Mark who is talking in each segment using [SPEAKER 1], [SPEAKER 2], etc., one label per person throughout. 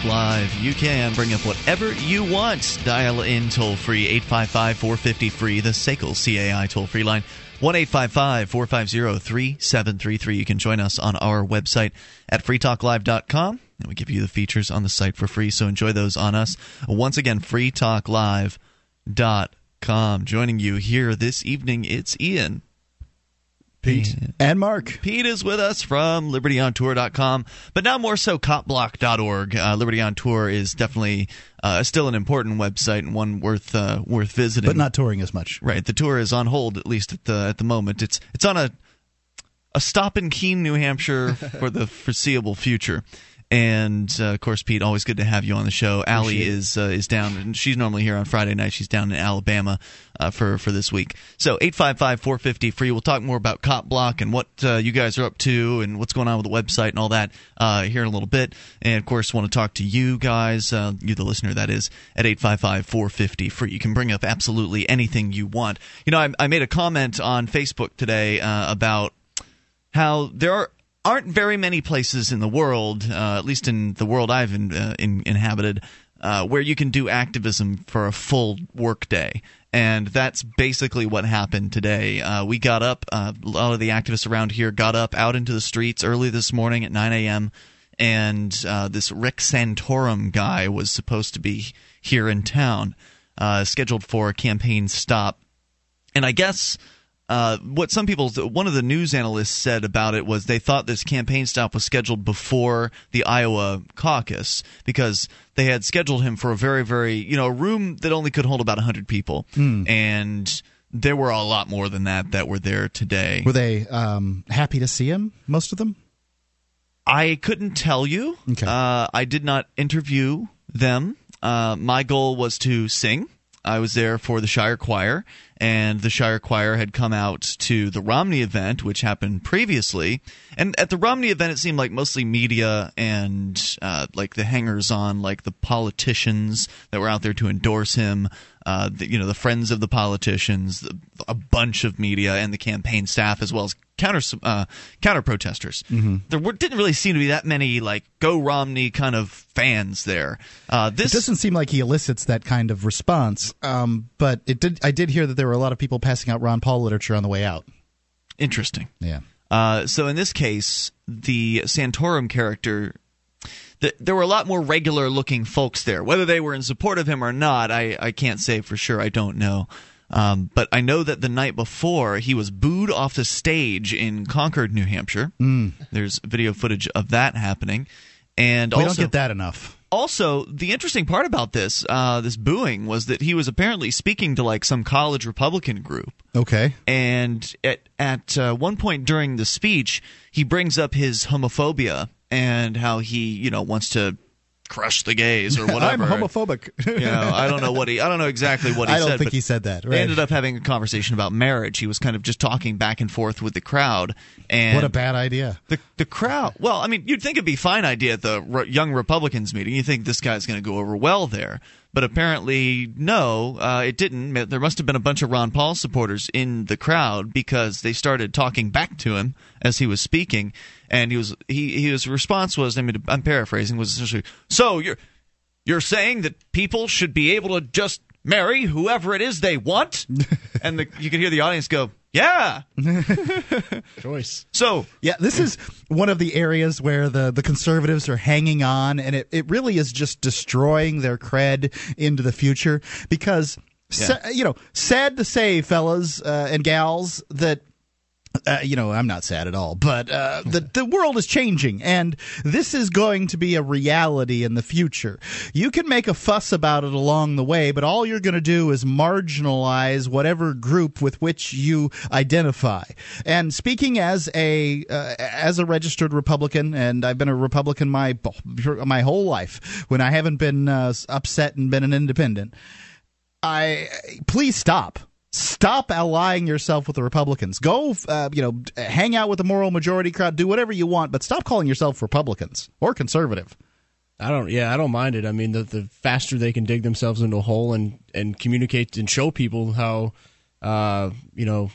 [SPEAKER 1] Talk Live. You can bring up whatever you want. Dial in toll free 855 450 free, the SACL CAI toll free line. 1 450 3733. You can join us on our website at freetalklive.com. And we give you the features on the site for free, so enjoy those on us. Once again, freetalklive.com. Joining you here this evening, it's Ian.
[SPEAKER 2] Pete. And Mark.
[SPEAKER 1] Pete is with us from libertyontour.com, but now more so copblock.org. Uh, Liberty on Tour is definitely uh, still an important website and one worth uh, worth visiting.
[SPEAKER 2] But not touring as much.
[SPEAKER 1] Right. The tour is on hold at least at the at the moment. It's it's on a a stop in Keene, New Hampshire for the foreseeable future. And uh, of course, Pete, always good to have you on the show. Allie is uh, is down, and she's normally here on Friday night. She's down in Alabama uh, for for this week. So eight five five four fifty free. We'll talk more about Cop Block and what uh, you guys are up to and what's going on with the website and all that uh, here in a little bit. And of course, want to talk to you guys, uh, you the listener, that is, at eight five five four fifty free. You can bring up absolutely anything you want. You know, I, I made a comment on Facebook today about how there are aren't very many places in the world, uh, at least in the world I've in, uh, in, inhabited, uh, where you can do activism for a full workday. And that's basically what happened today. Uh, we got up, uh, a lot of the activists around here got up out into the streets early this morning at 9 a.m. And uh, this Rick Santorum guy was supposed to be here in town, scheduled for a campaign stop. And I guess uh, what some people, one of the news analysts said about it was they thought this campaign stop was scheduled before the Iowa caucus because they had scheduled him for a very, very, you know, a room that only could hold about 100 people. Mm. And there were a lot more than that that were there today.
[SPEAKER 2] Were they um, happy to see him, most of them?
[SPEAKER 1] I couldn't tell you.
[SPEAKER 2] Okay.
[SPEAKER 1] Uh, I did not interview them. Uh, my goal was to sing. I was there for the Shire Choir, and the Shire Choir had come out to the Romney event, which happened previously. And at the Romney event, it seemed like mostly media and uh, like the hangers on, like the politicians that were out there to endorse him, uh, the, you know, the friends of the politicians, a bunch of media, and the campaign staff, as well as counter uh, counter protesters.
[SPEAKER 2] Mm-hmm.
[SPEAKER 1] There were, didn't really seem to be that many like go Romney kind of fans there. Uh, this
[SPEAKER 2] it doesn't seem like he elicits that kind of response. Um, but it did. I did hear that there were a lot of people passing out Ron Paul literature on the way out.
[SPEAKER 1] Interesting.
[SPEAKER 2] Yeah.
[SPEAKER 1] Uh, so in this case, the Santorum character there were a lot more regular looking folks there. Whether they were in support of him or not, I, I can't say for sure. I don't know. Um, but I know that the night before he was booed off the stage in Concord, New Hampshire.
[SPEAKER 2] Mm.
[SPEAKER 1] There's video footage of that happening, and
[SPEAKER 2] we
[SPEAKER 1] also,
[SPEAKER 2] don't get that enough.
[SPEAKER 1] Also, the interesting part about this uh, this booing was that he was apparently speaking to like some college Republican group.
[SPEAKER 2] Okay,
[SPEAKER 1] and at at uh, one point during the speech, he brings up his homophobia and how he you know wants to crush the gays or whatever.
[SPEAKER 2] I'm homophobic.
[SPEAKER 1] you know, I don't know what he. I don't know exactly what he said.
[SPEAKER 2] I don't think he said that. Right.
[SPEAKER 1] They ended up having a conversation about marriage. He was kind of just talking back and forth with the crowd. And
[SPEAKER 2] what a bad idea.
[SPEAKER 1] The the crowd. Well, I mean, you'd think it'd be a fine idea at the young Republicans meeting. You think this guy's going to go over well there. But apparently, no, uh, it didn't. There must have been a bunch of Ron Paul supporters in the crowd because they started talking back to him as he was speaking, and he was he his response was I mean I'm paraphrasing was essentially so you're you're saying that people should be able to just marry whoever it is they want, and the, you can hear the audience go yeah.
[SPEAKER 2] Choice.
[SPEAKER 1] So
[SPEAKER 2] yeah, this is one of the areas where the the conservatives are hanging on, and it, it really is just destroying their cred into the future because. Yeah. Sa- you know, sad to say, fellas uh, and gals, that uh, you know, I'm not sad at all, but uh, the the world is changing, and this is going to be a reality in the future. You can make a fuss about it along the way, but all you're going to do is marginalize whatever group with which you identify. And speaking as a uh, as a registered Republican, and I've been a Republican my my whole life, when I haven't been uh, upset and been an independent, I please stop Stop allying yourself with the Republicans. Go, uh, you know, hang out with the moral majority crowd. Do whatever you want, but stop calling yourself Republicans or conservative.
[SPEAKER 3] I don't. Yeah, I don't mind it. I mean, the the faster they can dig themselves into a hole and and communicate and show people how, uh, you know,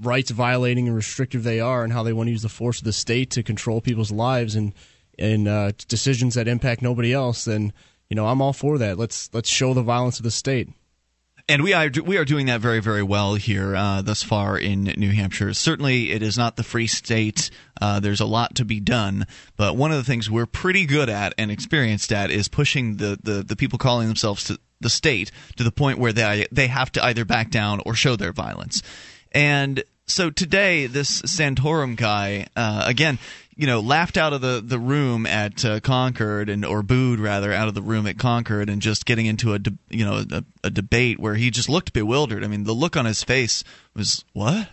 [SPEAKER 3] rights violating and restrictive they are, and how they want to use the force of the state to control people's lives and and uh, decisions that impact nobody else, then you know I'm all for that. Let's let's show the violence of the state.
[SPEAKER 1] And we are we are doing that very very well here uh, thus far in New Hampshire. Certainly, it is not the free state. Uh, there's a lot to be done, but one of the things we're pretty good at and experienced at is pushing the the, the people calling themselves to the state to the point where they they have to either back down or show their violence. And so today, this Santorum guy, uh, again, you know, laughed out of the, the room at uh, Concord and or booed rather out of the room at Concord and just getting into a de- you know a, a debate where he just looked bewildered. I mean, the look on his face was what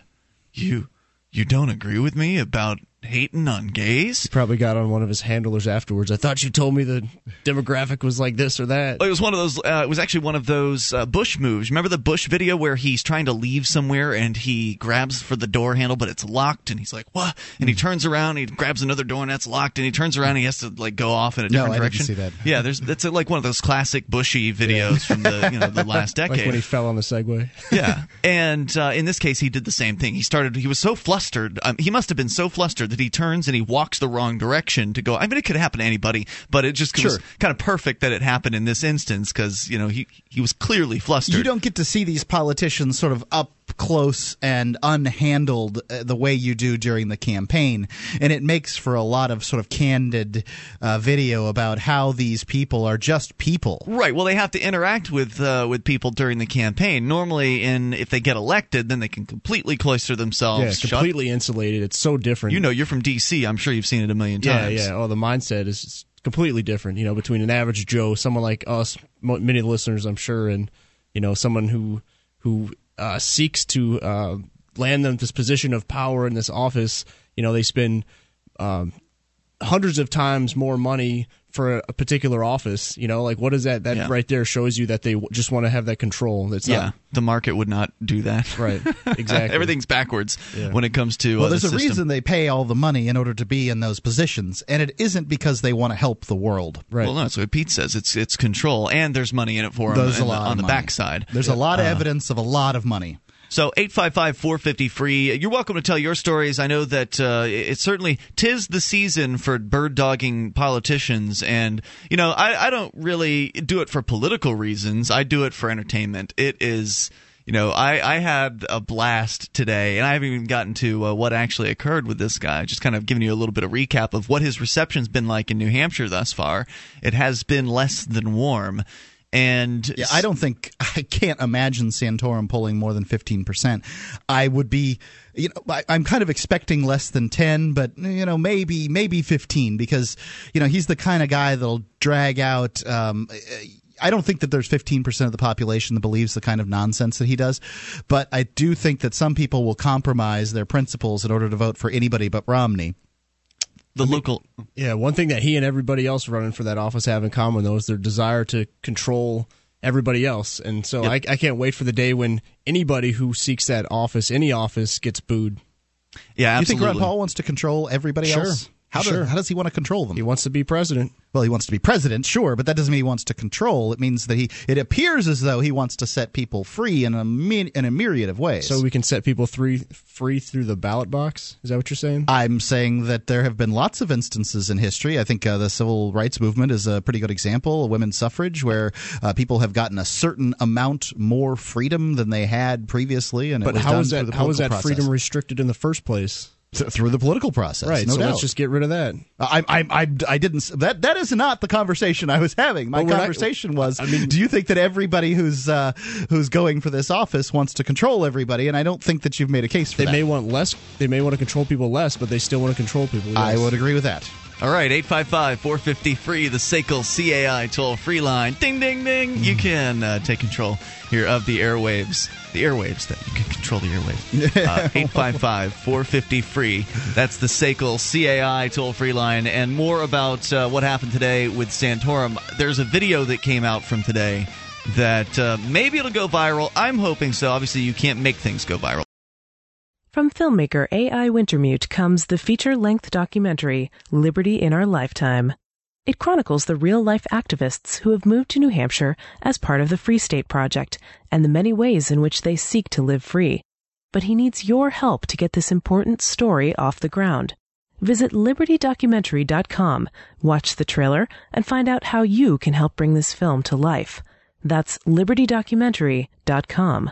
[SPEAKER 1] you you don't agree with me about hating on gays?
[SPEAKER 3] Probably got on one of his handlers afterwards. I thought you told me the demographic was like this or that.
[SPEAKER 1] It was one of those. Uh, it was actually one of those uh, Bush moves. Remember the Bush video where he's trying to leave somewhere and he grabs for the door handle, but it's locked, and he's like, "What?" And he
[SPEAKER 2] Hmm.
[SPEAKER 1] turns around, and he grabs another door, and that's locked, and he turns around, and he has to like go off in a
[SPEAKER 2] No,
[SPEAKER 1] different
[SPEAKER 2] I didn't
[SPEAKER 1] direction.
[SPEAKER 2] see that.
[SPEAKER 1] Yeah, there's that's like one of those classic Bushy videos from the you know the last decade.
[SPEAKER 3] Like when he fell on the Segway.
[SPEAKER 1] yeah, and uh, in this case, he did the same thing. He started. He was so flustered. Um, he must have been so flustered that he turns and he walks the wrong direction to go. I mean, it could happen to anybody, but it just was kind of perfect that it happened in this instance because you know he he was clearly flustered.
[SPEAKER 2] You don't get to see these politicians sort of up close and unhandled uh, the way you do during the campaign, and it makes for a lot of sort of candid uh, video about how these people are just people.
[SPEAKER 1] Right. Well, they have to interact with uh, with people during the campaign. Normally, in if they get elected, then they can completely cloister themselves.
[SPEAKER 3] Yeah,
[SPEAKER 1] shut-
[SPEAKER 3] completely insulated. It's so different.
[SPEAKER 1] You know, you're from D.C. I'm sure you've seen it a million times.
[SPEAKER 3] yeah. Yeah. Oh, the mindset is completely different. You know, between an average Joe, someone like us, many of the listeners, I'm sure, and you know, someone who who uh, seeks to uh, land them this position of power in this office. You know, they spend um, hundreds of times more money for a, a particular office. You know, like what is that? That
[SPEAKER 1] Yeah.
[SPEAKER 3] right there shows you that they just want to have that control. That's
[SPEAKER 1] Yeah,
[SPEAKER 3] not
[SPEAKER 1] the market would not do that.
[SPEAKER 3] right. Exactly.
[SPEAKER 1] Everything's backwards
[SPEAKER 3] Yeah.
[SPEAKER 1] when it comes to.
[SPEAKER 2] Well,
[SPEAKER 1] uh, the
[SPEAKER 2] there's a
[SPEAKER 1] system.
[SPEAKER 2] reason they pay all the money in order to be in those positions, and it isn't because they want to help the world.
[SPEAKER 3] right.
[SPEAKER 1] Well, no, that's what Pete says. It's it's control, and there's money in it for them
[SPEAKER 2] There's a
[SPEAKER 1] in the- on the
[SPEAKER 2] money.
[SPEAKER 1] backside.
[SPEAKER 2] There's a lot of evidence of a lot of money.
[SPEAKER 1] So 855-450 free. You're welcome to tell your stories. I know that uh, it's certainly tis the season for bird dogging politicians, and you know I, I don't really do it for political reasons. I do it for entertainment. It is. You know, I, I had a blast today, and I haven't even gotten to uh, what actually occurred with this guy. Just kind of giving you a little bit of recap of what his reception's been like in New Hampshire thus far. It has been less than warm, and
[SPEAKER 2] Yeah, I don't think I can't imagine Santorum pulling more than fifteen percent. I would be, you know, I, I'm kind of expecting less than ten, but you know, maybe maybe fifteen because you know he's the kind of guy that'll drag out. Um, I don't think that there's 15% of the population that believes the kind of nonsense that he does, but I do think that some people will compromise their principles in order to vote for anybody but Romney.
[SPEAKER 1] The local
[SPEAKER 3] Yeah, one thing that he and everybody else running for that office have in common, though, is their desire to control everybody else. And so I, I can't wait for the day when anybody who seeks that office, any office, gets booed.
[SPEAKER 1] yeah, absolutely.
[SPEAKER 2] You think Ron Paul wants to control everybody
[SPEAKER 3] Sure.
[SPEAKER 2] else? How,
[SPEAKER 3] Sure.
[SPEAKER 2] does, how does he want to control them?
[SPEAKER 3] He wants to be president.
[SPEAKER 2] Well, he wants to be president, sure, but that doesn't mean he wants to control. It means that he. It appears as though he wants to set people free in a in a myriad of ways.
[SPEAKER 3] So we can set people free, free through the ballot box. Is that what you're saying?
[SPEAKER 2] I'm saying that there have been lots of instances in history. I think uh, the civil rights movement is a pretty good example. Women's suffrage, where uh, people have gotten a certain amount more freedom than they had previously, and
[SPEAKER 3] but
[SPEAKER 2] was
[SPEAKER 3] how is that? How is that freedom restricted in the first place?
[SPEAKER 2] Th- through the political process?
[SPEAKER 3] Right.
[SPEAKER 2] no
[SPEAKER 3] so
[SPEAKER 2] doubt.
[SPEAKER 3] let's just get rid of that.
[SPEAKER 2] I, I, I, I didn't. That that is not the conversation I was having. My
[SPEAKER 3] we're not-
[SPEAKER 2] conversation was:
[SPEAKER 3] I mean-
[SPEAKER 2] Do you think that everybody who's uh, who's going for this office wants to control everybody? And I don't think that you've made a case for
[SPEAKER 3] They
[SPEAKER 2] that.
[SPEAKER 3] They may want less. They may want to control people less, but they still want to control people.
[SPEAKER 2] I would agree with that.
[SPEAKER 1] All right, 855 450 free, the SACL CAI toll free line. Ding, ding, ding. You can uh, take control here of the airwaves. The airwaves that you can control the airwaves. Uh, 855 450 free. That's the SACL CAI toll free line. And more about uh, what happened today with Santorum. There's a video that came out from today that uh, maybe it'll go viral. I'm hoping so. Obviously, you can't make things go viral.
[SPEAKER 4] From filmmaker A.I. Wintermute comes the feature length documentary, Liberty in Our Lifetime. It chronicles the real life activists who have moved to New Hampshire as part of the Free State Project and the many ways in which they seek to live free. But he needs your help to get this important story off the ground. Visit libertydocumentary.com, watch the trailer, and find out how you can help bring this film to life. That's libertydocumentary.com.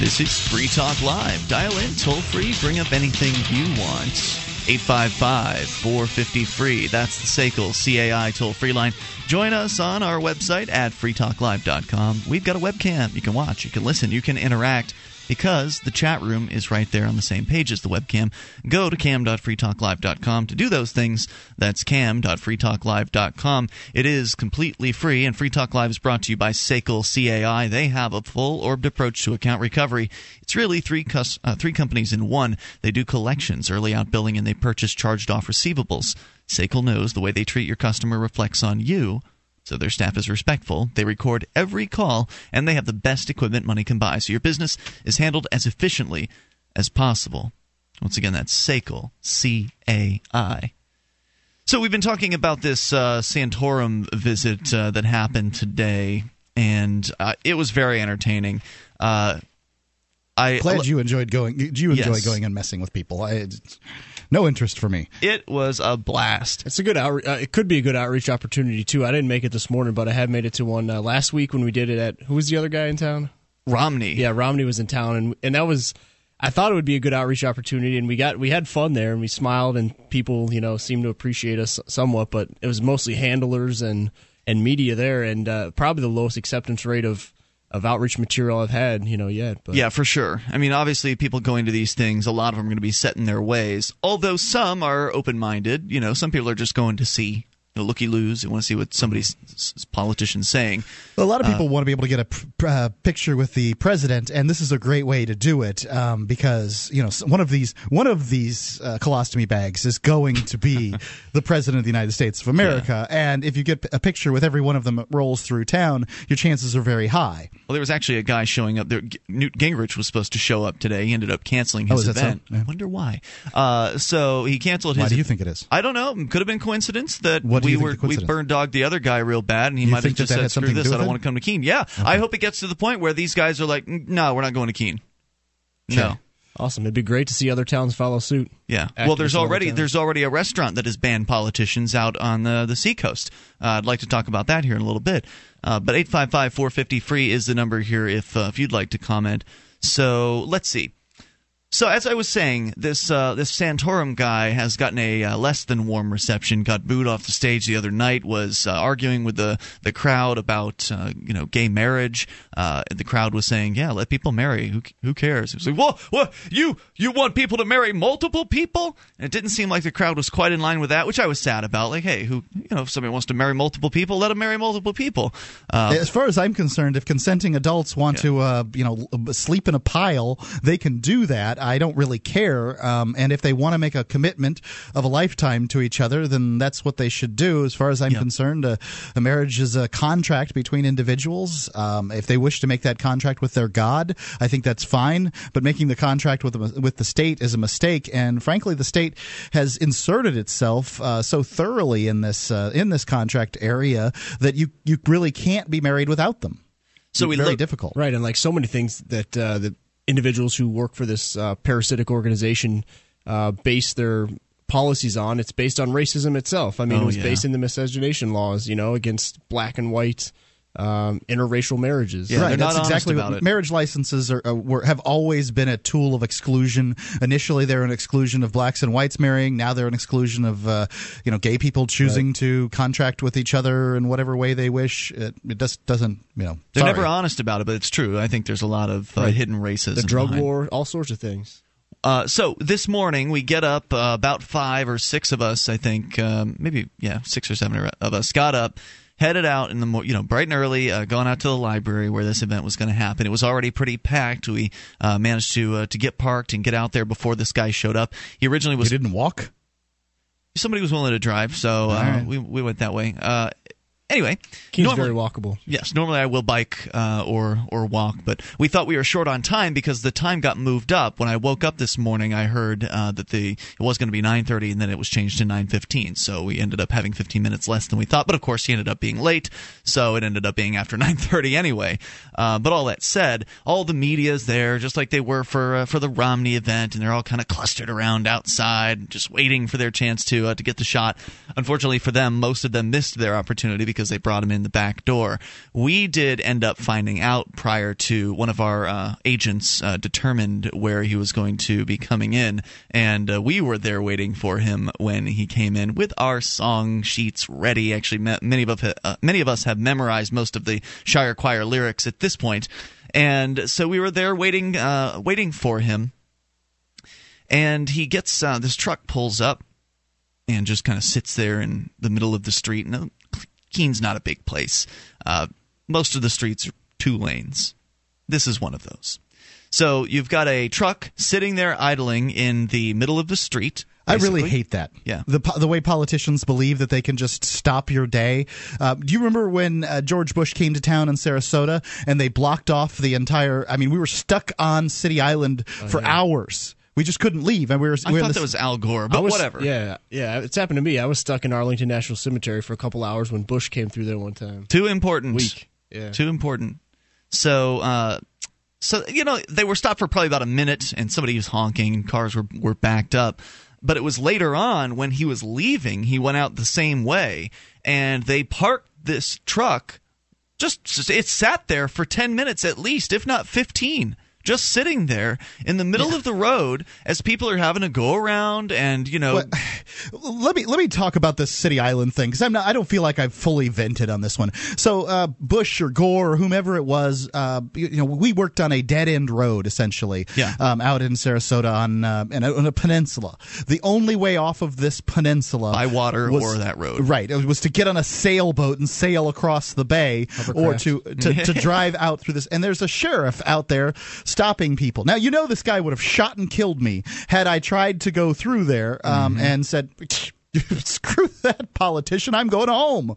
[SPEAKER 1] This is Free Talk Live. Dial in toll free, bring up anything you want. 855 450 free. That's the SACL CAI toll free line. Join us on our website at freetalklive.com. We've got a webcam. You can watch, you can listen, you can interact because the chat room is right there on the same page as the webcam. Go to cam.freetalklive.com to do those things. That's cam.freetalklive.com. It is completely free, and Free Talk Live is brought to you by SACL CAI. They have a full orbed approach to account recovery. It's really three, cus- uh, three companies in one. They do collections, early out billing, and they purchase charged off receivables. SACL knows the way they treat your customer reflects on you so their staff is respectful. They record every call, and they have the best equipment money can buy. So your business is handled as efficiently as possible. Once again, that's SACL, C A I. So we've been talking about this uh, Santorum visit uh, that happened today, and uh, it was very entertaining. Uh, I
[SPEAKER 2] Glad you enjoyed going. You enjoy
[SPEAKER 1] Yes.
[SPEAKER 2] going and messing with people. I, no interest for me.
[SPEAKER 1] it was a blast.
[SPEAKER 3] It's a good outreach. Uh, it could be a good outreach opportunity too. I didn't make it this morning, but I had made it to one uh, last week when we did it at who was the other guy in town?
[SPEAKER 1] Romney.
[SPEAKER 3] Yeah, Romney was in town, and and that was. I thought it would be a good outreach opportunity, and we got we had fun there, and we smiled, and people you know seemed to appreciate us somewhat, but it was mostly handlers and and media there, and uh, probably the lowest acceptance rate of of outreach material I've had you know yet. But
[SPEAKER 1] Yeah, for sure. I mean, obviously, people going to these things, a lot of them are going to be set in their ways. Although some are open minded. You know, some people are just going to see, you know, looky loos and want to see what somebody's s- politician's saying.
[SPEAKER 2] A lot of people want to be able to get a p- uh, picture with the president, and this is a great way to do it um, because you know one of these one of these uh, colostomy bags is going to be the president of the United States of America, and if you get a picture with every one of them that rolls through town, your chances are very high.
[SPEAKER 1] Well, there was actually a guy showing up there. Newt Gingrich was supposed to show up today. He ended up canceling
[SPEAKER 2] Oh,
[SPEAKER 1] his
[SPEAKER 2] is that so?
[SPEAKER 1] event.
[SPEAKER 2] Yeah.
[SPEAKER 1] I wonder why. Uh, so he canceled his.
[SPEAKER 2] Why do you think it is?
[SPEAKER 1] I don't know. Could have been coincidence that
[SPEAKER 2] What
[SPEAKER 1] we were we burned dog the other guy real bad, and he
[SPEAKER 2] You
[SPEAKER 1] might have just
[SPEAKER 2] that
[SPEAKER 1] said, "Screw this! I don't want to come to Keene." Yeah, I hope it gets to the point where these guys are like, "Mm, "No, we're not going to Keene." No.
[SPEAKER 3] Awesome. It'd be great to see other towns follow suit.
[SPEAKER 1] Yeah.
[SPEAKER 3] Activists
[SPEAKER 1] well, there's already there's already a restaurant that has banned politicians out on the the seacoast. Uh, I'd like to talk about that here in a little bit. Uh, but 855-450 free is the number here if uh, if you'd like to comment. So let's see. So as I was saying, this uh, this Santorum guy has gotten a uh, less than warm reception. Got booed off the stage the other night. Was uh, arguing with the the crowd about uh, you know gay marriage. Uh, the crowd was saying, "Yeah, let people marry. Who who cares?" It was like, "Well, what you you want people to marry multiple people?" And it didn't seem like the crowd was quite in line with that, which I was sad about. Like, hey, who you know if somebody wants to marry multiple people, let them marry multiple people. Uh,
[SPEAKER 2] As far as I'm concerned, if consenting adults want to, uh, you know, sleep in a pile, they can do that. I don't really care. Um, and if they want to make a commitment of a lifetime to each other, then that's what they should do. As far as I'm
[SPEAKER 1] Yeah.
[SPEAKER 2] concerned, uh, a marriage is a contract between individuals. Um, if they wish to make that contract with their God, I think that's fine. But making the contract with the, with the state is a mistake. And frankly, the state has inserted itself uh, so thoroughly in this uh, in this contract area that you you really can't be married without them.
[SPEAKER 1] So we
[SPEAKER 2] very
[SPEAKER 1] look-
[SPEAKER 2] difficult.
[SPEAKER 3] Right, and like so many things that uh, the individuals who work for this uh, parasitic organization uh, base their policies on, it's based on racism itself. I mean,
[SPEAKER 1] Oh,
[SPEAKER 3] it was
[SPEAKER 1] yeah.
[SPEAKER 3] based in the miscegenation laws, you know, against black and white um, interracial marriages.
[SPEAKER 1] Yeah, they're
[SPEAKER 2] right,
[SPEAKER 1] not
[SPEAKER 2] that's
[SPEAKER 1] honest
[SPEAKER 2] exactly
[SPEAKER 1] about
[SPEAKER 2] what
[SPEAKER 1] it.
[SPEAKER 2] marriage licenses are, uh, were, have always been a tool of exclusion. Initially, they're an exclusion of blacks and whites marrying. Now they're an exclusion of uh, you know gay people choosing to contract with each other in whatever way they wish. It, it just doesn't you know.
[SPEAKER 1] They're
[SPEAKER 2] sorry.
[SPEAKER 1] never honest about it, but it's true. I think there's a lot of uh,
[SPEAKER 3] Right.
[SPEAKER 1] hidden racism.
[SPEAKER 3] The drug
[SPEAKER 1] behind.
[SPEAKER 3] war, all sorts of things.
[SPEAKER 1] Uh, so this morning we get up, uh, about five or six of us, I think, um, maybe yeah, six or seven of us got up, headed out in the mo- you know bright and early, uh, going out to the library where this event was going to happen. It was already pretty packed. We uh, managed to uh, to get parked and get out there before this guy showed up. He originally was
[SPEAKER 2] didn't walk.
[SPEAKER 1] somebody was willing to drive, so uh,
[SPEAKER 2] right.
[SPEAKER 1] we we went that way. Anyway,
[SPEAKER 3] Keene's
[SPEAKER 1] normally-
[SPEAKER 3] very walkable.
[SPEAKER 1] Yes, normally I will bike uh, or or walk, but we thought we were short on time because the time got moved up. When I woke up this morning, I heard uh, that the it was going to be 9:30 and then it was changed to 9:15. So we ended up having 15 minutes less than we thought. But of course, he ended up being late, so it ended up being after 9:30 anyway. Uh, but all that said, all the media's there, just like they were for uh, for the Romney event, and they're all kind of clustered around outside, just waiting for their chance to uh, to get the shot. Unfortunately for them, most of them missed their opportunity because they brought him in the back door. We did end up finding out prior to one of our uh, agents uh, determined where he was going to be coming in, and uh, we were there waiting for him when he came in with our song sheets ready. Actually, many of us, uh, many of us have memorized most of the Shire Choir lyrics at this point, and so we were there waiting, uh, waiting for him. And he gets uh, this truck pulls up and just kind of sits there in the middle of the street. No, Keene's not a big place. Uh, most of the streets are two lanes. This is one of those. So you've got a truck sitting there idling in the middle of the street.
[SPEAKER 2] I really hate that.
[SPEAKER 1] Yeah.
[SPEAKER 2] The the way politicians believe that they can just stop your day. Uh, do you remember when uh, George Bush came to town in Sarasota and they blocked off the entire? I mean, we were stuck on City Island for hours. We just couldn't leave, and we were.
[SPEAKER 1] I
[SPEAKER 2] we
[SPEAKER 1] thought
[SPEAKER 2] this-
[SPEAKER 1] that was Al Gore, but
[SPEAKER 3] was-
[SPEAKER 1] whatever.
[SPEAKER 3] Yeah, yeah. It's happened to me. I was stuck in Arlington National Cemetery for a couple hours when Bush came through there one time.
[SPEAKER 1] Too important.
[SPEAKER 3] Week. Yeah.
[SPEAKER 1] Too important. So, uh, so you know, they were stopped for probably about a minute, and somebody was honking, and cars were were backed up. But it was later on when he was leaving, he went out the same way, and they parked this truck. Just it sat there for ten minutes at least, if not fifteen. Just sitting there in the middle of the road as people are having to go around and you know
[SPEAKER 2] let me let me talk about this City Island thing because I'm not. I don't feel like I've fully vented on this one. So uh, Bush or Gore or whomever it was, uh, you, you know, we worked on a dead end road essentially,
[SPEAKER 1] Yeah.
[SPEAKER 2] um, out in Sarasota on uh, in a, on a peninsula. The only way off of this peninsula
[SPEAKER 1] By water
[SPEAKER 2] was-
[SPEAKER 1] or that road.
[SPEAKER 2] right? It was to get on a sailboat and sail across the bay, or to to, to drive out through this. And there's a sheriff out there stopping people. Now you know this guy would have shot and killed me had I tried to go through there um,
[SPEAKER 1] Mm-hmm.
[SPEAKER 2] and said. Screw that politician! I'm going home.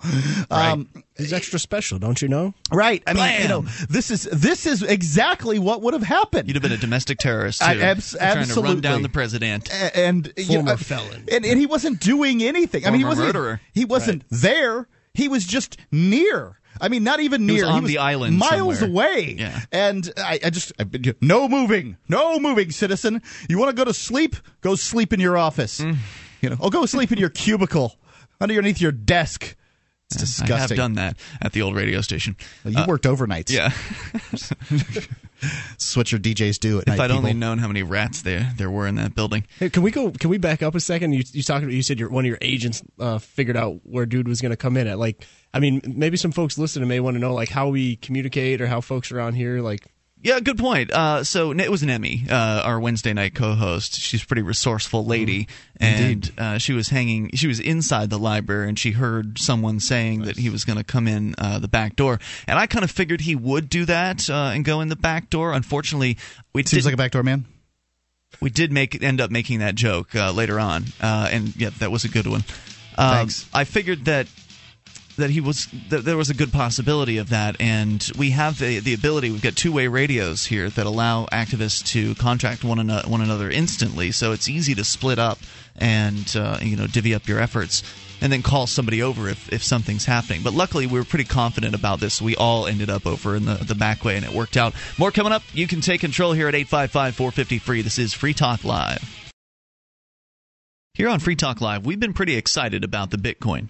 [SPEAKER 2] Um,
[SPEAKER 3] He's extra special, don't you know?
[SPEAKER 2] right. I mean, you know, this is this is exactly what would have happened.
[SPEAKER 1] you'd have been a domestic terrorist too,
[SPEAKER 2] I- abs-
[SPEAKER 1] trying to run down the president.
[SPEAKER 2] A- and you
[SPEAKER 3] Former
[SPEAKER 2] know,
[SPEAKER 3] felon.
[SPEAKER 2] and, and he wasn't doing anything. I mean, he wasn't.
[SPEAKER 1] murderer.
[SPEAKER 2] He wasn't there. He was just near. I mean, not even near.
[SPEAKER 1] He was on the island
[SPEAKER 2] miles
[SPEAKER 1] somewhere.
[SPEAKER 2] away.
[SPEAKER 1] Yeah.
[SPEAKER 2] And I, I just I, no moving, no moving, citizen. You want to go to sleep? Go sleep in your office.
[SPEAKER 1] Mm.
[SPEAKER 2] You know, or go sleep in your cubicle underneath your desk. It's disgusting.
[SPEAKER 1] I have done that at the old radio station.
[SPEAKER 2] Well, you worked overnights.
[SPEAKER 1] Yeah,
[SPEAKER 2] That's what your DJs do at
[SPEAKER 1] if
[SPEAKER 2] night.
[SPEAKER 1] I'd only known how many rats there there were in that building.
[SPEAKER 3] Hey, can we go? Can we back up a second? You you talked. You said your one of your agents uh, figured out where dude was going to come in at. Like, I mean, maybe some folks listening may want to know like how we communicate or how folks around here like.
[SPEAKER 1] Yeah, good point. Uh, so it was Nemi, uh, our Wednesday night co-host. She's a pretty resourceful lady, and uh, she was hanging. She was inside the library, and she heard someone saying that he was going to come in uh, the back door. And I kind of figured he would do that uh, and go in the back door. Unfortunately, we
[SPEAKER 2] Seems like a backdoor man.
[SPEAKER 1] we did make end up making that joke uh, later on, uh, and yeah, that was a good one. Um,
[SPEAKER 2] Thanks.
[SPEAKER 1] I figured that that he was that there was a good possibility of that, and we have the the ability. We've got two way radios here that allow activists to contract one another one another instantly, so it's easy to split up and uh, you know divvy up your efforts. And then call somebody over if, if something's happening. But luckily, we were pretty confident about this. We all ended up over in the, the back way, and it worked out. More coming up. You can take control here at 855 450 free. This is Free Talk Live. Here on Free Talk Live, we've been pretty excited about the Bitcoin.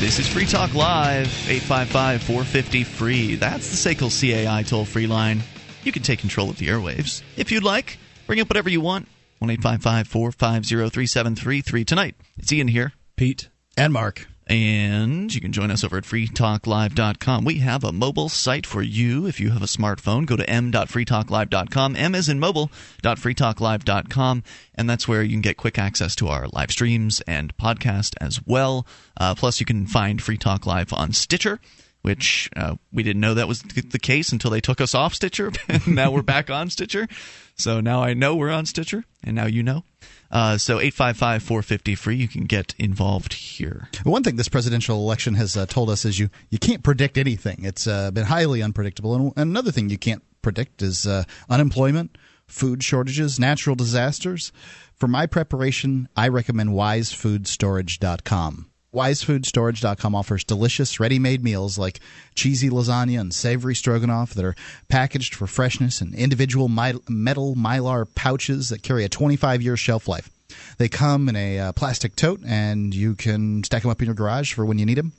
[SPEAKER 1] This is Free Talk Live, 855 450 free. That's the SACL CAI toll free line. You can take control of the airwaves if you'd like. Bring up whatever you want. 1 855 450 3733. Tonight, it's Ian here.
[SPEAKER 3] Pete.
[SPEAKER 2] And Mark.
[SPEAKER 1] And you can join us over at freetalklive.com. We have a mobile site for you. If you have a smartphone, go to m.freetalklive.com. M is in mobile.freetalklive.com. And that's where you can get quick access to our live streams and podcast as well. Uh, plus, you can find Free Talk Live on Stitcher which uh, we didn't know that was the case until they took us off Stitcher. now we're back on Stitcher. So now I know we're on Stitcher, and now you know. Uh, so 855 450 free. You can get involved here.
[SPEAKER 2] One thing this presidential election has uh, told us is you, you can't predict anything. It's uh, been highly unpredictable. And, another thing you can't predict is uh, unemployment, food shortages, natural disasters. For my preparation, I recommend wisefoodstorage.com. WiseFoodStorage.com offers delicious, ready-made meals like cheesy lasagna and savory stroganoff that are packaged for freshness in individual metal mylar pouches that carry a 25-year shelf life. They come in a uh, plastic tote, and you can stack them up in your garage for when you need them.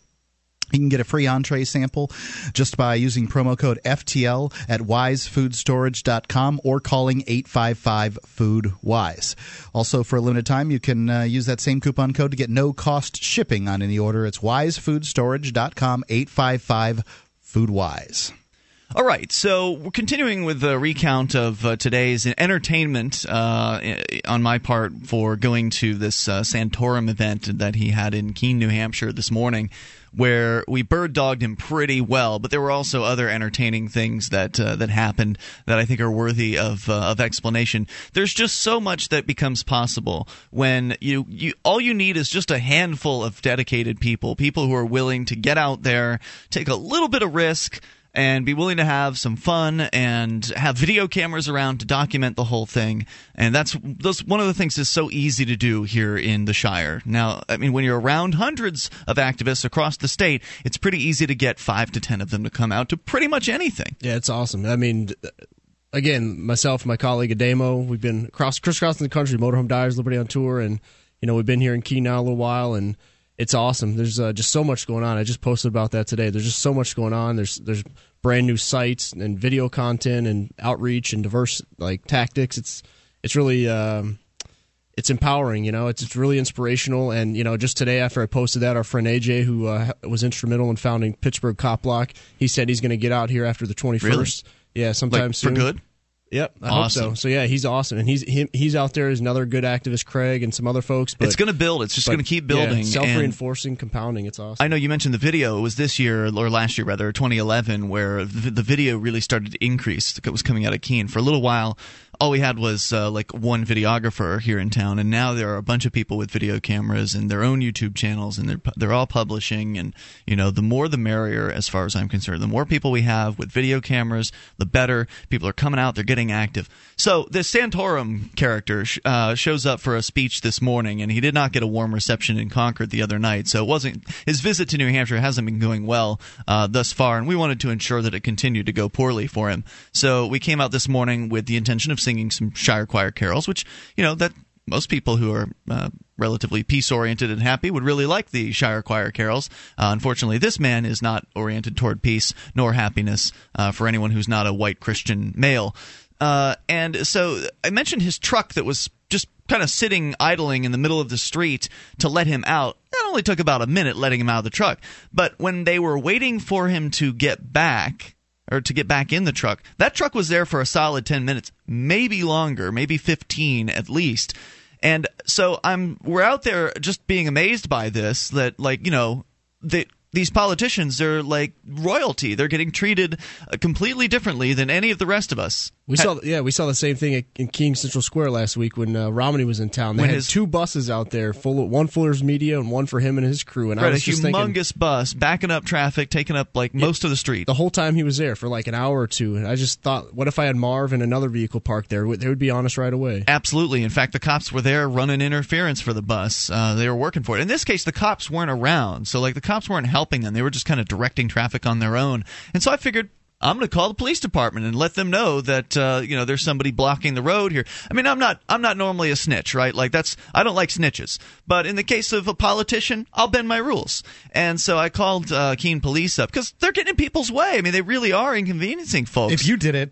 [SPEAKER 2] You can get a free entree sample just by using promo code FTL at wisefoodstorage.com or calling 855 Food Wise. Also, for a limited time, you can uh, use that same coupon code to get no cost shipping on any order. It's wisefoodstorage.com 855 Food Wise.
[SPEAKER 1] All right, so we're continuing with the recount of uh, today's entertainment uh, on my part for going to this uh, Santorum event that he had in Keene, New Hampshire this morning where we bird dogged him pretty well, but there were also other entertaining things that uh, that happened that I think are worthy of uh, of explanation. There's just so much that becomes possible when you you all you need is just a handful of dedicated people, people who are willing to get out there, take a little bit of risk and be willing to have some fun and have video cameras around to document the whole thing. And that's one of the things that's so easy to do here in the Shire. Now, I mean, when you're around hundreds of activists across the state, it's pretty easy to get five to ten of them to come out to pretty much anything.
[SPEAKER 3] Yeah, it's awesome. I mean. Again, myself and my colleague Ademo, we've been cross crisscrossing the country, Motorhome Diaries, Liberty on tour, and you know we've been here in Keene now a little while, and it's awesome. There's uh, just so much going on. I just posted about that today. There's just so much going on. There's there's brand new sites and video content and outreach and diverse like tactics. It's it's really um, it's empowering. You know, it's it's really inspirational. And you know, just today after I posted that, our friend AJ, who uh, was instrumental in founding Pittsburgh Cop Block, he said he's going to get out here after the 21st.
[SPEAKER 1] Really?
[SPEAKER 3] Yeah, sometime
[SPEAKER 1] like,
[SPEAKER 3] soon.
[SPEAKER 1] For good?
[SPEAKER 3] Yep, I
[SPEAKER 1] awesome.
[SPEAKER 3] hope so. So yeah, he's awesome, and he's he, he's out there as another good activist, Craig, and some other folks. But,
[SPEAKER 1] it's going to build. It's just going to keep building.
[SPEAKER 3] Yeah, self-reinforcing, compounding. It's awesome.
[SPEAKER 1] I know you mentioned the video. It was this year or last year, rather, 2011, where the, the video really started to increase. It was coming out of Keene for a little while all we had was uh, like one videographer here in town, and now there are a bunch of people with video cameras and their own YouTube channels, and they're they're all publishing. And you know, the more the merrier, as far as I'm concerned. The more people we have with video cameras, the better. People are coming out; they're getting active. So the Santorum character uh, shows up for a speech this morning, and he did not get a warm reception in Concord the other night. So it wasn't his visit to New Hampshire hasn't been going well uh, thus far, and we wanted to ensure that it continued to go poorly for him. So we came out this morning with the intention of singing some Shire Choir carols, which you know that most people who are uh, relatively peace oriented and happy would really like the Shire Choir carols. Uh, unfortunately, this man is not oriented toward peace nor happiness uh, for anyone who's not a white Christian male. Uh, and so I mentioned his truck that was just kind of sitting idling in the middle of the street to let him out. That only took about a minute letting him out of the truck. But when they were waiting for him to get back, or to get back in the truck. That truck was there for a solid 10 minutes, maybe longer, maybe 15 at least. And so I'm we're out there just being amazed by this that like, you know, that these politicians are like royalty. They're getting treated uh, completely differently than any of the rest of us.
[SPEAKER 3] We saw, yeah, we saw the same thing in Keene Central Square last week when uh, Romney was in town. They
[SPEAKER 1] When
[SPEAKER 3] had
[SPEAKER 1] his-
[SPEAKER 3] two buses out there, full of, one full of media and one for him and his crew. And I
[SPEAKER 1] Right, a
[SPEAKER 3] was just thinking,
[SPEAKER 1] humongous bus backing up traffic, taking up like most of the street.
[SPEAKER 3] the whole time he was there for like an hour or two, and I just thought, what if I had Marv and another vehicle parked there? They would be on us right away.
[SPEAKER 1] Absolutely. In fact, the cops were there running interference for the bus. Uh, they were working for it. In this case, the cops weren't around, so like the cops weren't helping them. They were just kind of directing traffic on their own. And so I figured, I'm going to call the police department and let them know that uh, you know there's somebody blocking the road here. I mean, I'm not I'm not normally a snitch, right? Like that's I don't like snitches, but in the case of a politician, I'll bend my rules. And so I called uh, Keene Police up because they're getting in people's way. I mean, they really are inconveniencing folks.
[SPEAKER 2] If you did it,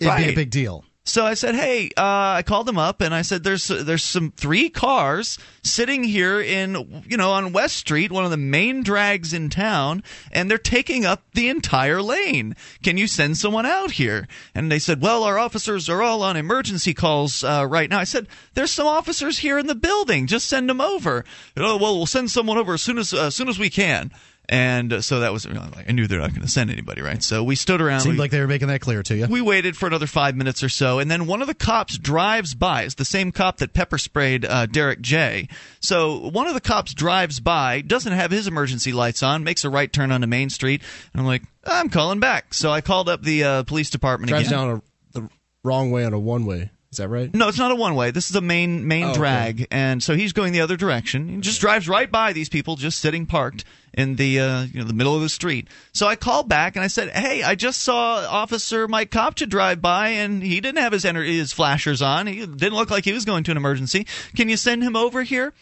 [SPEAKER 2] it'd
[SPEAKER 1] Right.
[SPEAKER 2] be a big deal.
[SPEAKER 1] So I said, "Hey," uh, I called them up and I said, "There's there's some three cars sitting here in you know on West Street, one of the main drags in town, and they're taking up the entire lane. Can you send someone out here?" And they said, "Well, our officers are all on emergency calls uh, right now." I said, "There's some officers here in the building. Just send them over." Oh well, we'll send someone over as soon as uh, as soon as we can. And uh, so that was you know, like I knew they're not going to send anybody, right? So we stood around.
[SPEAKER 2] Seemed
[SPEAKER 1] we-
[SPEAKER 2] like they were making that clear to you.
[SPEAKER 1] we waited for another five minutes or so, and then one of the cops drives by. It's the same cop that pepper sprayed uh, Derek J. So one of the cops drives by, doesn't have his emergency lights on, makes a right turn onto Main Street, and I'm like, I'm calling back. So I called up the uh, police department
[SPEAKER 3] Drives
[SPEAKER 1] again.
[SPEAKER 3] down a, the wrong way on a one way. Is that right?
[SPEAKER 1] No, it's not a one way. This is a main main
[SPEAKER 3] Oh, okay.
[SPEAKER 1] drag, and so he's going the other direction. He just drives right by these people just sitting parked in the uh, you know the middle of the street. So I called back and I said, "Hey, I just saw Officer Mike Kopcha drive by, and he didn't have his ener- his flashers on. He didn't look like he was going to an emergency. Can you send him over here?"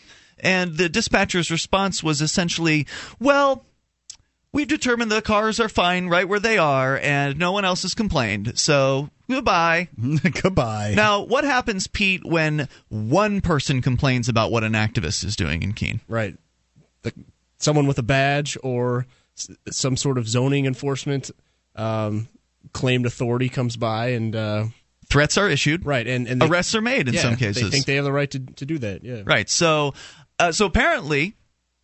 [SPEAKER 1] And the dispatcher's response was essentially, "Well." We've determined the cars are fine right where they are, and no one else has complained. So, goodbye.
[SPEAKER 2] Goodbye.
[SPEAKER 1] Now, what happens, Pete, when one person complains about what an activist is doing in Keene?
[SPEAKER 3] Right. The, someone with a badge or s- some sort of zoning enforcement um, claimed authority comes by and uh,
[SPEAKER 1] Threats are issued,
[SPEAKER 3] right and, and they,
[SPEAKER 1] arrests are made in
[SPEAKER 3] yeah,
[SPEAKER 1] some cases.
[SPEAKER 3] They think they have the right to, to do that. Yeah.
[SPEAKER 1] right. So, uh, so apparently,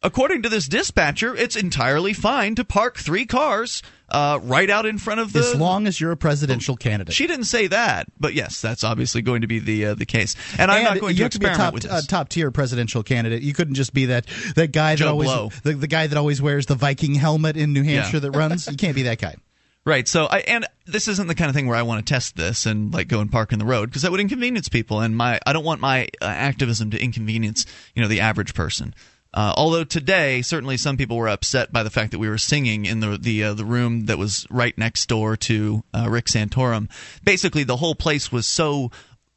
[SPEAKER 1] according to this dispatcher, it's entirely fine to park three cars uh, right out in front of the.
[SPEAKER 2] as long as you're a presidential candidate.
[SPEAKER 1] she didn't say that, but yes, that's obviously going to be the uh, the case. And I'm
[SPEAKER 2] And
[SPEAKER 1] not going
[SPEAKER 2] you
[SPEAKER 1] to
[SPEAKER 2] have to be a
[SPEAKER 1] experiment
[SPEAKER 2] top,
[SPEAKER 1] with
[SPEAKER 2] uh,
[SPEAKER 1] this.
[SPEAKER 2] top tier presidential candidate. You couldn't just be that that guy that always the, the guy that always wears the Viking helmet in New Hampshire
[SPEAKER 1] Yeah.
[SPEAKER 2] that runs. You can't be that guy.
[SPEAKER 1] Right. So I and this isn't the kind of thing where I want to test this and like go and park in the road because that would inconvenience people and my I don't want my uh, activism to inconvenience you know the average person. Uh, although today, certainly some people were upset by the fact that we were singing in the the uh, the room that was right next door to uh, Rick Santorum. Basically, the whole place was so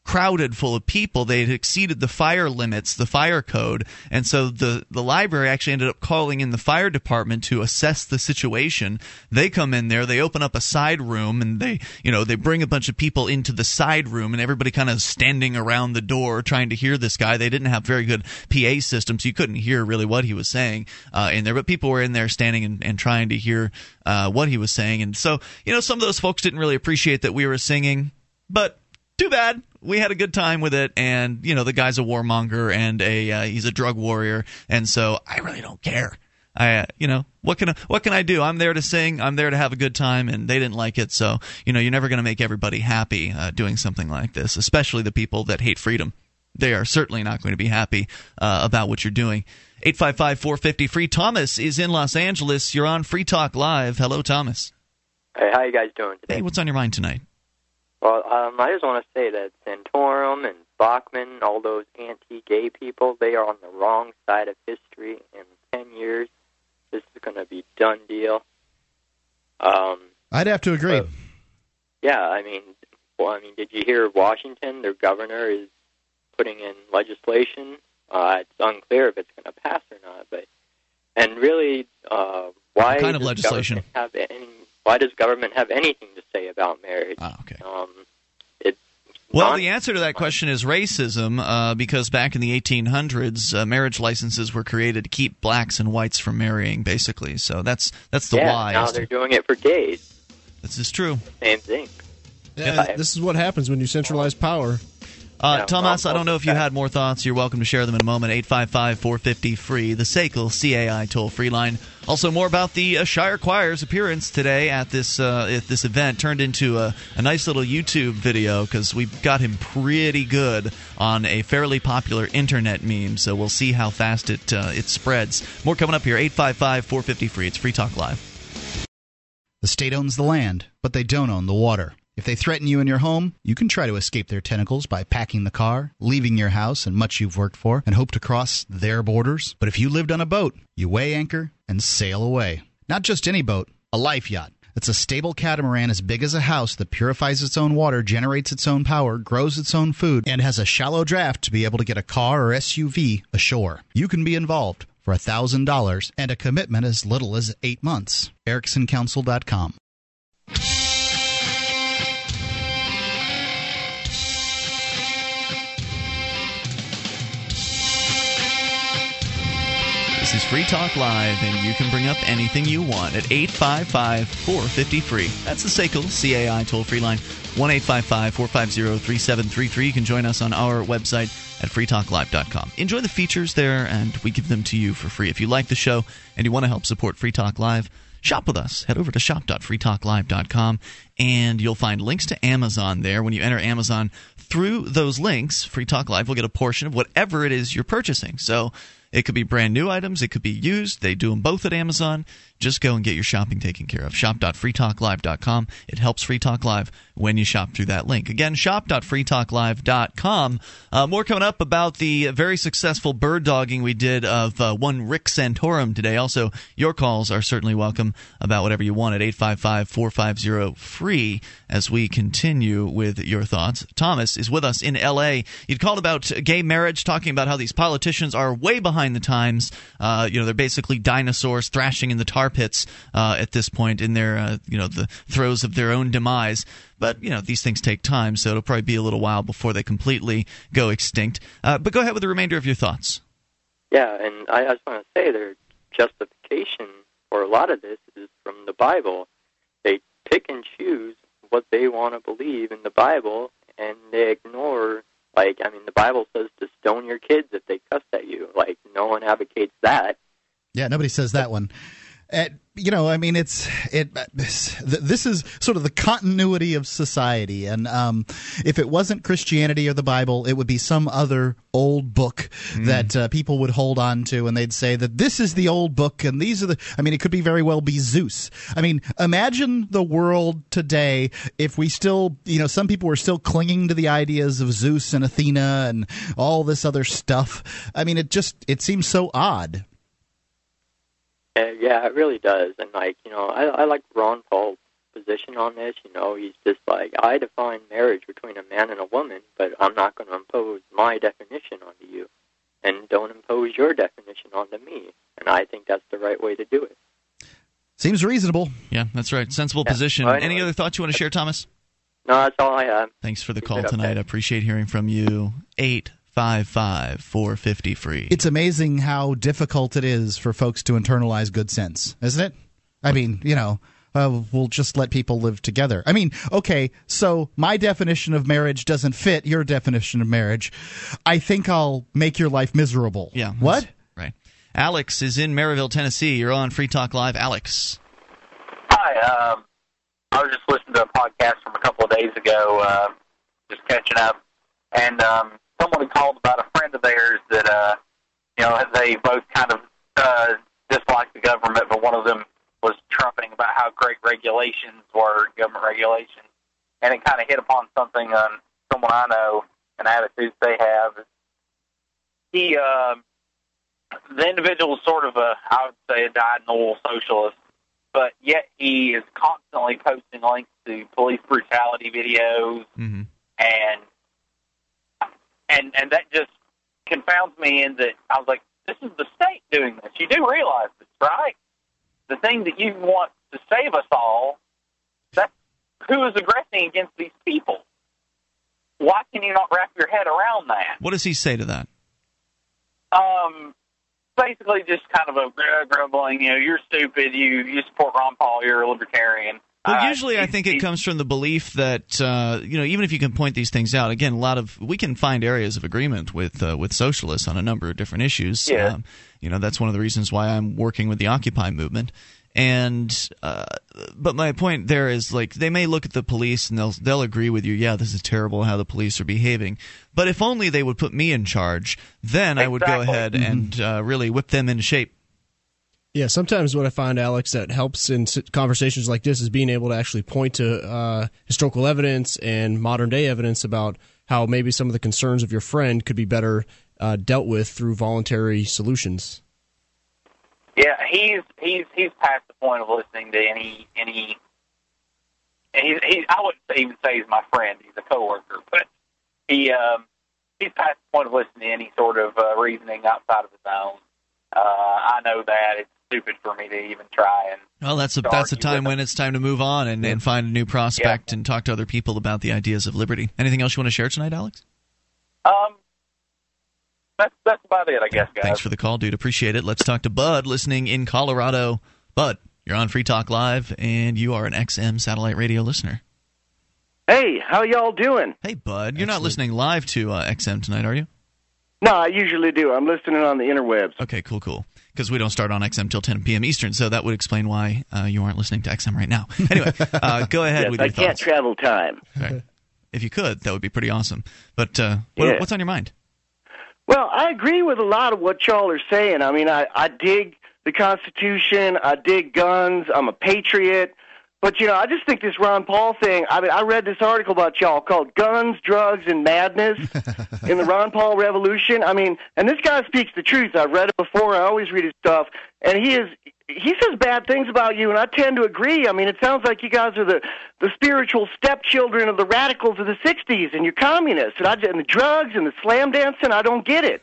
[SPEAKER 1] crowded full of people. They had exceeded the fire limits the fire code. And so the the library actually ended up calling in the fire department to assess the situation. They come in there they open up a side room and they you know they bring a bunch of people into the side room and everybody kind of standing around the door trying to hear this guy. They didn't have very good pa systems so you couldn't hear really what he was saying uh, in there. But people were in there standing and, and trying to hear uh, what he was saying. And so you know some of those folks didn't really appreciate that we were singing but too bad. We had a good time with it, and you know the guy's a warmonger and a uh, he's a drug warrior, and so I really don't care. I, uh, you know, what can I, what can I do? I'm there to sing. I'm there to have a good time, and they didn't like it. So you know, you're never going to make everybody happy uh, doing something like this, especially the people that hate freedom. They are certainly not going to be happy uh, about what you're doing. 855 450 free. Thomas is in Los Angeles. You're on Free Talk Live. Hello, Thomas.
[SPEAKER 5] Hey, how you guys doing today?
[SPEAKER 1] Hey, what's on your mind tonight?
[SPEAKER 5] Well, um, I just want to say that Santorum and Bachmann, all those anti-gay people, they are on the wrong side of history. In ten years, this is going to be done deal. Um,
[SPEAKER 2] I'd have to agree.
[SPEAKER 5] Yeah, I mean, well, I mean, did you hear Washington? Their governor is putting in legislation. Uh, it's unclear if it's going to pass or not, but and really, uh, why
[SPEAKER 1] What kind of legislation?
[SPEAKER 5] Have any, why does government have anything to say about marriage?
[SPEAKER 1] Oh, okay.
[SPEAKER 5] Um,
[SPEAKER 1] Well, the answer to that question is racism, uh, because back in the 1800s, uh, marriage licenses were created to keep blacks and whites from marrying, basically. So that's that's the
[SPEAKER 5] yeah,
[SPEAKER 1] why.
[SPEAKER 5] now they're doing it for gays.
[SPEAKER 1] this is true.
[SPEAKER 5] Same thing.
[SPEAKER 3] Yeah, this is what happens when you centralize power.
[SPEAKER 1] Uh,
[SPEAKER 5] Yeah,
[SPEAKER 1] Thomas, I don't know if you had more thoughts. You're welcome to share them in a moment. 855 450 free, the SACL CAI toll free line. Also, more about the uh, Shire Choir's appearance today at this uh, at this event turned into a, a nice little YouTube video because we got him pretty good on a fairly popular internet meme. So we'll see how fast it uh, it spreads. More coming up here. 855 450 free. It's Free Talk Live.
[SPEAKER 2] The state owns the land, but they don't own the water. If they threaten you in your home, you can try to escape their tentacles by packing the car, leaving your house and much you've worked for, and hope to cross their borders. But if you lived on a boat, you weigh anchor and sail away. Not just any boat, a life yacht. It's a stable catamaran as big as a house that purifies its own water, generates its own power, grows its own food, and has a shallow draft to be able to get a car or SUV ashore. You can be involved for $1,000 and a commitment as little as eight months. EricksonCouncil.com.
[SPEAKER 1] This is Free Talk Live, and you can bring up anything you want at 855 450 free. That's the SACL CAI toll free line, 1 855 450 3733. You can join us on our website at freetalklive.com. Enjoy the features there, and we give them to you for free. If you like the show and you want to help support Free Talk Live, shop with us. Head over to shop.freetalklive.com, and you'll find links to Amazon there. When you enter Amazon through those links, Free Talk Live will get a portion of whatever it is you're purchasing. So, it could be brand new items. It could be used. They do them both at Amazon. Just go and get your shopping taken care of. Shop.freetalklive.com. It helps Free Talk Live when you shop through that link. Again, shop.freetalklive.com. Uh, more coming up about the very successful bird dogging we did of uh, one Rick Santorum today. Also, your calls are certainly welcome about whatever you want at 855 450 free as we continue with your thoughts. Thomas is with us in LA. You'd called about gay marriage, talking about how these politicians are way behind the times. Uh, you know, they're basically dinosaurs thrashing in the tar pits uh, at this point in their, uh, you know, the throes of their own demise. But you know, these things take time, so it'll probably be a little while before they completely go extinct. Uh, but go ahead with the remainder of your thoughts.
[SPEAKER 5] Yeah, and I, I just want to say their justification for a lot of this is from the Bible. They pick and choose what they want to believe in the Bible, and they ignore, like, I mean, the Bible says to stone your kids if they cuss at you. Like, no one advocates that.
[SPEAKER 2] Yeah, nobody says that one. Uh, you know, I mean, it's it. This is sort of the continuity of society, and um, if it wasn't Christianity or the Bible, it would be some other old book mm. that uh, people would hold on to, and they'd say that this is the old book, and these are the. I mean, it could be very well be Zeus. I mean, imagine the world today if we still, you know, some people were still clinging to the ideas of Zeus and Athena and all this other stuff. I mean, it just it seems so odd.
[SPEAKER 5] Yeah, it really does. And like you know, I, I like Ron Paul's position on this. You know, he's just like I define marriage between a man and a woman, but I'm not going to impose my definition onto you, and don't impose your definition onto me. And I think that's the right way to do it.
[SPEAKER 2] Seems reasonable.
[SPEAKER 1] Yeah, that's right. Sensible yeah. position. Well, anyway. Any other thoughts you want to share, Thomas?
[SPEAKER 5] No, that's all I have.
[SPEAKER 1] Thanks for the Keep call tonight. I appreciate hearing from you. Eight Five five four fifty free.
[SPEAKER 2] It's amazing how difficult it is for folks to internalize good sense, isn't it? I mean, you know, uh, we'll just let people live together. I mean, okay, so my definition of marriage doesn't fit your definition of marriage. I think I'll make your life miserable.
[SPEAKER 1] Yeah.
[SPEAKER 2] What?
[SPEAKER 1] Right. Alex is in Maryville, Tennessee. You're on Free Talk Live. Alex.
[SPEAKER 6] Hi. Um, I was just listening to a podcast from a couple of days ago, uh, just catching up, and um, someone called about a friend of theirs that uh, you know they both kind of uh, disliked the government, but one of them was trumpeting about how great regulations were, government regulations, and it kind of hit upon something on someone I know and attitudes they have. He, uh, the individual is sort of a, I would say, a dyed-in-the-wool socialist, but yet he is constantly posting links to police brutality videos mm-hmm. and and and that just confounds me in that I was like, this is the state doing this. You do realize this, right? The thing that you want to save us all, that's who is aggressing against these people. Why can you not wrap your head around that?
[SPEAKER 1] What does he say to that?
[SPEAKER 6] Um, basically just kind of a grumbling. You know, you're stupid. You you support Ron Paul. You're a libertarian.
[SPEAKER 1] Well, uh, usually I think it comes from the belief that uh, you know even if you can point these things out, again, a lot of we can find areas of agreement with uh, with socialists on a number of different issues.
[SPEAKER 6] Yeah. Um,
[SPEAKER 1] you know that's one of the reasons why I'm working with the Occupy movement. And uh, but my point there is like they may look at the police and they'll they'll agree with you. Yeah, this is terrible how the police are behaving. But if only they would put me in charge, then exactly. I would go ahead mm-hmm. and uh, really whip them into shape.
[SPEAKER 3] Yeah, sometimes what I find, Alex, that helps in conversations like this is being able to actually point to uh, historical evidence and modern day evidence about how maybe some of the concerns of your friend could be better uh, dealt with through voluntary solutions.
[SPEAKER 6] Yeah, he's he's he's past the point of listening to any any and he, he I wouldn't even say he's my friend. He's a coworker, but he um, he's past the point of listening to any sort of uh, reasoning outside of his own. Uh, I know that it's stupid for me to even try and.
[SPEAKER 1] Well, that's a that's a time when it's time to move on and, and find a new prospect and talk to other people about the ideas of liberty. Anything else you want to share tonight, Alex?
[SPEAKER 6] Um, that's that's about it, I guess, guys.
[SPEAKER 1] Thanks for the call, dude. Appreciate it. Let's talk to Bud, listening in Colorado. Bud, you're on Free Talk Live, and you are an XM satellite radio listener.
[SPEAKER 7] Hey, how y'all doing?
[SPEAKER 1] Hey, Bud, you're not listening live to uh, XM tonight, are you?
[SPEAKER 7] No, I usually do. I'm listening on the interwebs.
[SPEAKER 1] Okay, cool, cool. Because we don't start on XM till 10 p.m. Eastern, so that would explain why uh, you aren't listening to XM right now. Anyway, uh, go ahead
[SPEAKER 7] yes,
[SPEAKER 1] with
[SPEAKER 7] I
[SPEAKER 1] your
[SPEAKER 7] can't
[SPEAKER 1] thoughts.
[SPEAKER 7] travel time.
[SPEAKER 1] Okay. If you could, that would be pretty awesome. But uh, what,
[SPEAKER 7] Yeah.
[SPEAKER 1] what's on your mind?
[SPEAKER 7] Well, I agree with a lot of what y'all are saying. I mean, I, I dig the Constitution. I dig guns. I'm a patriot. But, you know, I just think this Ron Paul thing, I mean, I read this article about y'all called Guns, Drugs, and Madness in the Ron Paul Revolution. I mean, and this guy speaks the truth. I've read it before. I always read his stuff. And he is, he says bad things about you, and I tend to agree. I mean, it sounds like you guys are the, the spiritual stepchildren of the radicals of the 60s, and you're communists. And, I, and the drugs and the slam dancing, I don't get it.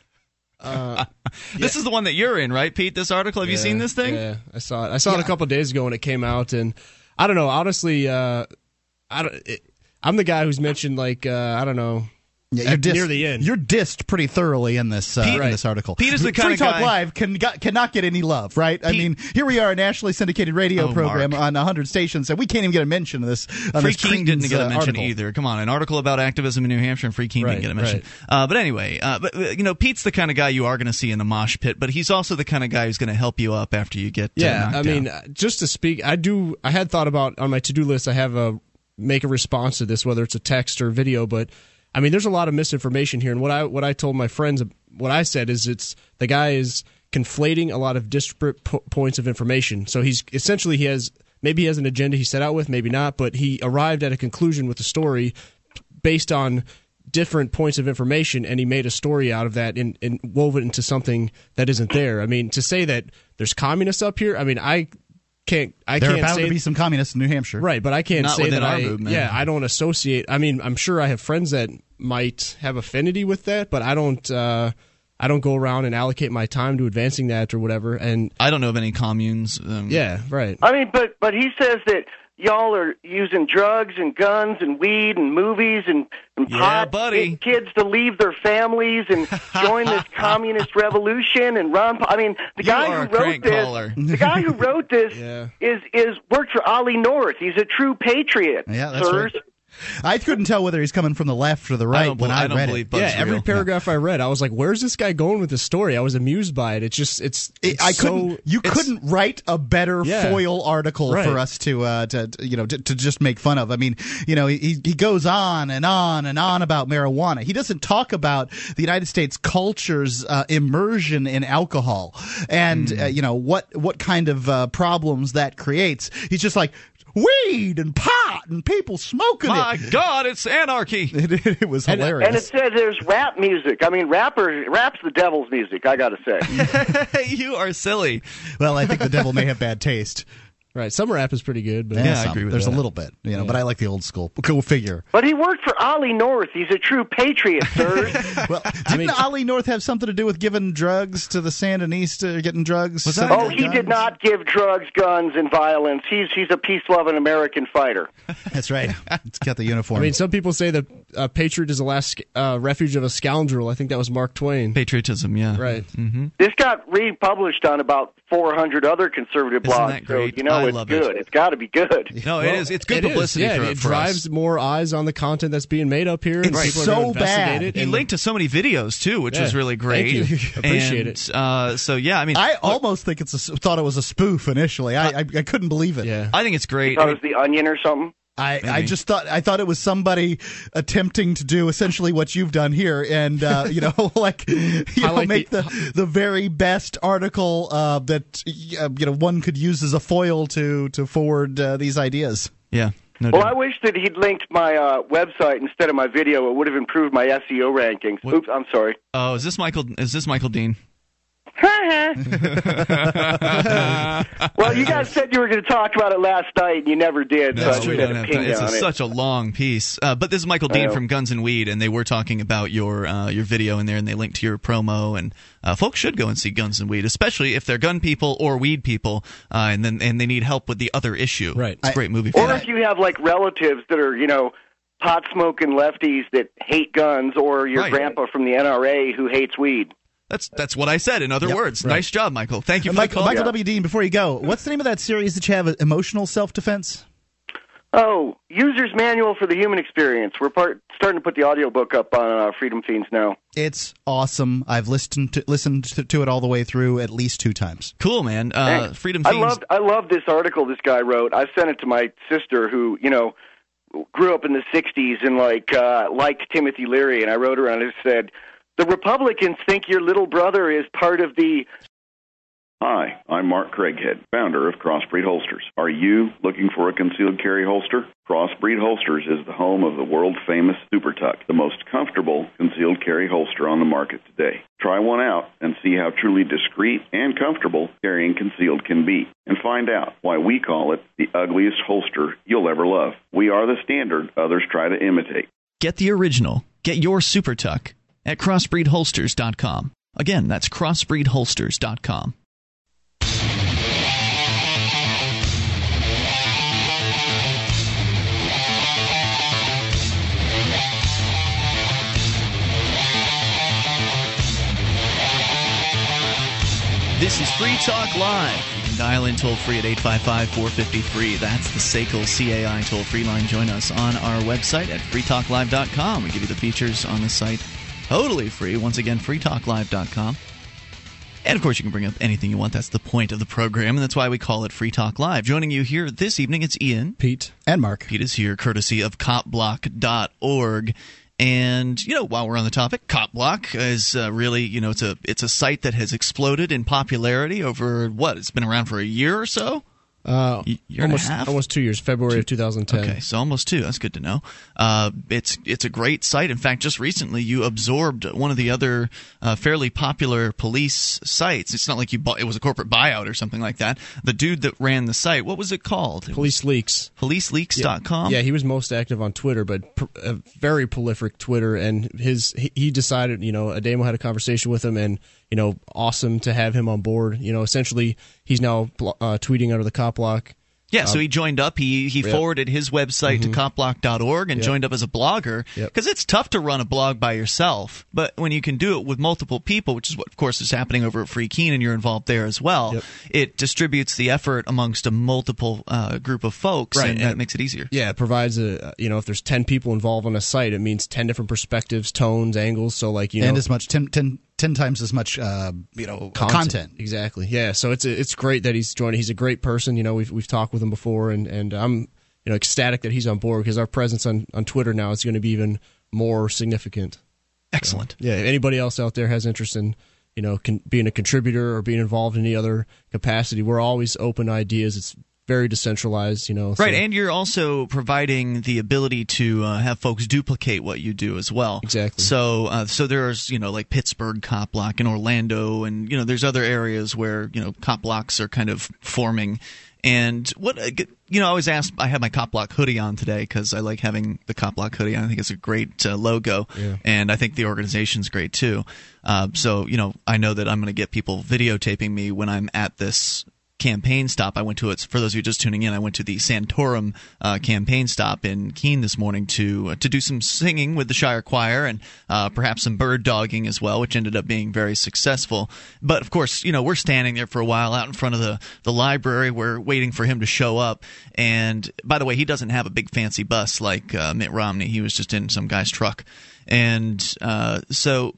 [SPEAKER 1] Uh, This is the one that you're in, right, Pete? This article. Have you seen this thing?
[SPEAKER 3] Yeah, I saw it. I saw it a couple of days ago when it came out, and I don't know. Honestly, uh, I don't. It, I'm the guy who's mentioned like uh, I don't know.
[SPEAKER 2] Yeah,
[SPEAKER 3] At- near the end.
[SPEAKER 2] You're dissed pretty thoroughly in this uh,
[SPEAKER 1] Pete-
[SPEAKER 2] in this article.
[SPEAKER 1] Pete is the
[SPEAKER 2] Free
[SPEAKER 1] kind of
[SPEAKER 2] Talk
[SPEAKER 1] guy-
[SPEAKER 2] Live can got, cannot get any love, right? I mean, here we are, a nationally syndicated radio
[SPEAKER 1] Oh,
[SPEAKER 2] program
[SPEAKER 1] Mark.
[SPEAKER 2] on 100 stations, and we can't even get a mention of this. On
[SPEAKER 1] Free
[SPEAKER 2] this
[SPEAKER 1] Keene didn't get a
[SPEAKER 2] uh,
[SPEAKER 1] mention
[SPEAKER 2] article.
[SPEAKER 1] either. Come on, an article about activism in New Hampshire and Free Keene
[SPEAKER 3] Right,
[SPEAKER 1] didn't get a mention. Uh, but anyway, uh, but uh, you know, Pete's the kind of guy you are going to see in the mosh pit, but he's also the kind of guy who's going to help you up after you get uh,
[SPEAKER 3] Yeah,
[SPEAKER 1] knocked
[SPEAKER 3] I mean, uh, just to speak, I do. I had thought about on my to do list. I have a make a response to this, whether it's a text or video. But I mean, there's a lot of misinformation here, and what I what I told my friends, what I said is, it's the guy is conflating a lot of disparate po- points of information. So he's essentially he has maybe he has an agenda he set out with, maybe not, but he arrived at a conclusion with the story based on different points of information and he made a story out of that and, and wove it into something that isn't there. I mean, to say that there's communists up here, I mean, I can't I
[SPEAKER 2] There
[SPEAKER 3] can't
[SPEAKER 2] bound
[SPEAKER 3] say
[SPEAKER 2] to be some communists in New Hampshire.
[SPEAKER 3] right, but I can't
[SPEAKER 1] Not
[SPEAKER 3] say that
[SPEAKER 1] our
[SPEAKER 3] I
[SPEAKER 1] movement.
[SPEAKER 3] yeah, I don't associate. I mean, I'm sure I have friends that might have affinity with that, but I don't uh I don't go around and allocate my time to advancing that or whatever. And
[SPEAKER 1] I don't know of any communes. Um,
[SPEAKER 3] yeah, right.
[SPEAKER 7] I mean, but but he says that y'all are using drugs and guns and weed and movies and, and
[SPEAKER 1] Yeah,
[SPEAKER 7] pot
[SPEAKER 1] buddy.
[SPEAKER 7] kids to leave their families and join this communist revolution and Ron. Paul- I mean, the
[SPEAKER 1] You
[SPEAKER 7] guy who wrote this,
[SPEAKER 1] caller.
[SPEAKER 7] the guy who wrote this
[SPEAKER 3] Yeah.
[SPEAKER 7] is is worked for Ollie North. He's a true patriot.
[SPEAKER 2] Yeah, that's
[SPEAKER 7] sirs.
[SPEAKER 2] right. I couldn't tell whether he's coming from the left or the right
[SPEAKER 1] I don't,
[SPEAKER 2] when I,
[SPEAKER 1] I don't
[SPEAKER 2] read
[SPEAKER 1] believe
[SPEAKER 2] it.
[SPEAKER 1] Bud's
[SPEAKER 3] yeah, every
[SPEAKER 1] real.
[SPEAKER 3] paragraph I read, I was like, "Where's this guy going with this story?" I was amused by it. It's just, it's,
[SPEAKER 2] It-
[SPEAKER 3] it's
[SPEAKER 2] I
[SPEAKER 3] so-
[SPEAKER 2] couldn't. You
[SPEAKER 3] it's-
[SPEAKER 2] couldn't write a better
[SPEAKER 3] Yeah.
[SPEAKER 2] foil article
[SPEAKER 3] Right.
[SPEAKER 2] for us to, uh, to, to, you know, to, to just make fun of. I mean, you know, he he goes on and on and on about marijuana. He doesn't talk about the United States culture's uh, immersion in alcohol and
[SPEAKER 3] Hmm.
[SPEAKER 2] uh, you know what what kind of uh, problems that creates. He's just like weed and pot and people smoking
[SPEAKER 1] My
[SPEAKER 2] it.
[SPEAKER 1] God, it's anarchy.
[SPEAKER 2] It, it was
[SPEAKER 3] And-
[SPEAKER 2] hilarious.
[SPEAKER 7] And it said there's rap music. I mean, rapper rap's the devil's music. I got to say.
[SPEAKER 1] you are silly.
[SPEAKER 2] well, I think the devil may have bad taste.
[SPEAKER 3] Right. Summer rap is pretty good, but
[SPEAKER 1] Yeah, I agree with
[SPEAKER 2] There's
[SPEAKER 1] that.
[SPEAKER 2] a little bit, you know, but I like the old school cool figure.
[SPEAKER 7] But he worked for Ollie North. He's a true patriot, sirs.
[SPEAKER 2] Well, didn't Ollie North have something to do with giving drugs to the Sandinista, getting drugs?
[SPEAKER 1] Was that-
[SPEAKER 7] Oh, he did not give drugs, guns, and violence. He's he's a peace-loving American fighter.
[SPEAKER 2] That's right. It's got the uniform.
[SPEAKER 3] I mean, some people say that uh, patriot is the last uh, refuge of a scoundrel. I think that was Mark Twain.
[SPEAKER 1] Patriotism, yeah.
[SPEAKER 3] Right.
[SPEAKER 7] This got republished on about 400 other conservative
[SPEAKER 1] Isn't
[SPEAKER 7] blogs.
[SPEAKER 1] that great?
[SPEAKER 7] So you know
[SPEAKER 1] I
[SPEAKER 7] it's
[SPEAKER 1] love it.
[SPEAKER 7] good. It's got to be good.
[SPEAKER 1] No, it is. It's good
[SPEAKER 3] It is,
[SPEAKER 1] publicity
[SPEAKER 3] yeah,
[SPEAKER 1] for,
[SPEAKER 3] it
[SPEAKER 1] for
[SPEAKER 3] drives
[SPEAKER 1] us.
[SPEAKER 3] more eyes on the content that's being made up here. and
[SPEAKER 2] It's
[SPEAKER 3] people are
[SPEAKER 2] so bad.
[SPEAKER 3] It,
[SPEAKER 1] He
[SPEAKER 3] and-
[SPEAKER 1] linked to so many videos too, which
[SPEAKER 3] Yeah.
[SPEAKER 1] was really great.
[SPEAKER 3] Thank you. Appreciate
[SPEAKER 1] and, Uh, so yeah, I mean,
[SPEAKER 2] I almost think it's a, thought it was a spoof initially. I, I I couldn't believe it.
[SPEAKER 3] Yeah.
[SPEAKER 1] I think it's great.
[SPEAKER 7] Thought it was the Onion or something.
[SPEAKER 2] I, I just thought I thought it was somebody attempting to do essentially what you've done here, and uh, you know, like you know,
[SPEAKER 3] Highlight
[SPEAKER 2] make
[SPEAKER 3] the-
[SPEAKER 2] the the very best article uh, that uh, you know one could use as a foil to to forward uh, these ideas.
[SPEAKER 1] yeah. No
[SPEAKER 7] Well,
[SPEAKER 1] doubt.
[SPEAKER 7] I wish that he'd linked my uh, website instead of my video. It would have improved my SEO rankings.
[SPEAKER 1] What-
[SPEAKER 7] Oops, I'm sorry.
[SPEAKER 1] oh, is this Michael? Is this Michael Dean?
[SPEAKER 7] Well, you guys said you were going to talk about it last night, and you never did.
[SPEAKER 1] That's
[SPEAKER 7] so
[SPEAKER 1] true.
[SPEAKER 7] I'm
[SPEAKER 1] We
[SPEAKER 7] going
[SPEAKER 1] don't have time. It's a,
[SPEAKER 7] on it.
[SPEAKER 1] such a long piece. Uh, but this is Michael Dean from Guns and Weed, and they were talking about your uh, your video in there, and they linked to your promo. And uh, folks should go and see Guns and Weed, especially if they're gun people or weed people, uh, and then and they need help with the other issue.
[SPEAKER 3] Right.
[SPEAKER 1] It's a great movie for
[SPEAKER 7] Or
[SPEAKER 1] that.
[SPEAKER 7] if you have like relatives that are, you know, pot smoking lefties that hate guns, or your
[SPEAKER 1] Right.
[SPEAKER 7] grandpa from the NRA who hates weed.
[SPEAKER 1] That's that's what I said. In other
[SPEAKER 2] Yep.
[SPEAKER 1] words, nice job, Michael. Thank you for
[SPEAKER 2] Michael,
[SPEAKER 1] the call.
[SPEAKER 2] Michael W. Dean, before you go, what's the name of that series that you have? Emotional self defense?
[SPEAKER 7] Oh, User's Manual for the Human Experience. We're part, starting to put the audiobook up on uh, Freedom Feens now.
[SPEAKER 2] It's awesome. I've listened to listened to, to it all the way through at least two times.
[SPEAKER 1] Cool, man. Uh,
[SPEAKER 7] Thanks.
[SPEAKER 1] Freedom
[SPEAKER 7] I
[SPEAKER 1] Feens.
[SPEAKER 7] loved I loved this article this guy wrote. I sent it to my sister who, you know, grew up in the 60s and like uh liked Timothy Leary and I wrote her and I said, "The Republicans think your little brother is part of the
[SPEAKER 8] Hi, I'm Mark Craighead, founder of Crossbreed Holsters. Are you looking for a concealed carry holster? Crossbreed Holsters is the home of the world famous Super Tuck, the most comfortable concealed carry holster on the market today. Try one out and see how truly discreet and comfortable carrying concealed can be, and find out why we call it the ugliest holster you'll ever love. We are the standard others try to imitate.
[SPEAKER 1] Get the original. Get your Super Tuck at crossbreedholsters.com. Again, that's crossbreedholsters.com. This is Free Talk Live. You can dial in toll free at 855 453. That's the SACL CAI toll free line. Join us on our website at freetalklive.com. We give you the features on the site totally free. Once again, freetalklive.com. And of course, you can bring up anything you want. That's the point of the program, and that's why we call it Free Talk Live. Joining you here this evening, it's Ian.
[SPEAKER 3] Pete.
[SPEAKER 2] And Mark.
[SPEAKER 1] Pete is here, courtesy of copblock.org. And you know, while we're on the topic, CopBlock is uh, really, you know, it's a it's a site that has exploded in popularity over what? It's been around for a year or so.
[SPEAKER 3] Uh,
[SPEAKER 1] Y- year and a
[SPEAKER 3] almost almost two years, February of 2010.
[SPEAKER 1] Okay, so almost two. That's good to know. Uh, it's it's a great site. In fact, just recently you absorbed one of the other uh, fairly popular police sites. It's not like you bought it was a corporate buyout or something like that. The dude that ran the site, what was it called?
[SPEAKER 3] Police leaks.
[SPEAKER 1] PoliceLeaks.com.
[SPEAKER 3] Yeah, he was most active on Twitter, but pr- a very prolific Twitter. And his he, he decided, you know, Ademo had a conversation with him, and you know, awesome to have him on board. You know, essentially, he's now blo- uh, tweeting under the cop block.
[SPEAKER 1] Yeah, so he joined up. He he
[SPEAKER 3] Yep.
[SPEAKER 1] forwarded his website to copblock.org and
[SPEAKER 3] Yep.
[SPEAKER 1] joined up as a blogger
[SPEAKER 3] Yep.
[SPEAKER 1] because it's tough to run a blog by yourself. But when you can do it with multiple people, which is what, of course, is happening over at Free Keene, and you're involved there as well,
[SPEAKER 3] Yep.
[SPEAKER 1] it distributes the effort amongst a multiple uh, group of folks,
[SPEAKER 3] Right,
[SPEAKER 1] and that makes it easier.
[SPEAKER 3] Yeah, it provides a you know if there's ten people involved on a site, it means ten different perspectives, tones, angles. So like you know,
[SPEAKER 2] and as much 10, 10, 10 times as much uh, you know content.
[SPEAKER 3] Exactly. Yeah. So it's it's great that he's joining. He's a great person. You know, we've we've talked with him before, and and I'm you know ecstatic that he's on board because our presence on on Twitter now is going to be even more significant.
[SPEAKER 1] Excellent.
[SPEAKER 3] Yeah. If anybody else out there has interest in you know con- being a contributor or being involved in any other capacity, we're always open to ideas. It's very decentralized. You know. so-
[SPEAKER 1] Right, and you're also providing the ability to uh, have folks duplicate what you do as well.
[SPEAKER 3] Exactly.
[SPEAKER 1] So, uh, so there's you know like Pittsburgh cop block and Orlando, and you know there's other areas where you know cop blocks are kind of forming. And what uh, you know, I always ask. I have my cop block hoodie on today because I like having the cop block hoodie. I think it's a great uh, logo,
[SPEAKER 3] Yeah.
[SPEAKER 1] and I think the organization's great too. Uh, so you know, I know that I'm going to get people videotaping me when I'm at this campaign stop. I went to it for those of you just tuning in. I went to the Santorum uh, campaign stop in Keene this morning to uh, to do some singing with the Shire Choir and uh, perhaps some bird dogging as well, which ended up being very successful. But of course, you know we're standing there for a while out in front of the the library. We're waiting for him to show up. And by the way, he doesn't have a big fancy bus like uh, Mitt Romney. He was just in some guy's truck. And uh, so.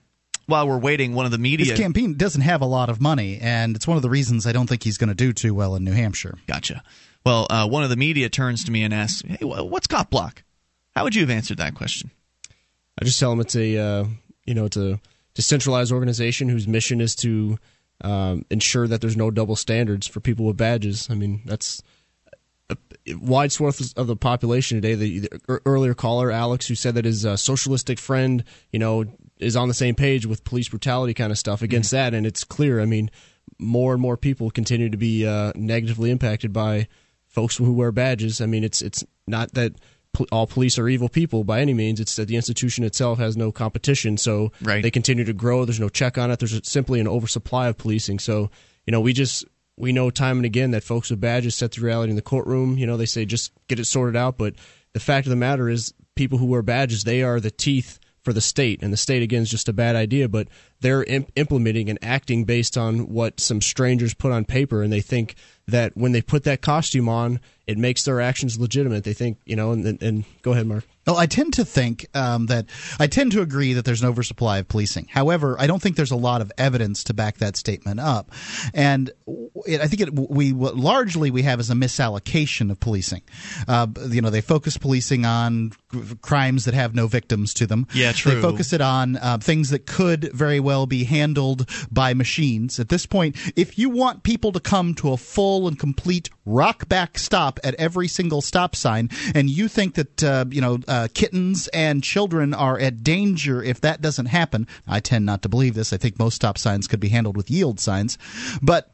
[SPEAKER 1] While we're waiting, one of the media
[SPEAKER 2] His campaign doesn't have a lot of money, and it's one of the reasons I don't think he's going to do too well in New Hampshire.
[SPEAKER 1] Gotcha. Well, uh, one of the media turns to me and asks, "Hey, what's Cop Block?" How would you have answered that question?
[SPEAKER 3] I just tell them it's a uh, you know it's a decentralized organization whose mission is to um, ensure that there's no double standards for people with badges. I mean that's a wide swath of the population today. The, the earlier caller Alex, who said that his uh, socialistic friend, you know, is on the same page with police brutality kind of stuff against
[SPEAKER 1] Mm-hmm.
[SPEAKER 3] that, and it's clear. I mean, more and more people continue to be uh, negatively impacted by folks who wear badges. I mean, it's it's not that pol- all police are evil people by any means. It's that the institution itself has no competition, so
[SPEAKER 1] Right.
[SPEAKER 3] they continue to grow. There's no check on it. There's simply an oversupply of policing. So you know, we just we know time and again that folks with badges set the reality in the courtroom. You know, they say just get it sorted out, but the fact of the matter is, people who wear badges they are the teeth for the state, and the state again is just a bad idea. But they're imp- implementing and acting based on what some strangers put on paper, and they think that when they put that costume on, it makes their actions legitimate. They think, you know, and, and, and go ahead, Mark.
[SPEAKER 2] Well, I tend to think um, that I tend to agree that there's an oversupply of policing. However, I don't think there's a lot of evidence to back that statement up, and it, I think it, we what largely we have is a misallocation of policing. Uh, you know, they focus policing on crimes that have no victims to them.
[SPEAKER 1] Yeah, true.
[SPEAKER 2] They focus it on uh, things that could very well be handled by machines. At this point, if you want people to come to a full and complete rock back stop at every single stop sign, and you think that uh, you know uh, kittens and children are at danger if that doesn't happen, I tend not to believe this. I think most stop signs could be handled with yield signs, but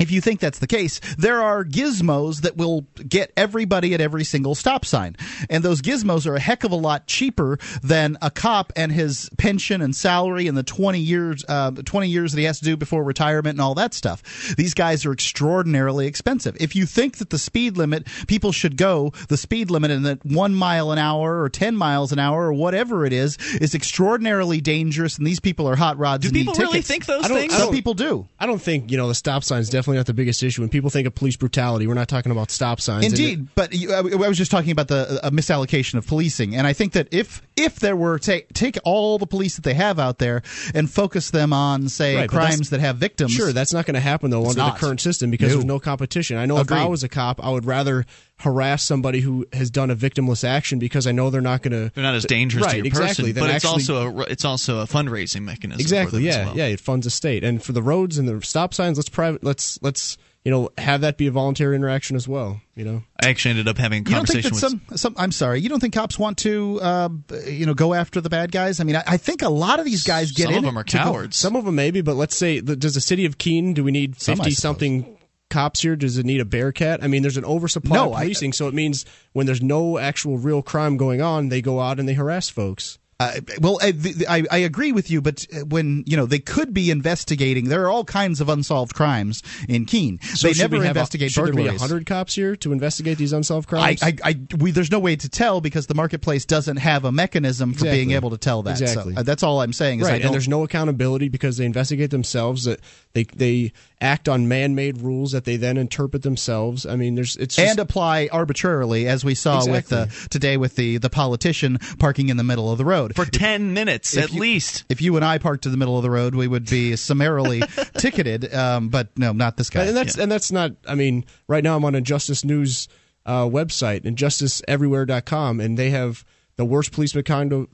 [SPEAKER 2] if you think that's the case, there are gizmos that will get everybody at every single stop sign. And those gizmos are a heck of a lot cheaper than a cop and his pension and salary and the 20 years uh, 20 years that he has to do before retirement and all that stuff. These guys are extraordinarily expensive. If you think that the speed limit people should go the speed limit and that 1 mile an hour or 10 miles an hour or whatever it is is extraordinarily dangerous and these people are hot rods
[SPEAKER 1] Do
[SPEAKER 2] and need
[SPEAKER 1] people really
[SPEAKER 2] tickets.
[SPEAKER 1] think those
[SPEAKER 3] I don't-
[SPEAKER 1] things?
[SPEAKER 2] Some people do.
[SPEAKER 3] I don't think you know the stop sign is definitely not the biggest issue. When people think of police brutality, we're not talking about stop signs.
[SPEAKER 2] Indeed, but you, I I was just talking about the uh, misallocation of policing, and I think that if if there were take take all the police that they have out there and focus them on say
[SPEAKER 3] Right,
[SPEAKER 2] crimes that have victims.
[SPEAKER 3] Sure, that's not going to happen though
[SPEAKER 2] It's
[SPEAKER 3] under
[SPEAKER 2] not.
[SPEAKER 3] the current system because
[SPEAKER 2] No.
[SPEAKER 3] there's no competition. I know if I was a cop, I would rather harass somebody who has done a victimless action because I know they're not going to.
[SPEAKER 1] They're not as dangerous
[SPEAKER 3] right,
[SPEAKER 1] to your
[SPEAKER 3] exactly.
[SPEAKER 1] person,
[SPEAKER 3] than
[SPEAKER 1] but it's
[SPEAKER 3] actually-
[SPEAKER 1] also a it's also a fundraising mechanism. for
[SPEAKER 3] exactly
[SPEAKER 1] them as
[SPEAKER 3] yeah
[SPEAKER 1] well.
[SPEAKER 3] yeah it funds a state and for the roads and the stop signs let's private let's let's you know have that be a voluntary interaction as well you know
[SPEAKER 1] I actually ended up having a
[SPEAKER 2] You don't think
[SPEAKER 1] conversation with
[SPEAKER 2] some, some? I'm sorry. You don't think cops want to, uh, you know, go after the bad guys? I mean, I, I think a lot of these guys get
[SPEAKER 1] some
[SPEAKER 2] in
[SPEAKER 1] of them are
[SPEAKER 2] to go-
[SPEAKER 1] cowards.
[SPEAKER 3] some of them maybe but let's say does the city of keene do we need 50
[SPEAKER 2] suppose.
[SPEAKER 3] something cops here does it need a bearcat i mean there's an oversupply
[SPEAKER 2] No,
[SPEAKER 3] of
[SPEAKER 2] I-
[SPEAKER 3] policing so it means when there's no actual real crime going on they go out and they harass folks
[SPEAKER 2] Uh, well, I, I, I agree with you, but when you know they could be investigating, there are all kinds of unsolved crimes in Keene.
[SPEAKER 3] so
[SPEAKER 2] they never
[SPEAKER 3] have a-
[SPEAKER 2] investigate
[SPEAKER 3] should there be
[SPEAKER 2] burglaries.
[SPEAKER 3] 100 cops here to investigate these unsolved crimes
[SPEAKER 2] I, I, we, there's no way to tell because the marketplace doesn't have a mechanism for being able to tell that.
[SPEAKER 3] Exactly.
[SPEAKER 2] So uh, that's all I'm saying. Is I
[SPEAKER 3] right, and there's no accountability because they investigate themselves. That they they act on man-made rules that they then interpret themselves. I mean, there's it's just,
[SPEAKER 2] and apply arbitrarily, as we saw with
[SPEAKER 3] Exactly.
[SPEAKER 2] the today with the the politician parking in the middle of the road.
[SPEAKER 1] for ten minutes at
[SPEAKER 2] you-
[SPEAKER 1] least.
[SPEAKER 2] if you and I parked in the middle of the road, we would be summarily ticketed. Um, but no, not this guy.
[SPEAKER 3] and that's and that's not. I mean, right now I'm on a Justice News uh, website and justiceenywhere.com, and they have the worst police misconduct,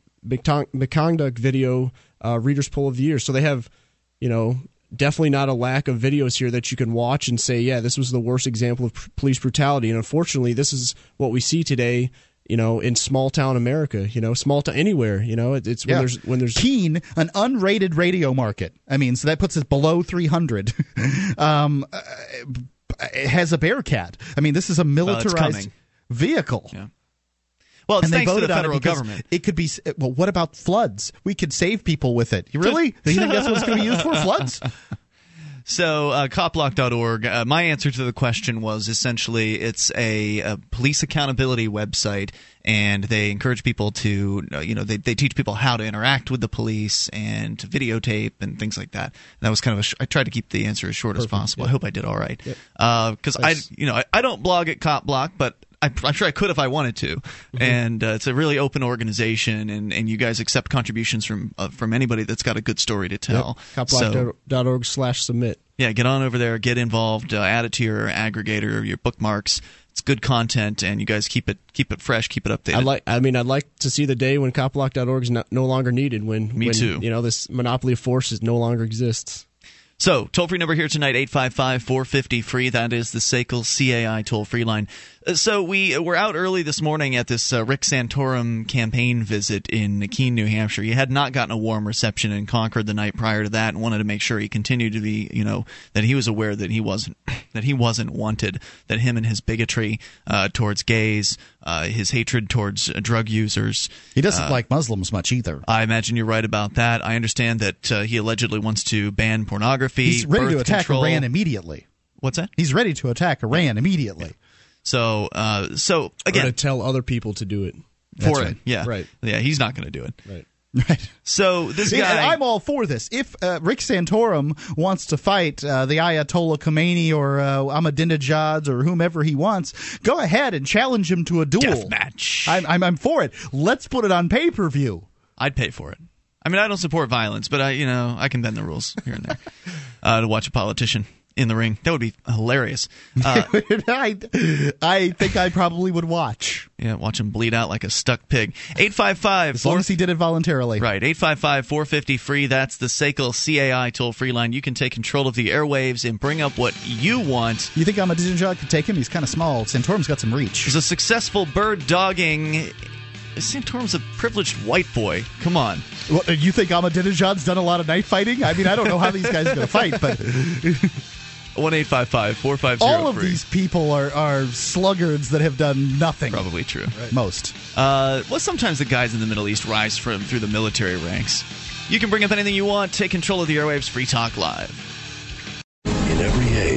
[SPEAKER 3] misconduct video uh, readers poll of the year. So they have, you know. Definitely not a lack of videos here that you can watch and say, yeah, this was the worst example of p- police brutality. And unfortunately, this is what we see today, you know, in small town America, you know, small town anywhere, you know, it, it's when
[SPEAKER 2] Yeah.
[SPEAKER 3] there's when there's
[SPEAKER 2] Keene, an unrated radio market. I mean, so that puts us below 300. um, uh, it has a Bearcat. I mean, this is a militarized
[SPEAKER 1] coming.
[SPEAKER 2] vehicle.
[SPEAKER 1] Yeah. Well, it's
[SPEAKER 2] and
[SPEAKER 1] thanks to the
[SPEAKER 2] on it
[SPEAKER 1] federal government.
[SPEAKER 2] It could be. Well, what about floods? We could save people with it. You really? you think that's what it's going to be used for? Floods?
[SPEAKER 1] So, uh, copblock.org, uh, my answer to the question was essentially it's a, a police accountability website, and they encourage people to, uh, you know, they, they teach people how to interact with the police and to videotape and things like that. And that was kind of a, sh- I tried to keep the answer as short as possible. I hope I did all right. Because I, you know, I, I don't blog at Copblock, but I, I'm sure I could if I wanted to. And uh, it's a really open organization, and, and you guys accept contributions from uh, from anybody that's got a good story to tell. So-
[SPEAKER 3] copblock.org slash submit.
[SPEAKER 1] yeah, get on over there, get involved, uh, add it to your aggregator, your bookmarks. It's good content, and you guys keep it keep it fresh, keep it updated.
[SPEAKER 3] I like. I mean, I'd like to see the day when copblock.org is not, no longer needed. When
[SPEAKER 1] Me
[SPEAKER 3] when,
[SPEAKER 1] too.
[SPEAKER 3] You know, this monopoly of force is no longer exists.
[SPEAKER 1] So, toll free number here tonight, 855 450 free. That is the SACL CAI toll free line. Uh, so, we were out early this morning at this uh, Rick Santorum campaign visit in Keene, New Hampshire. He had not gotten a warm reception in Concord the night prior to that and wanted to make sure he continued to be, you know, that he was aware that he wasn't, that he wasn't wanted, that him and his bigotry uh, towards gays, uh, his hatred towards uh, drug users.
[SPEAKER 2] He doesn't like Muslims much either.
[SPEAKER 1] I imagine you're right about that. I understand that uh, he allegedly wants to ban pornography.
[SPEAKER 2] He's ready to attack
[SPEAKER 1] control.
[SPEAKER 2] Iran immediately.
[SPEAKER 1] What's that?
[SPEAKER 2] He's ready to attack Iran immediately.
[SPEAKER 1] So, uh, so
[SPEAKER 3] Or
[SPEAKER 1] again,
[SPEAKER 3] to tell other people to do it.
[SPEAKER 1] for
[SPEAKER 2] right.
[SPEAKER 1] it, yeah,
[SPEAKER 3] Right.
[SPEAKER 1] yeah, he's not going to do it.
[SPEAKER 3] Right.
[SPEAKER 2] Right.
[SPEAKER 1] So this
[SPEAKER 2] Yeah,
[SPEAKER 1] guy,
[SPEAKER 2] I'm all for this. If uh, Rick Santorum wants to fight uh, the Ayatollah Khomeini or uh, Ahmadinejad or whomever he wants, go ahead and challenge him to a duel.
[SPEAKER 1] death match.
[SPEAKER 2] I'm, I'm, I'm for it. Let's put it on pay per view.
[SPEAKER 1] I'd pay for it. I mean, I don't support violence, but I, you know, I can bend the rules here and there uh, to watch a politician in the ring. That would be hilarious. Uh,
[SPEAKER 2] I, I think I probably would watch
[SPEAKER 1] yeah, watch him bleed out like a stuck pig. Eight five five
[SPEAKER 2] as long as he did it voluntarily.
[SPEAKER 1] Right, 855 450 free. That's the SACL CAI toll free line. You can take control of the airwaves and bring up what you want.
[SPEAKER 2] You think Ahmadinejad could take him? He's kind of small. Santorum's got some reach.
[SPEAKER 1] He's a successful bird dogging. Santorum's a privileged white boy. Come on.
[SPEAKER 2] What, you think Ahmadinejad's done a lot of knife fighting? I mean, I don't know how these guys are going to fight, but
[SPEAKER 1] 1 855 450
[SPEAKER 2] all of
[SPEAKER 1] free.
[SPEAKER 2] these people are, are sluggards that have done nothing.
[SPEAKER 1] Probably true.
[SPEAKER 2] Most.
[SPEAKER 1] Uh, well, sometimes the guys in the Middle East rise from through the military ranks. You can bring up anything you want. Take control of the airwaves. Free Talk Live.
[SPEAKER 9] In every age,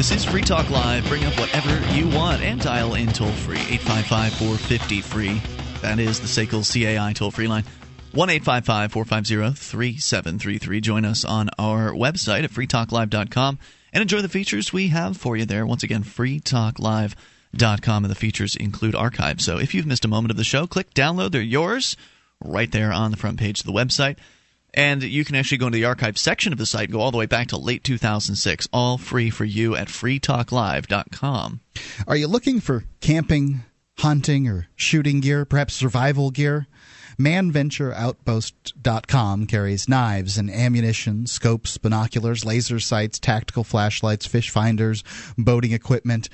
[SPEAKER 1] This is Free Talk Live. Bring up whatever you want and dial in toll free 855 450 free. That is the SACL CAI toll free line. 1 855 450 3733. Join us on our website at freetalklive.com and enjoy the features we have for you there. Once again, freetalklive.com, and the features include archives. So if you've missed a moment of the show, click download. They're yours right there on the front page of the website. And you can actually go into the archive section of the site, go all the way back to late 2006, all free for you at freetalklive.com.
[SPEAKER 2] Are you looking for camping, hunting, or shooting gear, perhaps survival gear? ManVentureOutpost.com carries knives and ammunition, scopes, binoculars, laser sights, tactical flashlights, fish finders, boating equipment,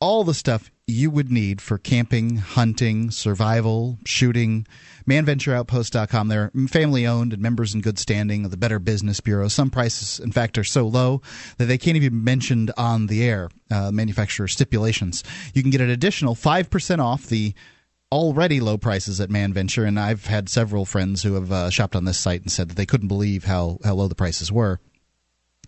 [SPEAKER 2] all the stuff you would need for camping, hunting, survival, shooting. ManVentureOutpost.com. They're family owned and members in good standing of the Better Business Bureau. Some prices, in fact, are so low that they can't even be mentioned on the air, uh, manufacturer stipulations. You can get an additional 5% off the already low prices at ManVenture, and I've had several friends who have uh, shopped on this site and said that they couldn't believe how, how low the prices were.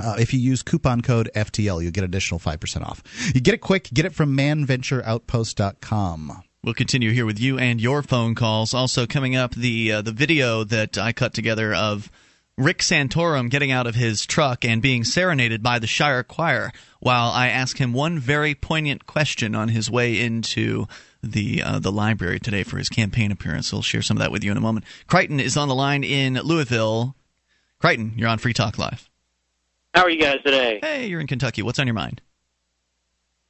[SPEAKER 2] Uh, if you use coupon code FTL, you'll get additional 5% off. You get it quick, get it from manventureoutpost.com.
[SPEAKER 1] We'll continue here with you and your phone calls. Also coming up, the uh, the video that I cut together of Rick Santorum getting out of his truck and being serenaded by the Shire Choir while I ask him one very poignant question on his way into the uh, the library today for his campaign appearance. I'll share some of that with you in a moment. Crichton is on the line in Louisville. Crichton, you're on Free Talk Live.
[SPEAKER 10] How are you guys today?
[SPEAKER 1] Hey, you're in Kentucky. What's on your mind?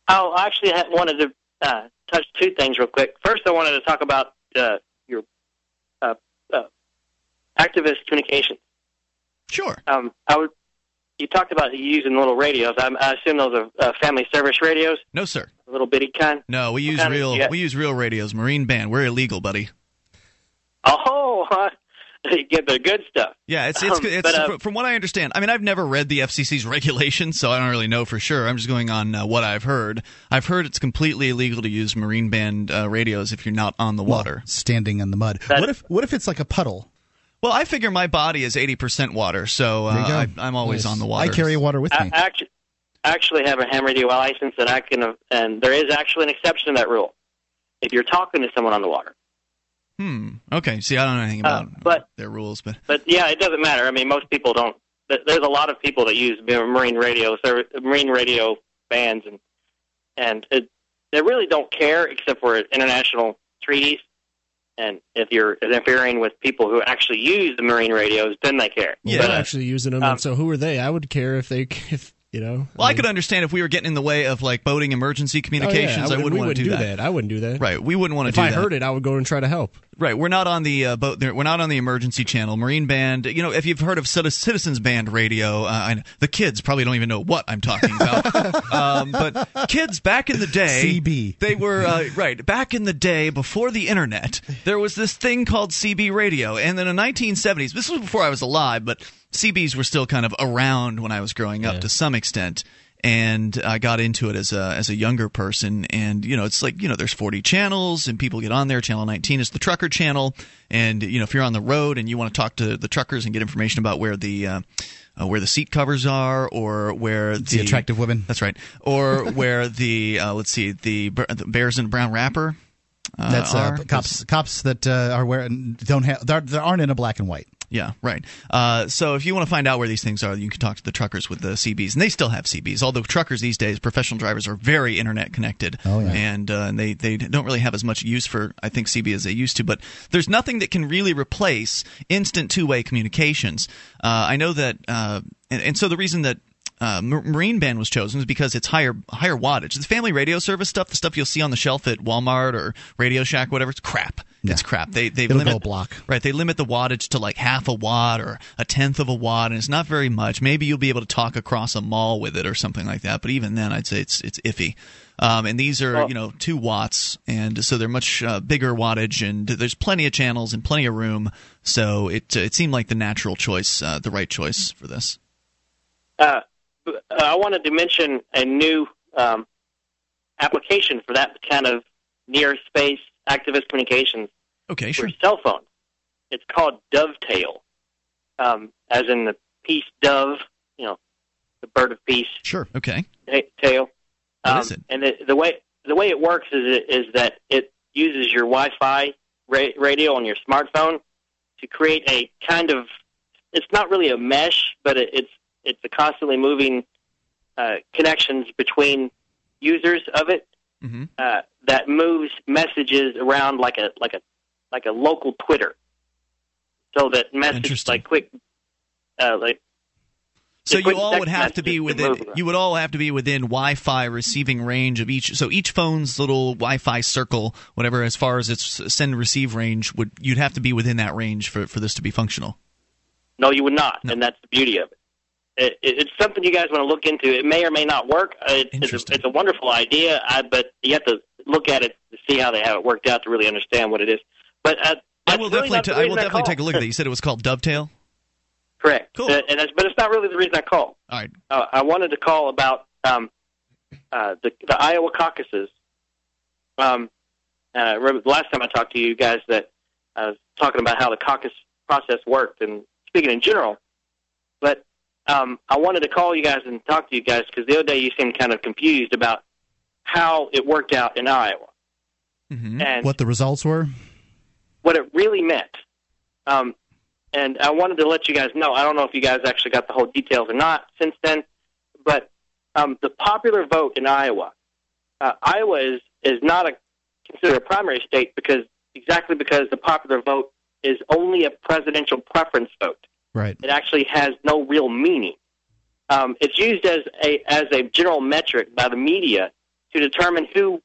[SPEAKER 10] Oh, I actually wanted to uh, touch two things real quick. First, I wanted to talk about uh, your uh, uh, activist communications.
[SPEAKER 1] Sure.
[SPEAKER 10] Um, I would. You talked about using little radios. I, I assume those are uh, family service radios,
[SPEAKER 1] No, sir.
[SPEAKER 10] A little bitty kind.
[SPEAKER 1] No, we use real we use real radios. Marine band. We're illegal, buddy.
[SPEAKER 10] Oh, you get the good stuff.
[SPEAKER 1] Yeah, it's it's,
[SPEAKER 10] Um,
[SPEAKER 1] it's
[SPEAKER 10] but, uh,
[SPEAKER 1] from what I understand. I mean, I've never read the FCC's regulations, so I don't really know for sure. I'm just going on uh, what I've heard. I've heard it's completely illegal to use marine band uh, radios if you're not on the water.
[SPEAKER 2] Well, standing in the mud.
[SPEAKER 10] That-
[SPEAKER 2] what if what if it's like a puddle?
[SPEAKER 1] Well, I figure my body is 80% water, so uh. I, I'm always
[SPEAKER 3] Nice.
[SPEAKER 1] on the water.
[SPEAKER 2] I carry water with
[SPEAKER 10] I
[SPEAKER 2] me.
[SPEAKER 10] actually, actually have a ham radio license, and I can, and there is actually an exception to that rule. If you're talking to someone on the water,
[SPEAKER 1] Hmm. Okay. See, I don't know anything
[SPEAKER 10] Uh,
[SPEAKER 1] about
[SPEAKER 10] but-
[SPEAKER 1] their rules, but
[SPEAKER 10] but yeah, it doesn't matter. I mean, most people don't. There's a lot of people that use marine radio, ser- marine radio bands, and and it, they really don't care except for international treaties. And if you're interfering with people who actually use the marine radios, then they care.
[SPEAKER 1] Yeah.
[SPEAKER 3] They're
[SPEAKER 10] But, uh,
[SPEAKER 3] actually using them.
[SPEAKER 10] um,
[SPEAKER 3] and so who are they? I would care if they, if you know.
[SPEAKER 1] well, I
[SPEAKER 3] mean-
[SPEAKER 1] could understand if we were getting in the way of like boating emergency
[SPEAKER 3] Oh, yeah,
[SPEAKER 1] communications. I,
[SPEAKER 3] would-
[SPEAKER 1] wouldn't want
[SPEAKER 3] wouldn't
[SPEAKER 1] to do,
[SPEAKER 3] that. I wouldn't do that.
[SPEAKER 1] Right. We wouldn't want to
[SPEAKER 3] If
[SPEAKER 1] do
[SPEAKER 3] I
[SPEAKER 1] that.
[SPEAKER 3] heard it, I would go and try to help.
[SPEAKER 1] Right, we're not on the uh, boat. We're not on the emergency channel. Marine Band. You know, if you've heard of Citizens Band radio, uh, I know, the kids probably don't even know what I'm talking about. um, but kids back in the day,
[SPEAKER 2] CB.
[SPEAKER 1] they were uh, right back in the day before the internet. There was this thing called CB radio, and in the 1970s, this was before I was alive, but CBs were still kind of around when I was growing up to some extent and I got into it as a as a younger person. And you know, it's like you know, there's 40 channels, and people get on there. Channel 19 is the trucker channel, and you know, if you're on the road and you want to talk to the truckers and get information about where the uh, uh, where the seat covers are, or where
[SPEAKER 2] the attractive women.
[SPEAKER 1] That's right. Or where the uh, let's see the, the bears in a brown wrapper. Uh,
[SPEAKER 2] That's uh,
[SPEAKER 1] are.
[SPEAKER 2] cops. Cops that uh, are wearing don't have that aren't in a black and white.
[SPEAKER 1] Yeah, right. Uh, so if you want to find out where these things are, you can talk to the truckers with the CBs, and they still have CBs. Although truckers these days, professional drivers are very internet connected,
[SPEAKER 2] Oh, yeah.
[SPEAKER 1] and uh, they they don't really have as much use for I think CB as they used to. But there's nothing that can really replace instant two way communications. Uh, I know that, uh, and, and so the reason that uh, Marine Band was chosen is because it's higher higher wattage. The family radio service stuff, the stuff you'll see on the shelf at Walmart or Radio Shack, whatever, it's crap. It's crap. They they
[SPEAKER 2] It'll
[SPEAKER 1] limit
[SPEAKER 2] go block.
[SPEAKER 1] right. They limit the wattage to like half a watt or a tenth of a watt, and it's not very much. Maybe you'll be able to talk across a mall with it or something like that. But even then, I'd say it's it's iffy. Um, and these are
[SPEAKER 10] Well-
[SPEAKER 1] you know two watts, and so they're much uh, bigger wattage, and there's plenty of channels and plenty of room. So it it seemed like the natural choice, uh, the right choice for this.
[SPEAKER 10] uh, I wanted to mention a new um, application for that kind of near space activist communications
[SPEAKER 1] Okay,
[SPEAKER 10] for
[SPEAKER 1] sure.
[SPEAKER 10] cell phones. It's called Dovetail, um, as in the peace dove, you know, the bird of peace
[SPEAKER 2] Sure.
[SPEAKER 1] Okay.
[SPEAKER 10] tail.
[SPEAKER 1] What
[SPEAKER 10] Um,
[SPEAKER 1] is it?
[SPEAKER 10] And the, the way the way it works is is that it uses your Wi-Fi ra- radio on your smartphone to create a kind of it's not really a mesh, but it, it's it's a constantly moving uh, connections between users of it
[SPEAKER 1] hmm
[SPEAKER 10] uh, that moves messages around like a like a like a local Twitter, so that messages like quick uh, like
[SPEAKER 1] So you all would have to be within.
[SPEAKER 10] around.
[SPEAKER 1] You would all have to be within Wi-Fi receiving range of each. So each phone's little Wi-Fi circle, whatever, as far as its send receive range, would you'd have to be within that range for for this to be functional.
[SPEAKER 10] No, you would not, and that's the beauty of it. It, it. It's something you guys want to look into. It may or may not work. Uh, It, it's, a, it's a wonderful idea, I, but you have to look at it to see how they have it worked out to really understand what it is. But uh,
[SPEAKER 1] I will
[SPEAKER 10] really
[SPEAKER 1] definitely.
[SPEAKER 10] the
[SPEAKER 1] I will definitely
[SPEAKER 10] called.
[SPEAKER 1] take a look at that. You said it was called Dovetail.
[SPEAKER 10] Correct.
[SPEAKER 1] Cool.
[SPEAKER 10] Uh, and that's, but it's not really the reason I called.
[SPEAKER 1] All right.
[SPEAKER 10] Uh, I wanted to call about um, uh, the, the Iowa caucuses. Um, uh, remember the last time I talked to you guys that I was talking about how the caucus process worked and speaking in general. But um, I wanted to call you guys and talk to you guys because the other day you seemed kind of confused about how it worked out in Iowa
[SPEAKER 1] hmm
[SPEAKER 10] and
[SPEAKER 2] What the results were?
[SPEAKER 10] what it really meant. Um, and I wanted to let you guys know. I don't know if you guys actually got the whole details or not since then, but um, the popular vote in Iowa, uh, Iowa is is not a considered a primary state because exactly because the popular vote is only a presidential preference vote.
[SPEAKER 2] Right.
[SPEAKER 10] It actually has no real meaning. Um, it's used as a as a general metric by the media to determine who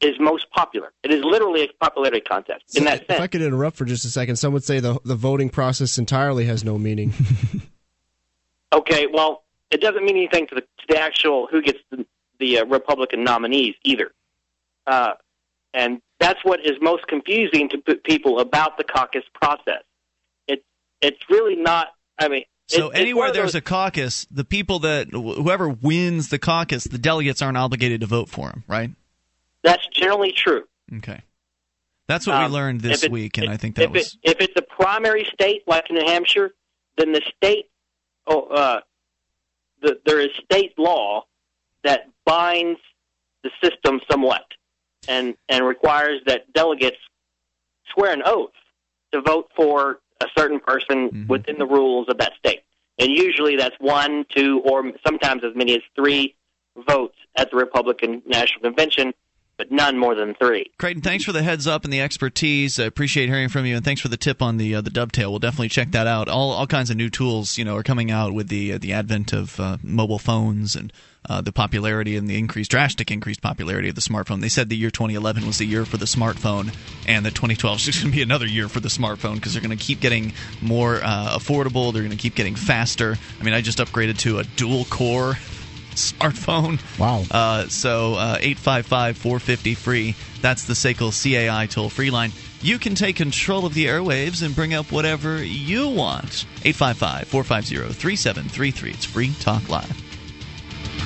[SPEAKER 10] is most popular. It is literally a popularity contest in that sense. if.
[SPEAKER 3] I could interrupt for just a second, some would say the the voting process entirely has no meaning.
[SPEAKER 10] Okay, well, it doesn't mean anything to the, to the actual who gets the, the uh, Republican nominees either. Uh, and that's what is most confusing to p- people about the caucus process. It's really not. I mean,
[SPEAKER 1] So
[SPEAKER 10] it's
[SPEAKER 1] anywhere there's
[SPEAKER 10] those-
[SPEAKER 1] a caucus, the people that whoever wins the caucus, the delegates aren't obligated to vote for him, right?
[SPEAKER 10] that's generally true.
[SPEAKER 1] Okay. That's what we
[SPEAKER 10] Um,
[SPEAKER 1] learned this
[SPEAKER 10] it-
[SPEAKER 1] week, and
[SPEAKER 10] if-
[SPEAKER 1] I think that
[SPEAKER 10] if
[SPEAKER 1] was
[SPEAKER 10] it, if it's a primary state like New Hampshire, then the state, oh, uh, the, there is state law that binds the system somewhat, and and requires that delegates swear an oath to vote for a certain person
[SPEAKER 1] Mm-hmm.
[SPEAKER 10] within the rules of that state. And usually that's one, two, or sometimes as many as three votes at the Republican National Convention, but none more than three.
[SPEAKER 1] Creighton, thanks for the heads up and the expertise. I appreciate hearing from you, and thanks for the tip on the uh, the dovetail. We'll definitely check that out. All all kinds of new tools, you know, are coming out with the uh, the advent of uh, mobile phones and uh, the popularity and the increased drastic increased popularity of the smartphone. They said the year 2011 was the year for the smartphone, and that 2012 is just going to be another year for the smartphone because they're going to keep getting more uh, affordable. They're going to keep getting faster. I mean, I just upgraded to a dual core smartphone.
[SPEAKER 2] Wow.
[SPEAKER 1] Uh, so uh, 855 450 free. That's the SACL CAI toll free line. You can take control of the airwaves and bring up whatever you want. 855 450 3733. It's Free Talk Live.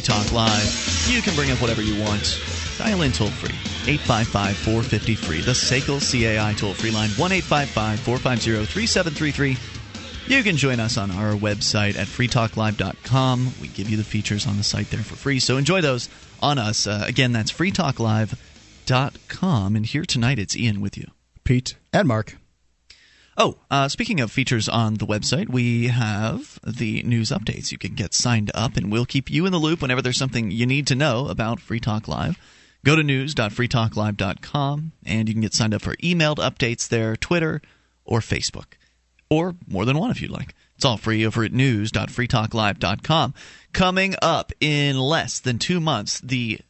[SPEAKER 1] Free Talk Live. You can bring up whatever you want. Dial in toll free. 855 450 free. The SACL CAI toll free line 1 855 450 3733. You can join us on our website at freetalklive.com. We give you the features on the site there for free, so enjoy those on us. Uh, again, that's freetalklive.com. And here tonight, it's Ian with you.
[SPEAKER 3] Pete.
[SPEAKER 2] And Mark.
[SPEAKER 1] Oh, uh, speaking of features on the website, we have the news updates. You can get signed up, and we'll keep you in the loop whenever there's something you need to know about Free Talk Live. Go to news.freetalklive.com, and you can get signed up for emailed updates there, Twitter, or Facebook, or more than one if you'd like. It's all free over at news.freetalklive.com. Coming up in less than two months, the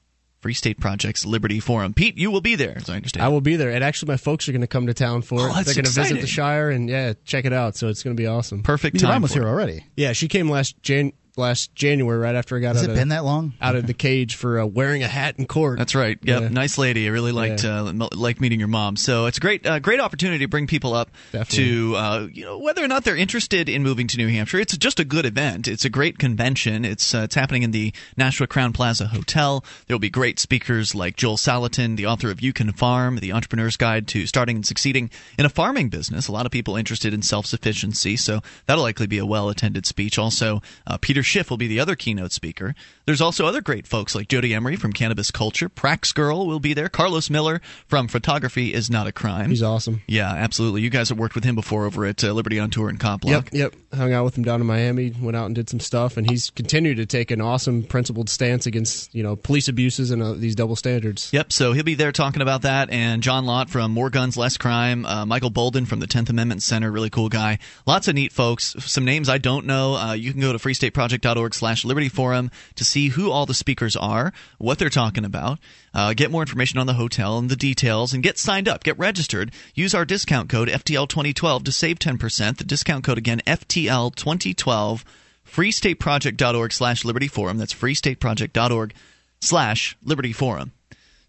[SPEAKER 1] Free State Project's Liberty Forum. Pete, you will be there, as I understand.
[SPEAKER 3] I will be there, and actually, my folks are going to come to town for
[SPEAKER 1] Oh,
[SPEAKER 3] it.
[SPEAKER 1] that's
[SPEAKER 3] They're going to visit the Shire and yeah, check it out. So it's going to be awesome.
[SPEAKER 1] Perfect
[SPEAKER 2] Your
[SPEAKER 1] time
[SPEAKER 2] mom was here
[SPEAKER 1] it.
[SPEAKER 2] already.
[SPEAKER 3] Yeah, she came last Jan- last January, right after I got
[SPEAKER 2] Has
[SPEAKER 3] out
[SPEAKER 2] it
[SPEAKER 3] of
[SPEAKER 2] been that long?
[SPEAKER 3] out of the cage for uh, wearing a hat in court.
[SPEAKER 1] That's right. Yep,
[SPEAKER 3] Yeah.
[SPEAKER 1] nice lady. I really liked
[SPEAKER 3] Yeah.
[SPEAKER 1] uh, m- liked meeting your mom. So it's a great uh, great opportunity to bring people up
[SPEAKER 3] Definitely.
[SPEAKER 1] to uh, you know whether or not they're interested in moving to New Hampshire. It's just a good event. It's a great convention. It's uh, it's happening in the Nashua Crowne Plaza Hotel. There will be great speakers like Joel Salatin, the author of You Can Farm, the Entrepreneur's Guide to Starting and Succeeding in a Farming Business. A lot of people interested in self sufficiency, so that'll likely be a well attended speech. Also, uh, Peter Schiff will be the other keynote speaker. There's also other great folks like Jodie Emery from Cannabis Culture. Prax Girl will be there. Carlos Miller from Photography is Not a Crime.
[SPEAKER 3] He's awesome.
[SPEAKER 1] Yeah, absolutely. You guys have worked with him before over at uh, Liberty on Tour in Cop
[SPEAKER 3] Yep, yep. Hung out with him down in Miami. Went out and did some stuff, and he's continued to take an awesome principled stance against you know police abuses and uh, these double standards.
[SPEAKER 1] Yep, so he'll be there talking about that. And John Lott from More Guns, Less Crime. Uh, Michael Boldin from the 10th Amendment Center, really cool guy. Lots of neat folks. Some names I don't know. Uh, you can go to freestateproject.org slash Liberty Forum to see who all the speakers are, what they're talking about, uh, get more information on the hotel and the details, and get signed up, get registered. Use our discount code FTL2012 to save 10%. The discount code again, FTL2012 freestateproject.org slash liberty forum that's freestateproject.org slash liberty forum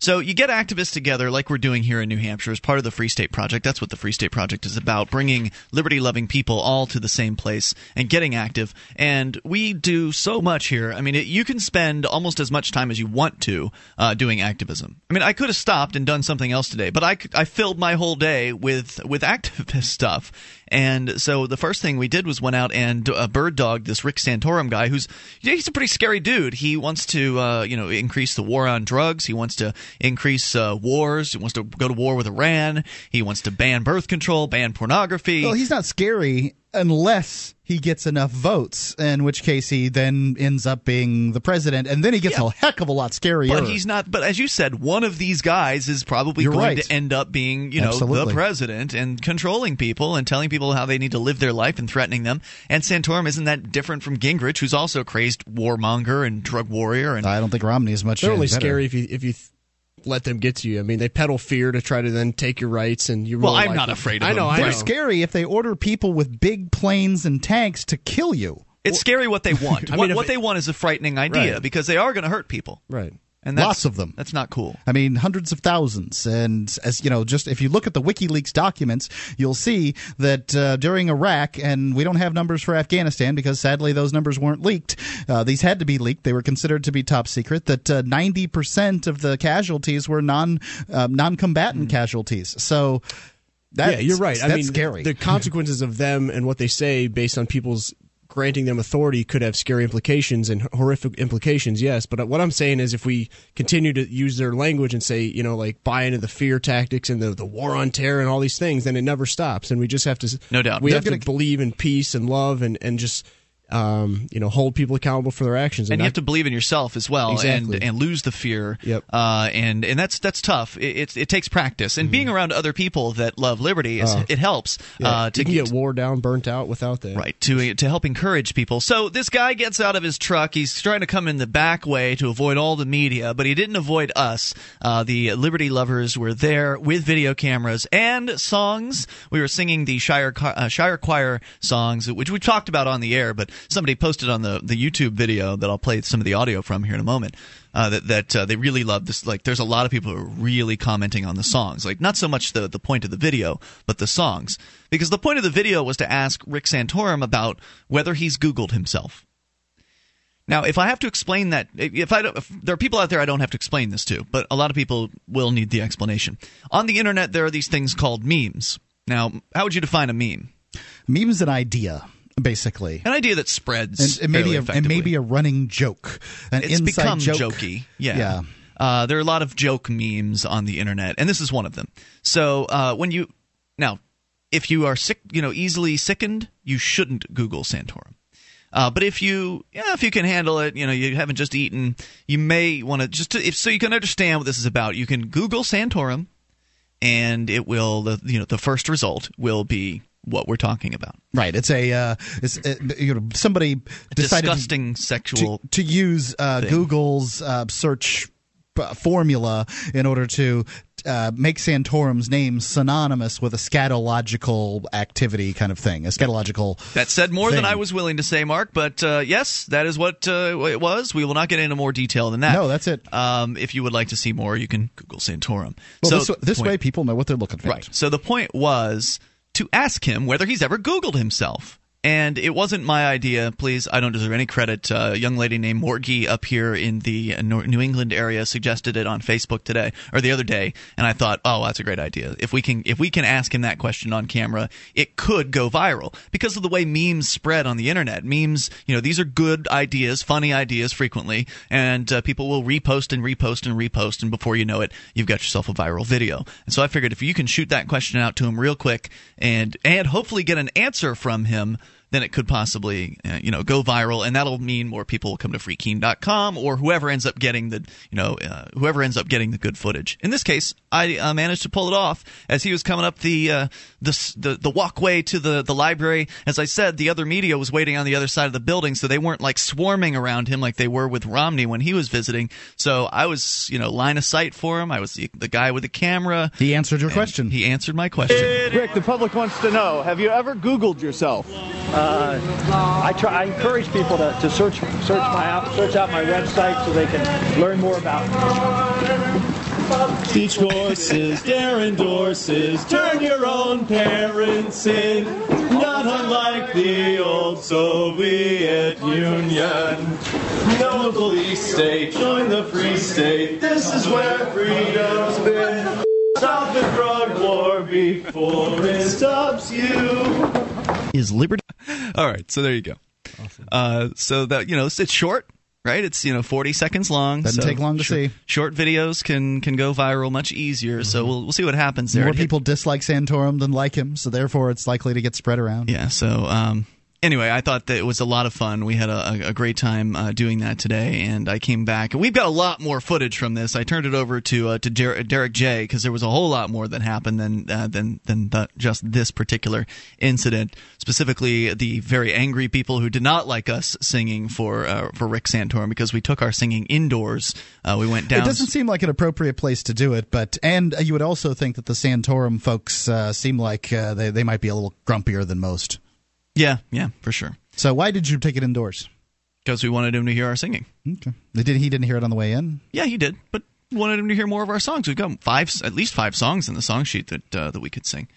[SPEAKER 1] so you get activists together like we're doing here in New Hampshire as part of the Free State Project. That's what the Free State Project is about, bringing liberty-loving people all to the same place and getting active. And we do so much here. I mean, it, you can spend almost as much time as you want to uh, doing activism. I mean, I could have stopped and done something else today, but I, I filled my whole day with with activist stuff. And so the first thing we did was went out and uh, bird dogged this Rick Santorum guy, who's he's a pretty scary dude. He wants to uh, you know increase the war on drugs. He wants to increase uh, wars. He wants to go to war with Iran. He wants to ban birth control, ban pornography.
[SPEAKER 2] Well, he's not scary unless he gets enough votes, in which case he then ends up being the president, and then he gets
[SPEAKER 1] Yeah.
[SPEAKER 2] a heck of a lot scarier.
[SPEAKER 1] But he's not. But as you said, one of these guys is probably
[SPEAKER 2] You're
[SPEAKER 1] going
[SPEAKER 2] right.
[SPEAKER 1] to end up being, you know,
[SPEAKER 2] Absolutely.
[SPEAKER 1] the president and controlling people and telling people how they need to live their life and threatening them. And Santorum isn't that different from Gingrich, who's also a crazed warmonger and drug warrior. And
[SPEAKER 2] I don't think Romney is much.
[SPEAKER 3] They're only
[SPEAKER 2] better.
[SPEAKER 3] scary if you if you th- let them get to you. I mean, they peddle fear to try to then take your rights, and you're.
[SPEAKER 1] Well,
[SPEAKER 3] more
[SPEAKER 1] I'm
[SPEAKER 3] likely-
[SPEAKER 1] not afraid of
[SPEAKER 3] I know.
[SPEAKER 1] them.
[SPEAKER 2] They're
[SPEAKER 3] know.
[SPEAKER 2] scary if they order people with big planes and tanks to kill you.
[SPEAKER 1] it's scary what they want.
[SPEAKER 3] I
[SPEAKER 1] what
[SPEAKER 3] mean, if
[SPEAKER 1] what
[SPEAKER 3] it-
[SPEAKER 1] they want is a frightening idea
[SPEAKER 3] Right.
[SPEAKER 1] because they are going to hurt people.
[SPEAKER 3] Right.
[SPEAKER 1] And that's,
[SPEAKER 2] Lots of them.
[SPEAKER 1] That's not cool.
[SPEAKER 2] I mean, hundreds of thousands. And as you know, just if you look at the WikiLeaks documents, you'll see that uh, during Iraq, and we don't have numbers for Afghanistan because sadly those numbers weren't leaked. Uh, these had to be leaked. They were considered to be top secret. That uh, ninety percent of the casualties were non uh, non-combatant casualties. So. That's,
[SPEAKER 3] yeah, you're right.
[SPEAKER 2] That's
[SPEAKER 3] I mean,
[SPEAKER 2] scary.
[SPEAKER 3] The consequences of them and what they say based on people's granting them authority could have scary implications and horrific implications. Yes, but what I'm saying is if we continue to use their language and say, you know, like buy into the fear tactics and the the war on terror and all these things, then it never stops, and we just have to.
[SPEAKER 1] No doubt.
[SPEAKER 3] We
[SPEAKER 1] They're
[SPEAKER 3] have to
[SPEAKER 1] gonna-
[SPEAKER 3] believe in peace and love and and just. Um, you know, hold people accountable for their actions,
[SPEAKER 1] and you
[SPEAKER 3] not-
[SPEAKER 1] have to believe in yourself as well,
[SPEAKER 3] Exactly.
[SPEAKER 1] and and lose the fear.
[SPEAKER 3] Yep.
[SPEAKER 1] Uh, and and that's that's tough. It it, it takes practice, and being around other people that love liberty is
[SPEAKER 3] Uh,
[SPEAKER 1] it helps.
[SPEAKER 3] yeah,
[SPEAKER 1] uh, to
[SPEAKER 3] you can get wore down, burnt out without that.
[SPEAKER 1] Right to to help encourage people. So this guy gets out of his truck. He's trying to come in the back way to avoid all the media, but he didn't avoid us. Uh, the Liberty lovers were there with video cameras and songs. We were singing the Shire uh, Shire Choir songs, which we talked about on the air, but somebody posted on the the YouTube video that I'll play some of the audio from here in a moment. Uh, that that uh, they really love this. Like, there's a lot of people who are really commenting on the songs. Like, not so much the the point of the video, but the songs, because the point of the video was to ask Rick Santorum about whether he's Googled himself. Now, if I have to explain that, if I if there are people out there I don't have to explain this to, but a lot of people will need the explanation. On the internet, there are these things called memes. Now, how would you define a meme?
[SPEAKER 2] Meme's an idea, basically.
[SPEAKER 1] An idea that spreads
[SPEAKER 2] And, and maybe a, and maybe a running joke, an
[SPEAKER 1] it's become
[SPEAKER 2] joke.
[SPEAKER 1] jokey. Yeah.
[SPEAKER 2] Yeah.
[SPEAKER 1] Uh, there are a lot of joke memes on the internet, and this is one of them. So uh, when you now, if you are sick, you know, easily sickened, you shouldn't Google Santorum. Uh, but if you, yeah, if you can handle it, you know, you haven't just eaten, you may want to just to, if so you can understand what this is about. You can Google Santorum, and it will, the you know, the first result will be what we're talking about.
[SPEAKER 2] Right. It's a uh, it's uh, you know somebody decided to-
[SPEAKER 1] Disgusting sexual
[SPEAKER 2] to, to use uh. Google's uh, search uh, formula in order to uh, make Santorum's name synonymous with a scatological activity kind of thing, a scatological.
[SPEAKER 1] That said more than. I was willing to say, Mark. But uh, yes, that is what uh, it was. We will not get into more detail than that.
[SPEAKER 2] No, that's it.
[SPEAKER 1] Um, if you would like to see more, you can Google Santorum.
[SPEAKER 2] Well,
[SPEAKER 1] so
[SPEAKER 2] this, this way people know what they're looking for.
[SPEAKER 1] right? So the point was to ask him whether he's ever Googled himself. And it wasn't my idea. Please, I don't deserve any credit. Uh, a young lady named Morgie up here in the New England area suggested it on Facebook today or the other day, and I thought, oh, that's a great idea. If we can, if we can ask him that question on camera, it could go viral because of the way memes spread on the internet. Memes, you know, these are good ideas, funny ideas frequently, and uh, people will repost and repost and repost, and before you know it, you've got yourself a viral video. And so I figured if you can shoot that question out to him real quick and and hopefully get an answer from him then it could possibly uh, you know go viral. And that'll mean more people will come to freekeene.com or whoever ends up getting the you know uh, whoever ends up getting the good footage. In this case i uh, managed to pull it off as he was coming up the uh, the, the the walkway to the the library. As i said the other media was waiting on the other side of the building so they weren't like swarming around him like they were with romney when he was visiting. So i was you know line of sight for him. I was the, the guy with the camera.
[SPEAKER 2] He answered your question.
[SPEAKER 1] he answered my question.
[SPEAKER 11] Rick, the public wants to know: Have you ever Googled yourself?
[SPEAKER 12] Uh, I try. I encourage people to, to search search my out search out my website so they can learn more about.
[SPEAKER 13] Teach courses, dare endorses, turn your own parents in. Not unlike the old Soviet Union. No police state, join the free state. This is where freedom's been. Stop the drug war before it stops you.
[SPEAKER 1] is liberty. All right, so there you go. Uh, so that you know, it's, it's short. right? It's you know 40 seconds long.
[SPEAKER 2] Doesn't
[SPEAKER 1] so
[SPEAKER 2] take long to
[SPEAKER 1] short,
[SPEAKER 2] see.
[SPEAKER 1] Short videos can can go viral much easier. So we'll we'll see what happens there.
[SPEAKER 2] More
[SPEAKER 1] It hit-
[SPEAKER 2] people dislike Santorum than like him, so therefore it's likely to get spread around.
[SPEAKER 1] Yeah. So um, anyway, I thought that it was a lot of fun. We had a, a great time uh, doing that today, and I came back. We've got a lot more footage from this. I turned it over to uh, to Der- Derek J because there was a whole lot more that happened than uh, than than the, just this particular incident. Specifically, the very angry people who did not like us singing for uh, for Rick Santorum because we took our singing indoors. Uh, we went down.
[SPEAKER 2] It doesn't seem like an appropriate place to do it, but and you would also think that the Santorum folks uh, seem like they they might be a little grumpier than most.
[SPEAKER 1] Yeah, yeah, for sure.
[SPEAKER 2] So why did you take it indoors?
[SPEAKER 1] Because we wanted him to hear our singing.
[SPEAKER 2] Okay, did. He didn't hear it on the way in.
[SPEAKER 1] Yeah, he did, but wanted him to hear more of our songs. We've got five, at least five songs in the song sheet that uh, that we could sing.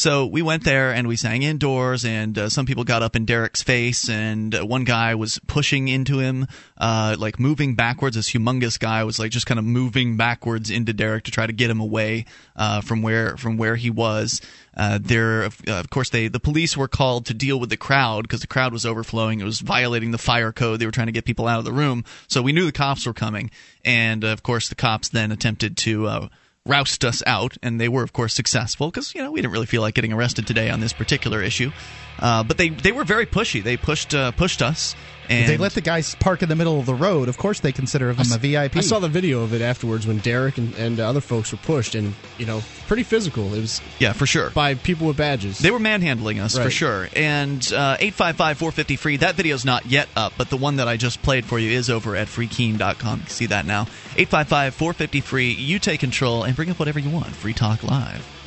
[SPEAKER 1] So we went there and we sang indoors, and uh, some people got up in Derek's face, and uh, one guy was pushing into him, uh, like moving backwards. This humongous guy was like just kind of moving backwards into Derek to try to get him away uh, from where from where he was. Uh, there, of of course, they the police were called to deal with the crowd because the crowd was overflowing. It was violating the fire code. They were trying to get people out of the room, so we knew the cops were coming, and uh, of course, the cops then attempted to. Roust us out, and they were, of course, successful because you know we didn't really feel like getting arrested today on this particular issue. Uh, but they they were very pushy. They pushed uh, pushed us, and
[SPEAKER 2] If they let the guys park in the middle of the road. Of course, they consider him a VIP.
[SPEAKER 3] I saw the video of it afterwards when Derek and, and other folks were pushed, and you know, pretty physical. It was
[SPEAKER 1] yeah, for sure
[SPEAKER 3] by people with badges.
[SPEAKER 1] They were manhandling us for sure. And uh, eight five five four fifty free. That video's not yet up, but the one that I just played for you is over at freekeene.com. You can see that now. Eight five five four fifty free. You take control and bring up whatever you want. Free Talk Live.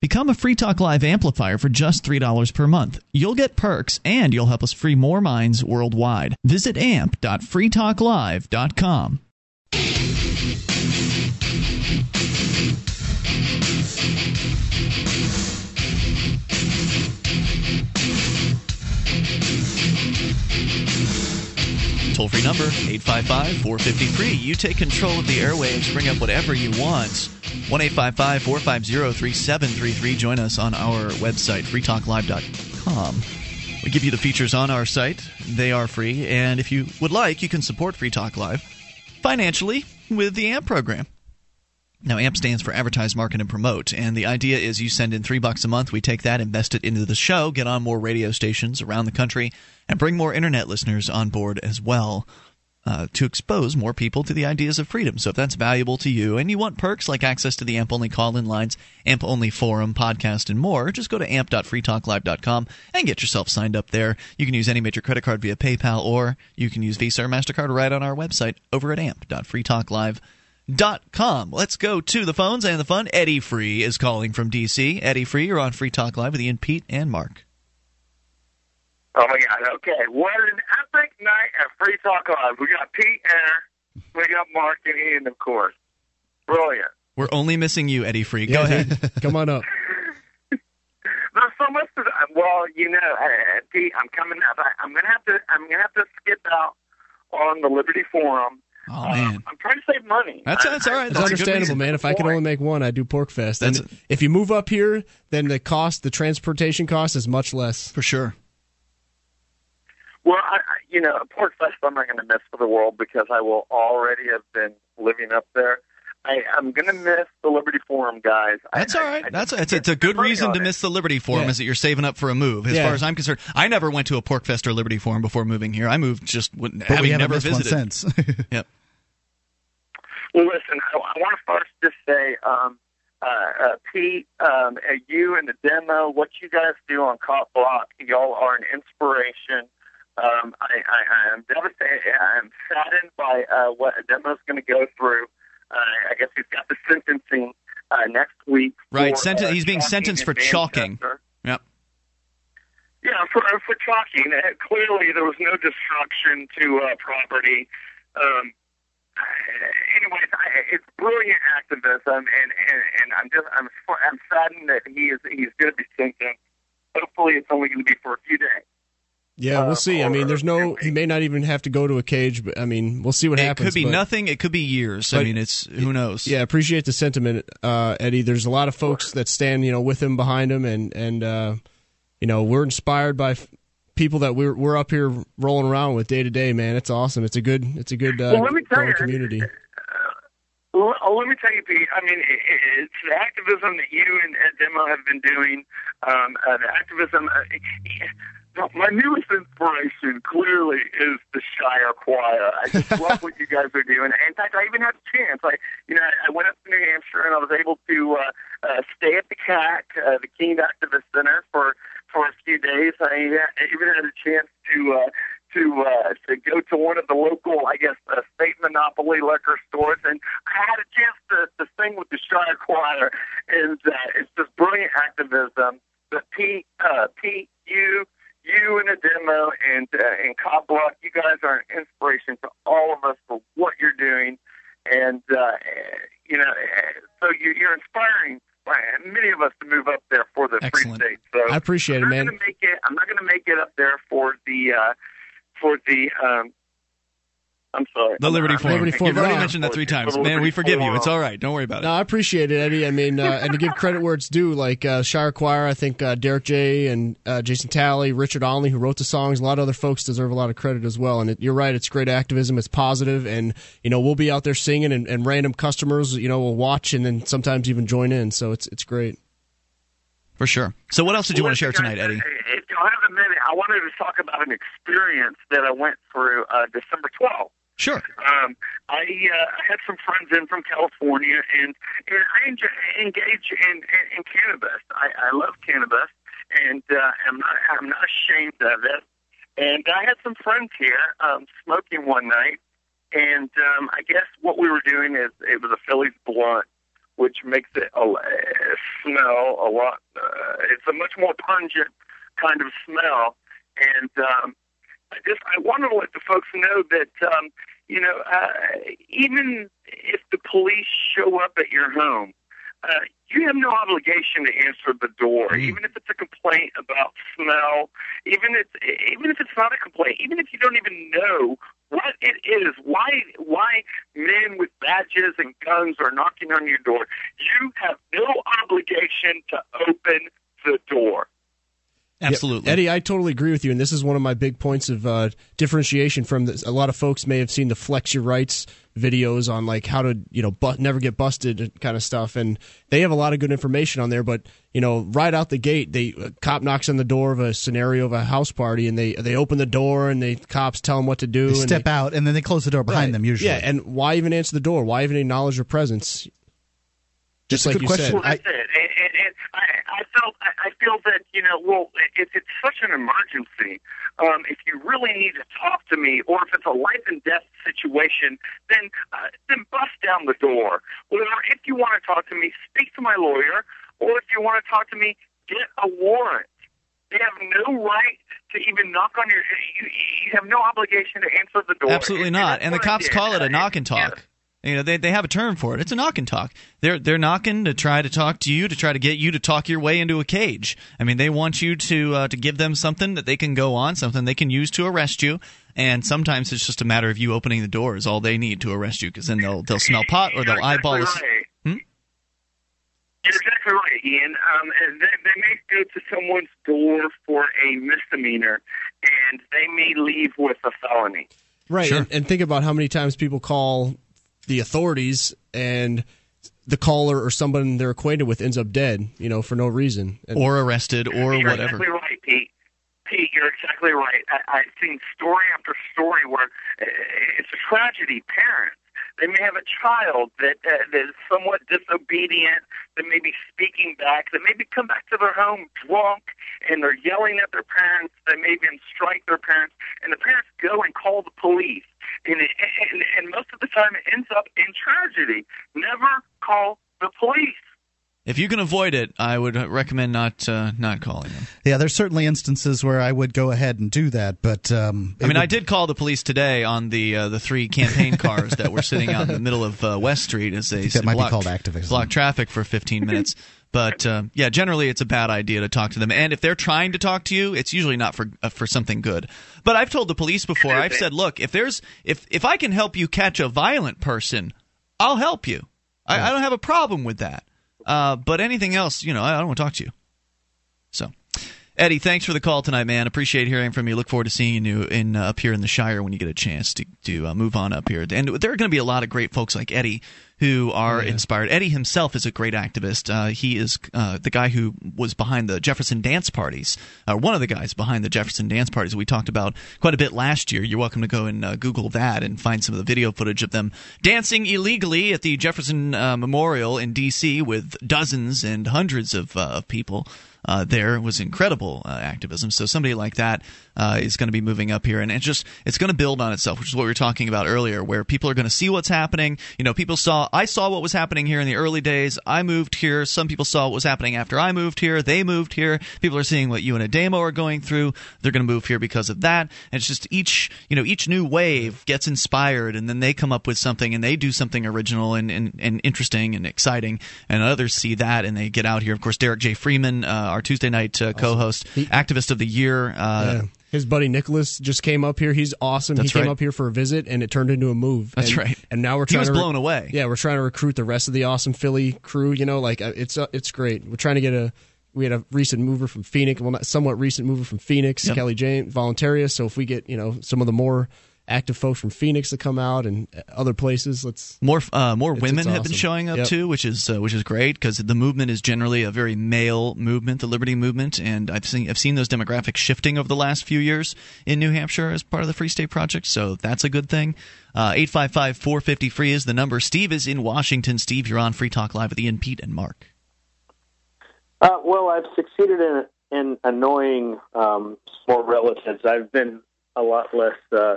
[SPEAKER 1] Become a Free Talk Live amplifier for just $3 per month. You'll get perks and you'll help us free more minds worldwide. Visit amp.freetalklive.com. Toll free number 855 450 free. You take control of the airwaves, bring up whatever you want. 1 450 3733. Join us on our website, freetalklive.com. We give you the features on our site, they are free. And if you would like, you can support Free Talk Live financially with the AMP program. Now, AMP stands for Advertise, Market, and Promote, and the idea is you send in three bucks a month, we take that, invest it into the show, get on more radio stations around the country, and bring more internet listeners on board as well uh, to expose more people to the ideas of freedom. So if that's valuable to you and you want perks like access to the AMP only call in lines, AMP only forum, podcast, and more, just go to amp.freetalklive.com and get yourself signed up there. You can use any major credit card via PayPal or you can use Visa or MasterCard right on our website over at amp.freetalklive.com. Let's go to the phones and the fun. Eddie Free is calling from DC. Eddie Free, you're on Free Talk Live with Ian, Pete, and Mark.
[SPEAKER 14] Oh my God! Okay, what an epic night at Free Talk Live. We got Pete there, we got Mark and Ian, of course. Brilliant.
[SPEAKER 1] We're only missing you, Eddie Free. Go ahead.
[SPEAKER 3] Come on up.
[SPEAKER 14] There's so much. To, well, you know, uh, Pete, I'm coming up. I, I'm gonna have to. I'm gonna have to skip out on the Liberty Forum.
[SPEAKER 1] Oh man,
[SPEAKER 14] I'm trying to save money.
[SPEAKER 1] That's that's all right.
[SPEAKER 3] It's
[SPEAKER 1] That's
[SPEAKER 3] understandable, man. If I can only make one, I do PorcFest. And
[SPEAKER 1] That's-
[SPEAKER 3] if you move up here, then the cost, the transportation cost, is much less.
[SPEAKER 1] For sure.
[SPEAKER 14] Well, I, I, you know, PorcFest I'm not going to miss for the world because I will already have been living up there. I, I'm going to miss the Liberty Forum guys.
[SPEAKER 1] That's
[SPEAKER 14] I,
[SPEAKER 1] all
[SPEAKER 14] I- I
[SPEAKER 1] That's
[SPEAKER 14] just
[SPEAKER 1] it's, it's a good reason to
[SPEAKER 14] it.
[SPEAKER 1] miss the Liberty Forum
[SPEAKER 3] Yeah.
[SPEAKER 1] is that you're saving up for a move. As
[SPEAKER 3] Yeah.
[SPEAKER 1] far as I'm concerned, I never went to a PorcFest or Liberty Forum before moving here. I moved just w- having
[SPEAKER 2] we haven't
[SPEAKER 1] never visited.
[SPEAKER 2] one since.
[SPEAKER 1] Yep.
[SPEAKER 14] Well, listen, I, I want to first just say, um, uh, uh, Pete, um, uh, you and the demo, what you guys do on Cop Block, y'all are an inspiration. Um, I, I, I'm devastated. I'm saddened by uh, what Ademo's going to go through. Uh, I guess he's got the sentencing uh, next week.
[SPEAKER 1] Right.
[SPEAKER 14] for,
[SPEAKER 1] Senten-
[SPEAKER 14] uh,
[SPEAKER 1] he's being sentenced for chalking.
[SPEAKER 14] Manchester.
[SPEAKER 1] Yep.
[SPEAKER 14] Yeah, for for chalking. Uh, clearly, there was no destruction to uh, property. Um, anyways, I, it's brilliant activism, and, and and I'm just I'm I'm saddened that he is he's going to be sentenced. Hopefully, it's only going to be for a few days.
[SPEAKER 3] Yeah,
[SPEAKER 14] Uh,
[SPEAKER 3] we'll see. I mean, there's no. He may not even have to go to a cage, but I mean, we'll see what
[SPEAKER 1] It
[SPEAKER 3] happens.
[SPEAKER 1] It could be
[SPEAKER 3] but-
[SPEAKER 1] nothing. It could be years. I mean, it's who knows.
[SPEAKER 3] Yeah, appreciate the sentiment, uh, Eddie. There's a lot of folks that stand, you know, with him, behind him, and and uh, you know, we're inspired by f- people that we're we're up here rolling around with day to day, man. It's awesome. It's a good it's a good uh,
[SPEAKER 14] Well, let me tell you,
[SPEAKER 3] community.
[SPEAKER 14] Well, uh, let me tell you, Pete. I mean, it, it- it's the activism that you and, Demo have been doing. Um, uh, the activism. Uh, my newest inspiration clearly is the Shire Choir. I just love what you guys are doing. In fact, I even had a chance. I, you know, I went up to New Hampshire and I was able to uh, uh, stay at the CAC, uh, the Keene Activist Center, for for a few days. I uh, even had a chance to. Uh, to uh, to go to one of the local, I guess, uh, state monopoly liquor stores, and I had a chance to, to sing with the Shire Choir, and uh, it's just brilliant activism. But Pete, uh, Pete, you, you and Ademo, and uh, and Cop Block, you guys are an inspiration to all of us for what you're doing, and uh, you know, so you, you're inspiring many of us to move up there for the
[SPEAKER 3] Excellent.
[SPEAKER 14] free state. So
[SPEAKER 3] I appreciate it,
[SPEAKER 14] I'm
[SPEAKER 3] man.
[SPEAKER 14] Gonna make it, I'm not going to make it up there for the uh, for the. Um, I'm sorry.
[SPEAKER 1] The Liberty
[SPEAKER 14] I'm-
[SPEAKER 1] Forum.
[SPEAKER 3] Liberty Forum,
[SPEAKER 1] You've already
[SPEAKER 3] no.
[SPEAKER 1] mentioned that three times. Man, we forgive you. It's all right. Don't worry about it.
[SPEAKER 3] No, I appreciate it, Eddie. I mean, uh, and to give credit where it's due, like uh, Shire Choir, I think uh, Derek J and uh, Jason Talley, Richard Onley, who wrote the songs, a lot of other folks deserve a lot of credit as well. And it, you're right, it's great activism, it's positive. positive, and you know we'll be out there singing, and, and random customers, you know, will watch and then sometimes even join in. So it's it's great.
[SPEAKER 1] For sure. So, what else did you want to share tonight, Eddie?
[SPEAKER 14] If you have a minute, I wanted to talk about an experience that I went through uh, December 12th.
[SPEAKER 1] Sure.
[SPEAKER 14] Um, I, uh, had some friends in from California, and, and I engage in, in, in cannabis. I, I love cannabis, and uh, I'm not I'm not ashamed of it. And I had some friends here um, smoking one night, and um, I guess what we were doing is it was a Phillies blunt, which makes it a, uh, smell a lot. Uh, it's a much more pungent kind of smell, and um, I just I wanted to let the folks know that um, you know uh, even if the police show up at your home, uh, you have no obligation to answer the door, even if it's a complaint about smell, even if even if it's not a complaint, even if you don't even know what it is, why why men with badges and guns are knocking on your door. You have no obligation to open the door.
[SPEAKER 1] Absolutely.
[SPEAKER 3] Yeah, Eddie, I totally agree with you, and this is one of my big points of uh, differentiation from this. A lot of folks may have seen the Flex Your Rights videos on like how to you know bu- never get busted kind of stuff, and they have a lot of good information on there. But you know, right out the gate, they a cop knocks on the door of a scenario of a house party, and they they open the door, and the cops tell them what to do.
[SPEAKER 2] They
[SPEAKER 3] and
[SPEAKER 2] step out and then they close the door behind
[SPEAKER 3] Right.
[SPEAKER 2] them usually.
[SPEAKER 3] Yeah, and why even answer the door? Why even acknowledge your presence? Just
[SPEAKER 2] That's a
[SPEAKER 3] like
[SPEAKER 2] good
[SPEAKER 3] you
[SPEAKER 2] question.
[SPEAKER 3] said.
[SPEAKER 14] Well, that's it. And, I, I felt, I I feel that you know, well, if it's such an emergency, um, if you really need to talk to me, or if it's a life and death situation, then uh, then bust down the door. Or if you want to talk to me, speak to my lawyer. Or if you want to talk to me, get a warrant. They have no right to even knock on your. You, you have no obligation to answer the door.
[SPEAKER 1] Absolutely not. And the cops call it a knock and talk. You know, they they have a term for it. It's a knock and talk. They're they're knocking to try to talk to you to try to get you to talk your way into a cage. I mean, they want you to uh, to give them something that they can go on, something they can use to arrest you. And sometimes it's just a matter of you opening the door is all they need to arrest you, because then they'll they'll smell pot or they'll
[SPEAKER 14] You're
[SPEAKER 1] eyeball
[SPEAKER 14] exactly right. You're exactly right, Ian. Um, they, they may go to someone's door for a misdemeanor, and they may leave with a felony.
[SPEAKER 3] Right. And, and think about how many times people call the authorities and the caller or someone they're acquainted with ends up dead, you know, for no reason. And-
[SPEAKER 1] or arrested or
[SPEAKER 14] you're
[SPEAKER 1] whatever.
[SPEAKER 14] exactly right, Pete. Pete, you're exactly right. I, I've seen story after story where uh, it's a tragedy. Parents, they may have a child that uh, that is somewhat disobedient, that may be speaking back, that maybe come back to their home drunk, and they're yelling at their parents. They may even strike their parents, and the parents go and call the police. And, it, and and most of the time, it ends up in tragedy. Never call the police.
[SPEAKER 1] If you can avoid it, I would recommend not uh, not calling them.
[SPEAKER 2] Yeah, there's certainly instances where I would go ahead and do that, but um,
[SPEAKER 1] I mean, I did call the police today on the uh, the three campaign cars that were sitting out in the middle of uh, West Street as they
[SPEAKER 2] that might be called activism.
[SPEAKER 1] blocked traffic for 15 minutes. But uh, yeah, generally it's a bad idea to talk to them, and if they're trying to talk to you, it's usually not for uh, for something good. But I've told the police before. I've said, look, if there's if if I can help you catch a violent person, I'll help you. I, I don't have a problem with that. Uh, but anything else, you know, I, I don't want to talk to you. So. Eddie, thanks for the call tonight, man. Appreciate hearing from you. Look forward to seeing you in uh, up here in the Shire when you get a chance to to uh, move on up here. And there are going to be a lot of great folks like Eddie who are
[SPEAKER 3] yeah.
[SPEAKER 1] inspired. Eddie himself is a great activist. Uh, he is uh, the guy who was behind the Jefferson dance parties, uh, one of the guys behind the Jefferson dance parties we talked about quite a bit last year. You're welcome to go and uh, Google that and find some of the video footage of them dancing illegally at the Jefferson uh, Memorial in D.C. with dozens and hundreds of uh, people there was incredible uh, activism. So somebody like that uh, is going to be moving up here, and it's just it's going to build on itself, which is what we were talking about earlier, where people are going to see what's happening. You know, people saw I saw what was happening here in the early days. I moved here. Some people saw what was happening after I moved here. They moved here. People are seeing what you and Ademo are going through. They're going to move here because of that. And it's just each you know each new wave gets inspired, and then they come up with something, and they do something original and, and, and interesting and exciting, and others see that and they get out here. Of course, Derrick J. Freeman, uh, our Tuesday night uh, co-host, activist of the year. Uh,
[SPEAKER 3] Yeah. His buddy Nicholas just came up here. He's awesome.
[SPEAKER 1] That's
[SPEAKER 3] he came
[SPEAKER 1] right.
[SPEAKER 3] up here for a visit, and it turned into a move.
[SPEAKER 1] That's
[SPEAKER 3] And-
[SPEAKER 1] right.
[SPEAKER 3] And now we're
[SPEAKER 1] He
[SPEAKER 3] trying
[SPEAKER 1] was
[SPEAKER 3] to re-
[SPEAKER 1] blown away.
[SPEAKER 3] Yeah, we're trying to recruit the rest of the awesome Philly crew. You know, like uh, it's uh, it's great. We're trying to get a. We had a recent mover from Phoenix, well, not somewhat recent mover from Phoenix,
[SPEAKER 1] Yep.
[SPEAKER 3] Kelly Jane Voluntaria. So if we get you know some of the more active folks from Phoenix to come out and other places, let's
[SPEAKER 1] More uh, more
[SPEAKER 3] It's-
[SPEAKER 1] women
[SPEAKER 3] it's
[SPEAKER 1] have been showing up
[SPEAKER 3] Yep.
[SPEAKER 1] too, which is uh, which is great because the movement is generally a very male movement, the Liberty movement, and I've seen I've seen those demographics shifting over the last few years in New Hampshire as part of the Free State Project, so that's a good thing. Uh, Eight five five four fifty free is the number. Steve is in Washington. Steve, you're on Free Talk Live with Ian, Pete, and Mark.
[SPEAKER 15] Uh, well, I've succeeded in in annoying um, more relatives. I've been a lot less uh,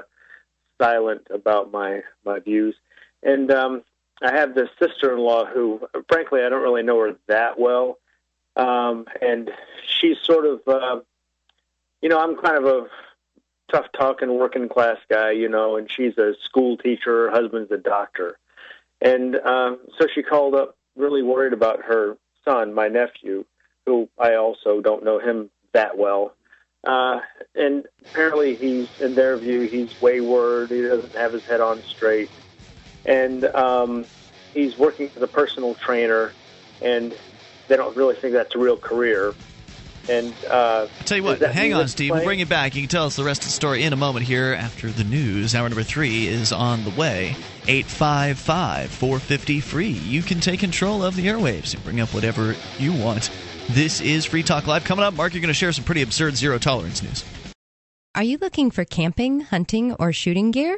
[SPEAKER 15] silent about my my views, and um, I have this sister-in-law who, frankly, I don't really know her that well, um, and she's sort of, uh, you know, I'm kind of a tough talking working class guy, you know, and she's a school teacher. Her husband's a doctor, and um, so she called up really worried about her son, my nephew, who I also don't know him that well. Uh, and apparently, he's in their view, he's wayward. He doesn't have his head on straight, and um, he's working as a personal trainer, and they don't really think that's a real career. And uh,
[SPEAKER 1] tell you what, hang on, Steve. We'll bring it back. You can tell us the rest of the story in a moment here after the news. Hour number three is on the way. 855 450 free. You can take control of the airwaves and bring up whatever you want. This is Free Talk Live. Coming up, Mark, you're going to share some pretty absurd zero tolerance news.
[SPEAKER 16] Are you looking for camping, hunting, or shooting gear?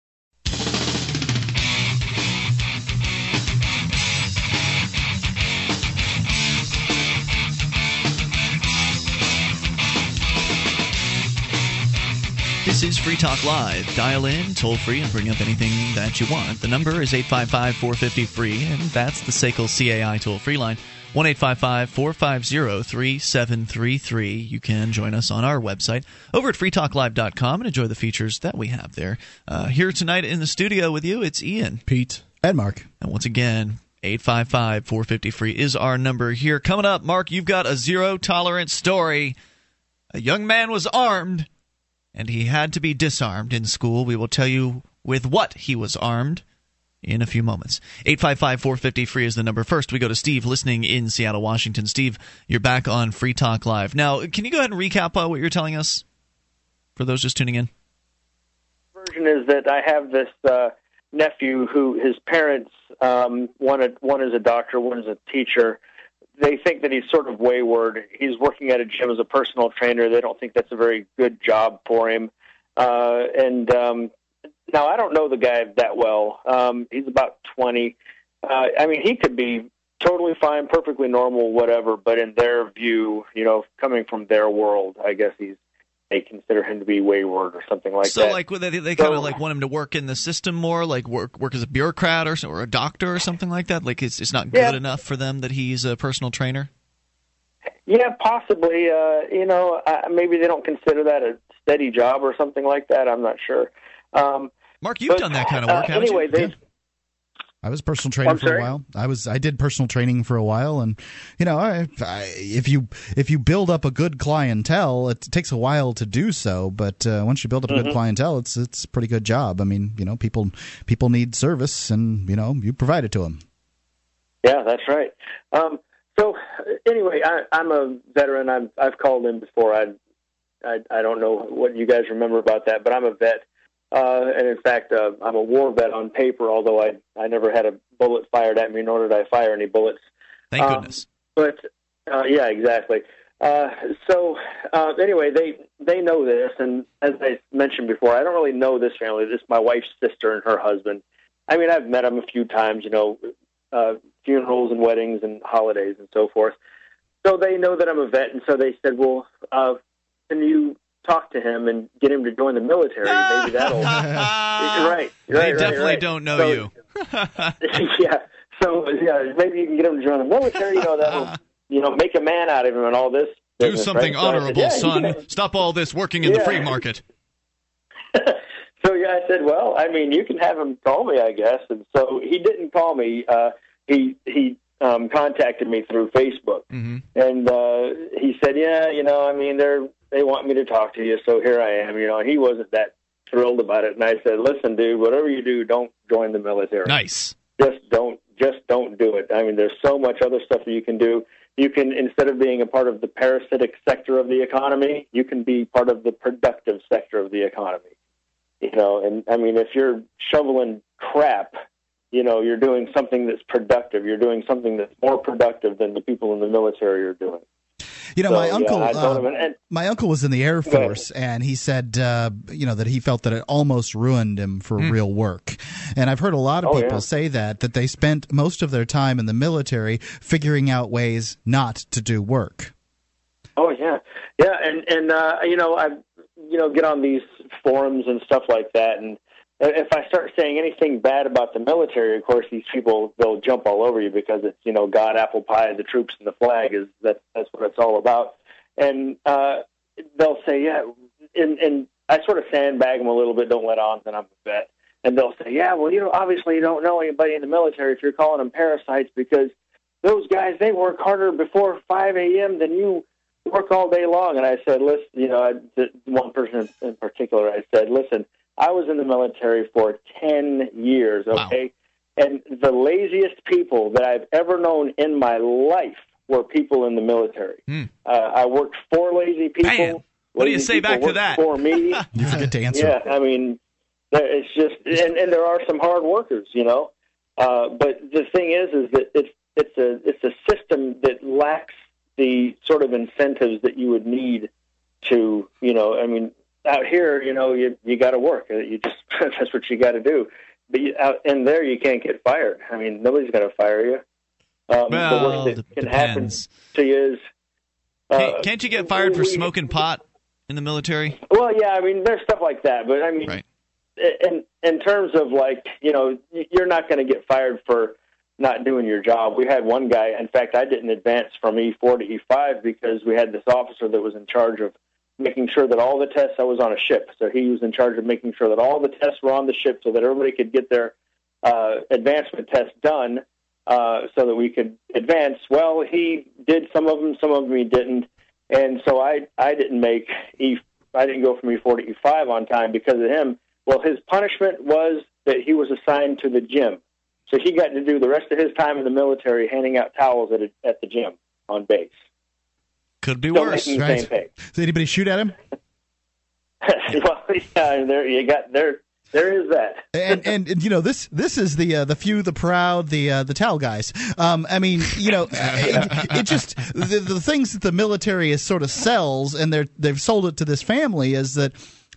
[SPEAKER 1] This is Free Talk Live. Dial in, toll free, and bring up anything that you want. The number is 855 450 free, and that's the SACL CAI toll free line. 1 855 450 3733. You can join us on our website over at freetalklive.com and enjoy the features that we have there. Uh, here tonight in the studio with you, it's Ian.
[SPEAKER 3] Pete.
[SPEAKER 2] And Mark.
[SPEAKER 1] And once again, 855 450 free is our number here. Coming up, Mark, you've got a zero tolerance story. A young man was armed and he had to be disarmed in school. We will tell you with what he was armed in a few moments. 855 450 free is the number. First, we go to Steve listening in Seattle, Washington. Steve, you're back on Free Talk Live. Now, can you go ahead and recap uh, what you're telling us for those just tuning in?
[SPEAKER 15] version is that I have this uh, nephew who his parents um, one one is a doctor, one is a teacher. They think that he's sort of wayward. He's working at a gym as a personal trainer. They don't think that's a very good job for him. Uh, and um, now I don't know the guy that well. Um, he's about twenty. Uh, I mean, he could be totally fine, perfectly normal, whatever. But in their view, you know, coming from their world, I guess he's they consider him to be wayward or something like that.
[SPEAKER 1] so,
[SPEAKER 15] that.
[SPEAKER 1] like, they, they kind of like want him to work in the system more, like work work as a bureaucrat or, so- or a doctor or something like that. Like, it's it's not good
[SPEAKER 15] Yeah.
[SPEAKER 1] enough for them that he's a personal trainer.
[SPEAKER 15] Yeah, possibly. Uh, you know, uh, maybe they don't consider that a steady job or something like that. I'm not sure. Um,
[SPEAKER 1] Mark, you've
[SPEAKER 15] but,
[SPEAKER 1] done that kind of work,
[SPEAKER 15] uh,
[SPEAKER 1] haven't
[SPEAKER 15] anyway,
[SPEAKER 1] you?
[SPEAKER 15] they
[SPEAKER 2] I was personal trainer
[SPEAKER 15] I'm
[SPEAKER 2] for a while. I was I did personal training for a while, and you know, I, I, if you if you build up a good clientele, it takes a while to do so. But uh, once you build up a
[SPEAKER 15] Mhm.
[SPEAKER 2] good clientele, it's it's a pretty good job. I mean, you know, people people need service, and you know, you provide it to them.
[SPEAKER 15] Yeah, that's right. Um, so anyway, I, I'm a veteran. I've I've called in before. I, I I don't know what you guys remember about that, but I'm a vet, uh, and in fact, uh, I'm a war vet on paper. Although I I never had a bullet fired at me, nor did I fire any bullets.
[SPEAKER 1] Thank
[SPEAKER 15] Um,
[SPEAKER 1] goodness.
[SPEAKER 15] But uh, yeah, exactly. Uh, so uh, anyway, they they know this, and as I mentioned before, I don't really know this family. This is my wife's sister and her husband. I mean, I've met them a few times, you know, uh, funerals and weddings and holidays and so forth. So they know that I'm a vet, and so they said, "Well, uh, can you talk to him and get him to join the military? Maybe that'll." right, right.
[SPEAKER 1] They
[SPEAKER 15] right,
[SPEAKER 1] definitely
[SPEAKER 15] right.
[SPEAKER 1] don't know
[SPEAKER 15] So-
[SPEAKER 1] you.
[SPEAKER 15] yeah. So yeah, maybe you can get him to join the military. You know that'll you know make a man out of him and all this.
[SPEAKER 1] Do
[SPEAKER 15] business,
[SPEAKER 1] something
[SPEAKER 15] right? So said,
[SPEAKER 1] honorable,
[SPEAKER 15] yeah,
[SPEAKER 1] son. Stop all this working in the free market.
[SPEAKER 15] So yeah, I said, well, I mean, you can have him call me, I guess. And so he didn't call me. Uh, he he um, contacted me through Facebook,
[SPEAKER 1] Mm-hmm.
[SPEAKER 15] and uh, he said, yeah, you know, I mean, they're they want me to talk to you, so here I am. You know, and he wasn't that thrilled about it. And I said, listen, dude, whatever you do, don't join the military.
[SPEAKER 1] Nice.
[SPEAKER 15] just don't just don't do it. I mean, there's so much other stuff that you can do. You can instead of being a part of the parasitic sector of the economy, you can be part of the productive sector of the economy. You know, and I mean, if you're shoveling crap, you know, you're doing something that's productive. You're doing something that's more productive than the people in the military are doing.
[SPEAKER 2] You know,
[SPEAKER 15] So,
[SPEAKER 2] my
[SPEAKER 15] yeah,
[SPEAKER 2] uncle.
[SPEAKER 15] I
[SPEAKER 2] uh,
[SPEAKER 15] and- and-
[SPEAKER 2] my uncle was in the Air Force, and he said, uh, you know, that he felt that it almost ruined him for
[SPEAKER 15] Hmm.
[SPEAKER 2] real work. And I've heard a lot of
[SPEAKER 15] Oh,
[SPEAKER 2] people
[SPEAKER 15] yeah.
[SPEAKER 2] say that that they spent most of their time in the military figuring out ways not to do work.
[SPEAKER 15] Oh yeah, yeah, and and uh, you know I you know get on these forums and stuff like that, and if I start saying anything bad about the military, of course these people they'll jump all over you because it's you know God, apple pie, the troops, and the flag is that that's what it's all about, and uh, they'll say yeah, and and I sort of sandbag them a little bit, don't let on that I'm a vet, and they'll say yeah, well you know obviously you don't know anybody in the military if you're calling them parasites because those guys they work harder before 5 a.m. than you work all day long. And I said, listen, you know, I, one person in particular, I said, listen, I was in the military for 10 years, okay? And the laziest people that I've ever known in my life were people in the military.
[SPEAKER 1] Hmm.
[SPEAKER 15] Uh, I worked for lazy people.
[SPEAKER 1] What do you say back to that?
[SPEAKER 15] For me.
[SPEAKER 2] You forget to answer.
[SPEAKER 15] Yeah, I mean, it's just, and, and there are some hard workers, you know. Uh, but the thing is, is that it's it's a it's a system that lacks the sort of incentives that you would need to, you know. I mean, out here, you know, you you got to work. Uh, You just that's what you got to do. But you, out in there, you can't get fired. I mean, nobody's going to fire you. Um, the
[SPEAKER 1] Well,
[SPEAKER 15] worst that can
[SPEAKER 1] depends.
[SPEAKER 15] happen to you is. Uh,
[SPEAKER 1] Can't, can't you get fired for smoking pot in the military?
[SPEAKER 15] well, yeah, I mean, there's stuff like that, but I mean, right. in in terms of like, you know, you're not going to get fired for not doing your job. We had one guy. In fact, I didn't advance from E4 to E5 because we had this officer that was in charge of making sure that all the tests. I was on a ship, so he was in charge of making sure that all the tests were on the ship, so that everybody could get their uh, advancement tests done, uh, so that we could advance. Well, he did some of them, some of them he didn't, and so I I didn't make E. I didn't go from E4 to E5 on time because of him. Well, his punishment was that he was assigned to the gym, so he got to do the rest of his time in the military handing out towels at a, at the gym on base.
[SPEAKER 1] Could be
[SPEAKER 15] Still
[SPEAKER 1] worse.
[SPEAKER 15] making the same pay.
[SPEAKER 2] Did anybody shoot at him?
[SPEAKER 15] well, yeah, there you got there. There is that.
[SPEAKER 2] and, and and, you know this this is the uh, the few the proud the uh, the towel guys um i mean you know it, it just the, the things that the military is sort of sells and they're they've sold it to this family is that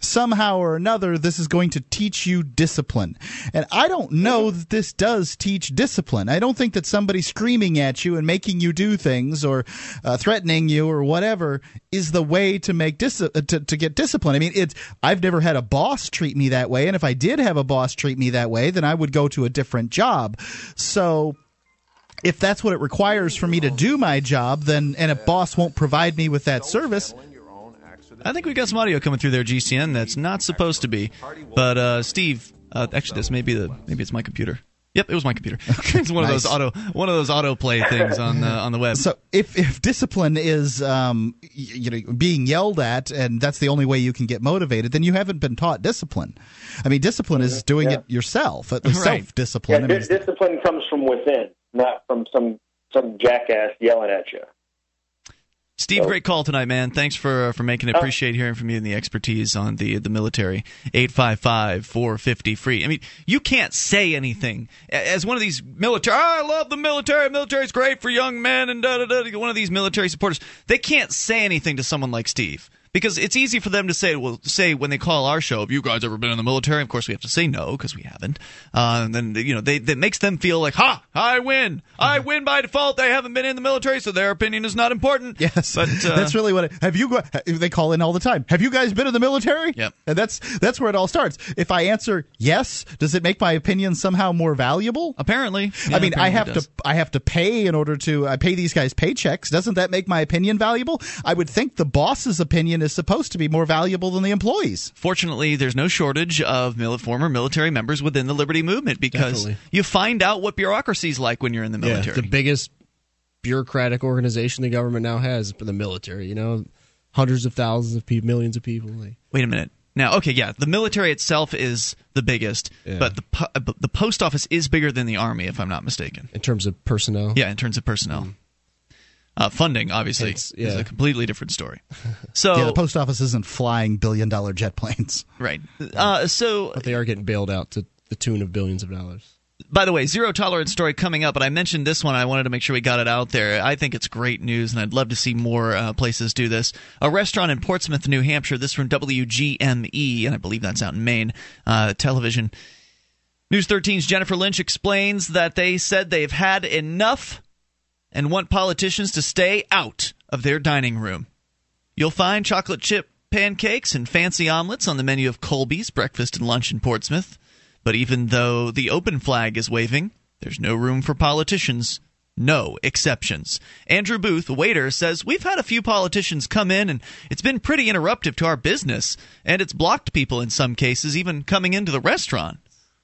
[SPEAKER 2] somehow or another this is going to teach you discipline. And i don't know that this does teach discipline. I don't think that somebody screaming at you and making you do things or uh, threatening you or whatever is the way to make dis- uh, to, to get discipline. I mean it's i've never had a boss treat me that way. And if i did have a boss treat me that way then i would go to a different job. So if that's what it requires for me to do my job then and a boss won't provide me with that service
[SPEAKER 1] I think we've got some audio coming through there, GCN. That's not supposed to be. But uh, Steve, uh, actually, this may be the maybe it's my computer. Yep, it was my computer. it's one
[SPEAKER 2] nice.
[SPEAKER 1] of those auto one of those autoplay things on the on the web.
[SPEAKER 2] So if if discipline is um y- you know being yelled at and that's the only way you can get motivated, then you haven't been taught discipline. I mean, discipline is doing
[SPEAKER 15] Yeah.
[SPEAKER 2] it yourself. uh,
[SPEAKER 1] Right.
[SPEAKER 2] Self
[SPEAKER 15] Yeah,
[SPEAKER 2] discipline.
[SPEAKER 15] dis- discipline comes from within, not from some some jackass yelling at you.
[SPEAKER 1] Steve, oh. great call tonight, man. Thanks for uh, for making it. Oh. Appreciate hearing from you and the expertise on the the military. 855-450 free. I mean, you can't say anything as one of these military. "Oh, I love the military. Military's great for young men and da da da. One of these military supporters. They can't say anything to someone like Steve. Because it's easy for them to say, well, say when they call our show, have you guys ever been in the military? Of course, we have to say no because we haven't. Uh, and then you know, they that makes them feel like, ha, I win, I win by default. They haven't been in the military, so their opinion is not important.
[SPEAKER 2] Yes,
[SPEAKER 1] but uh,
[SPEAKER 2] that's really what. It, have you? They call in all the time. Have you guys been in the military?
[SPEAKER 1] Yep.
[SPEAKER 2] And that's that's where it all starts. If I answer yes, does it make my opinion somehow more valuable?
[SPEAKER 1] Apparently.
[SPEAKER 2] I mean, I have to I have to pay in order to I pay these guys paychecks. Doesn't that make my opinion valuable? I would think the boss's opinion is supposed to be more valuable than the employees.
[SPEAKER 1] Fortunately, there's no shortage of mil- former military members within the Liberty Movement because
[SPEAKER 3] Definitely.
[SPEAKER 1] you find out what bureaucracy's like when you're in the military.
[SPEAKER 3] Yeah, the biggest bureaucratic organization the government now has for the military. You know, hundreds of thousands of people, millions of people. Like,
[SPEAKER 1] Wait a minute. Now, okay, yeah, the military itself is the biggest,
[SPEAKER 3] Yeah.
[SPEAKER 1] but the po- uh, but the post office is bigger than the army, if I'm not mistaken.
[SPEAKER 3] in terms of personnel.
[SPEAKER 1] Yeah, in terms of personnel. Uh, funding, obviously,
[SPEAKER 3] It's-
[SPEAKER 1] is a completely different story. So,
[SPEAKER 2] yeah, the post office isn't flying billion dollar jet planes.
[SPEAKER 1] right. Uh, so,
[SPEAKER 3] But they are getting bailed out to the tune of billions of dollars.
[SPEAKER 1] By the way, zero tolerance story coming up, but I mentioned this one. I wanted to make sure we got it out there. I think it's great news, and I'd love to see more uh, places do this. A restaurant in Portsmouth, New Hampshire. This from WGME, and I believe that's out in Maine. Uh, television. News 13's Jennifer Lynch explains that they said they've had enough and want politicians to stay out of their dining room. You'll find chocolate chip pancakes and fancy omelets on the menu of Colby's breakfast and lunch in Portsmouth. But even though the open flag is waving, there's no room for politicians. No exceptions. Andrew Booth, waiter, says We've had a few politicians come in and it's been pretty interruptive to our business, and it's blocked people in some cases even coming into the restaurant.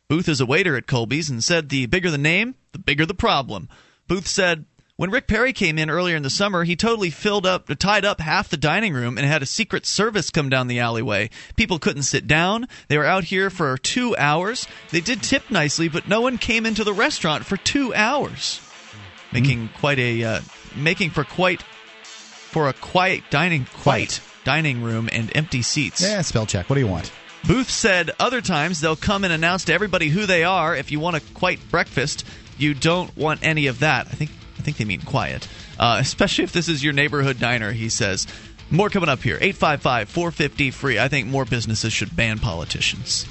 [SPEAKER 1] Booth is a waiter at Colby's and said the bigger the name, the bigger the problem. Booth said, when Rick Perry came in earlier in the summer, he totally filled up, tied up half the dining room and had a secret service come down the alleyway. People couldn't sit down. They were out here for two hours. They did tip nicely, but no one came into the restaurant for two hours, making quite a, uh, making for quite, for a quiet dining, quiet dining room and empty seats.
[SPEAKER 2] Yeah, spell check. What do you want?
[SPEAKER 1] Booth said other times they'll come and announce to everybody who they are. If you want a quiet breakfast, you don't want any of that. I think I think they mean quiet, uh, especially if this is your neighborhood diner. He says. More coming up here. 855 450 free. I think more businesses should ban politicians.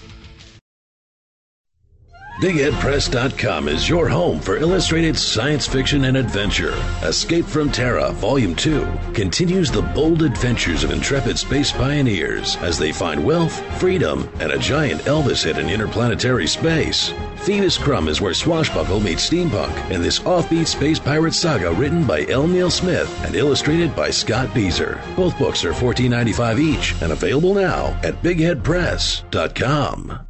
[SPEAKER 9] BigHeadPress.com is your home for illustrated science fiction and adventure. Escape from Terra, Volume 2, continues the bold adventures of intrepid space pioneers as they find wealth, freedom, and a giant Elvis hit in interplanetary space. Phoebus Krumm is where Swashbuckle meets steampunk in this offbeat space pirate saga written by L. Neil Smith and illustrated by Scott Bieser. Both books are $14.95 each and available now at BigHeadPress.com.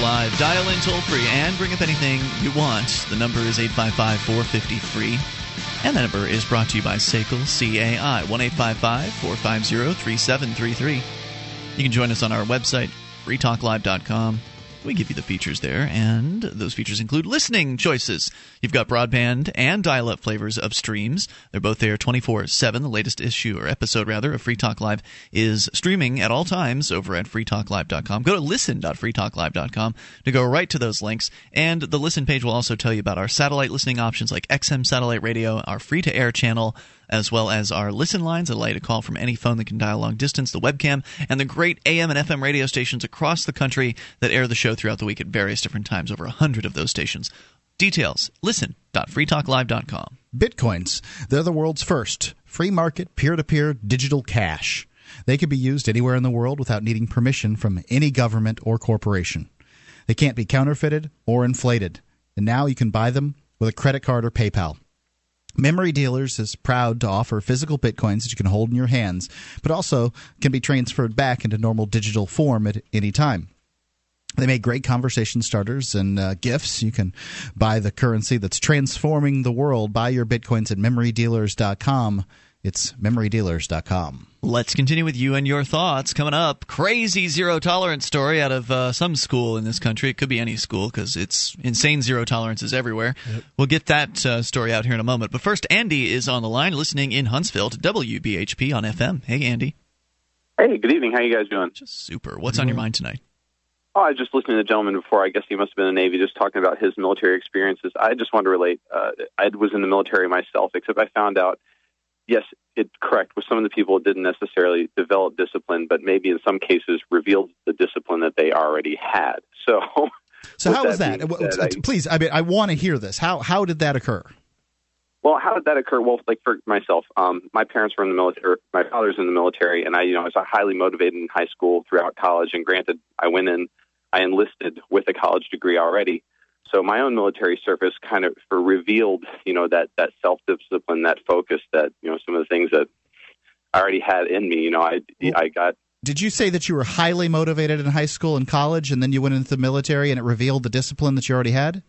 [SPEAKER 1] Live. Dial in toll free and bring up anything you want. The number is 855 450 free. And the number is brought to you by SACL CAI 1 450 3733. You can join us on our website, freetalklive.com. We give you the features there, and those features include listening choices. You've got broadband and dial up flavors of streams. They're both there 24 7. The latest issue, or episode rather, of Free Talk Live is streaming at all times over at freetalklive.com. Go to listen.freetalklive.com to go right to those links. And the listen page will also tell you about our satellite listening options like XM Satellite Radio, our free to air channel, as well as our listen lines that allow you to call from any phone that can dial long distance, the webcam, and the great AM and FM radio stations across the country that air the show throughout the week at various different times, over a hundred of those stations. Details, listen.freetalklive.com.
[SPEAKER 2] Bitcoins. They're the world's first free market, peer to peer digital cash. They can be used anywhere in the world without needing permission from any government or corporation. They can't be counterfeited or inflated. And now you can buy them with a credit card or PayPal. Memory Dealers is proud to offer physical bitcoins that you can hold in your hands, but also can be transferred back into normal digital form at any time. They make great conversation starters and uh, gifts. You can buy the currency that's transforming the world. Buy your bitcoins at memorydealers.com. It's memorydealers.com.
[SPEAKER 1] Let's continue with you and your thoughts. Coming up, crazy zero tolerance story out of uh, some school in this country. It could be any school because it's insane zero tolerances everywhere. Yep. We'll get that uh, story out here in a moment. But first, Andy is on the line, listening in Huntsville to WBHP on FM. Hey, Andy.
[SPEAKER 17] Hey, good evening. How you guys doing?
[SPEAKER 1] Just super. What's on your mind tonight?
[SPEAKER 17] Oh, I was just listening to the gentleman before. I guess he must have been in the Navy, just talking about his military experiences. I just wanted to relate. Uh, I was in the military myself, except I found out, yes, it's correct. With some of the people, it didn't necessarily develop discipline, but maybe in some cases revealed the discipline that they already had. So,
[SPEAKER 2] so how was that? that I, Please, I mean, I want to hear this. How how did that occur?
[SPEAKER 17] Well, how did that occur? Well, like for myself, um, my parents were in the military. My father's in the military, and I, you know, I was highly motivated in high school, throughout college. And granted, I went in I enlisted with a college degree already. So my own military service kind of revealed, you know, that that self discipline, that focus, that you know, some of the things that I already had in me. You know, I I got.
[SPEAKER 2] Did you say that you were highly motivated in high school and college, and then you went into the military, and it revealed the discipline that you already had?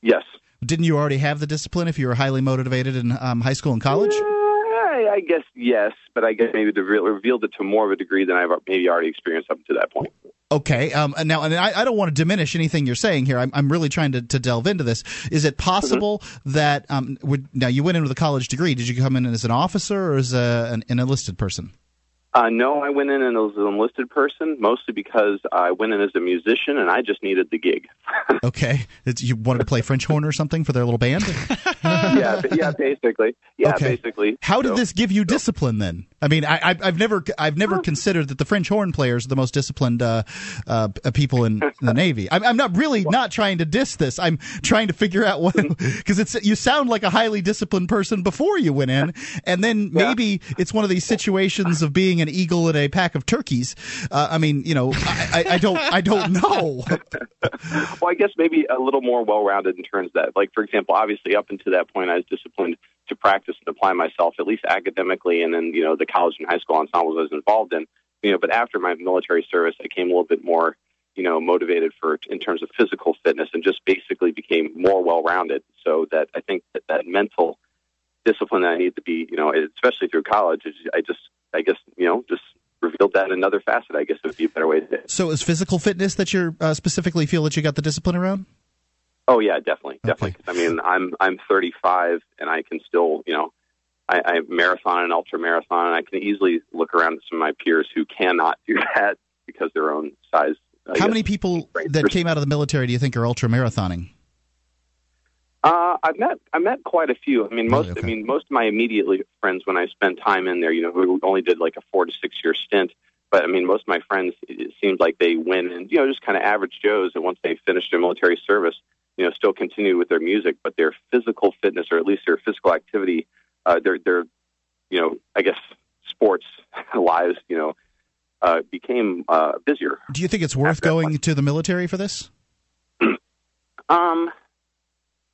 [SPEAKER 17] Yes.
[SPEAKER 2] Didn't you already have the discipline if you were highly motivated in um, high school and college?
[SPEAKER 17] I, I guess yes, but I guess maybe the revealed it to more of a degree than I've maybe already experienced up to that point.
[SPEAKER 2] Okay. Um, now, and I, I, don't want to diminish anything you're saying here. I'm, I'm really trying to, to delve into this. Is it possible mm-hmm. that um, would, now you went in with a college degree? Did you come in as an officer or as a, an, an enlisted person?
[SPEAKER 17] Uh, no, I went in as an enlisted person, mostly because I went in as a musician and I just needed the gig.
[SPEAKER 2] okay, you wanted to play French horn or something for their little band?
[SPEAKER 17] yeah, yeah, basically. Yeah, okay. basically.
[SPEAKER 2] How did so, this give you discipline then? I mean, I, have never, I've never considered that the French horn players are the most disciplined uh, uh, people in the Navy. I'm, I'm not really not trying to diss this. I'm trying to figure out what because it's you sound like a highly disciplined person before you went in, and then maybe yeah. it's one of these situations of being an eagle in a pack of turkeys. Uh, I mean, you know, I, I, I, don't, I don't know.
[SPEAKER 17] well, I guess maybe a little more well-rounded in terms of that, like, for example, obviously up until that point, I was disciplined to practice and apply myself, at least academically, and then you know the college and high school ensembles I was involved in. You know, but after my military service, I came a little bit more, you know, motivated for in terms of physical fitness, and just basically became more well-rounded. So that I think that that mental discipline that I need to be, you know, especially through college, I just, I guess, you know, just revealed that another facet. I guess it would be a better way to.
[SPEAKER 2] So, is physical fitness that you uh, specifically feel that you got the discipline around?
[SPEAKER 17] Oh yeah, definitely, definitely. Okay. I mean, I'm I'm 35 and I can still, you know, I, I marathon and ultra marathon, and I can easily look around at some of my peers who cannot do that because their own size.
[SPEAKER 2] I How many people that came out of the military do you think are ultra marathoning?
[SPEAKER 17] Uh, I've met I met quite a few. I mean, most okay. I mean most of my immediate friends when I spent time in there, you know, who only did like a four to six year stint. But I mean, most of my friends, it seems like they went and you know just kind of average Joes, and once they finished their military service, you know, still continue with their music, but their physical fitness or at least their physical activity, uh, their their you know, I guess sports lives, you know, uh, became uh, busier.
[SPEAKER 2] Do you think it's worth going to the military for this?
[SPEAKER 17] um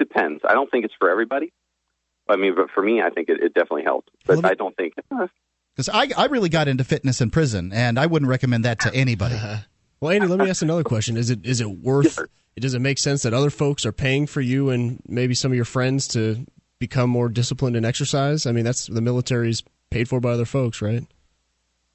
[SPEAKER 17] depends. I don't think it's for everybody. I mean, but for me, I think it, it definitely helped. But well, I don't think.
[SPEAKER 2] Because I, I really got into fitness in prison, and I wouldn't recommend that to anybody. Uh,
[SPEAKER 3] well, Andy, let me ask another question: Is it is it worth? It does it make sense that other folks are paying for you and maybe some of your friends to become more disciplined in exercise? I mean, that's the military's paid for by other folks, right?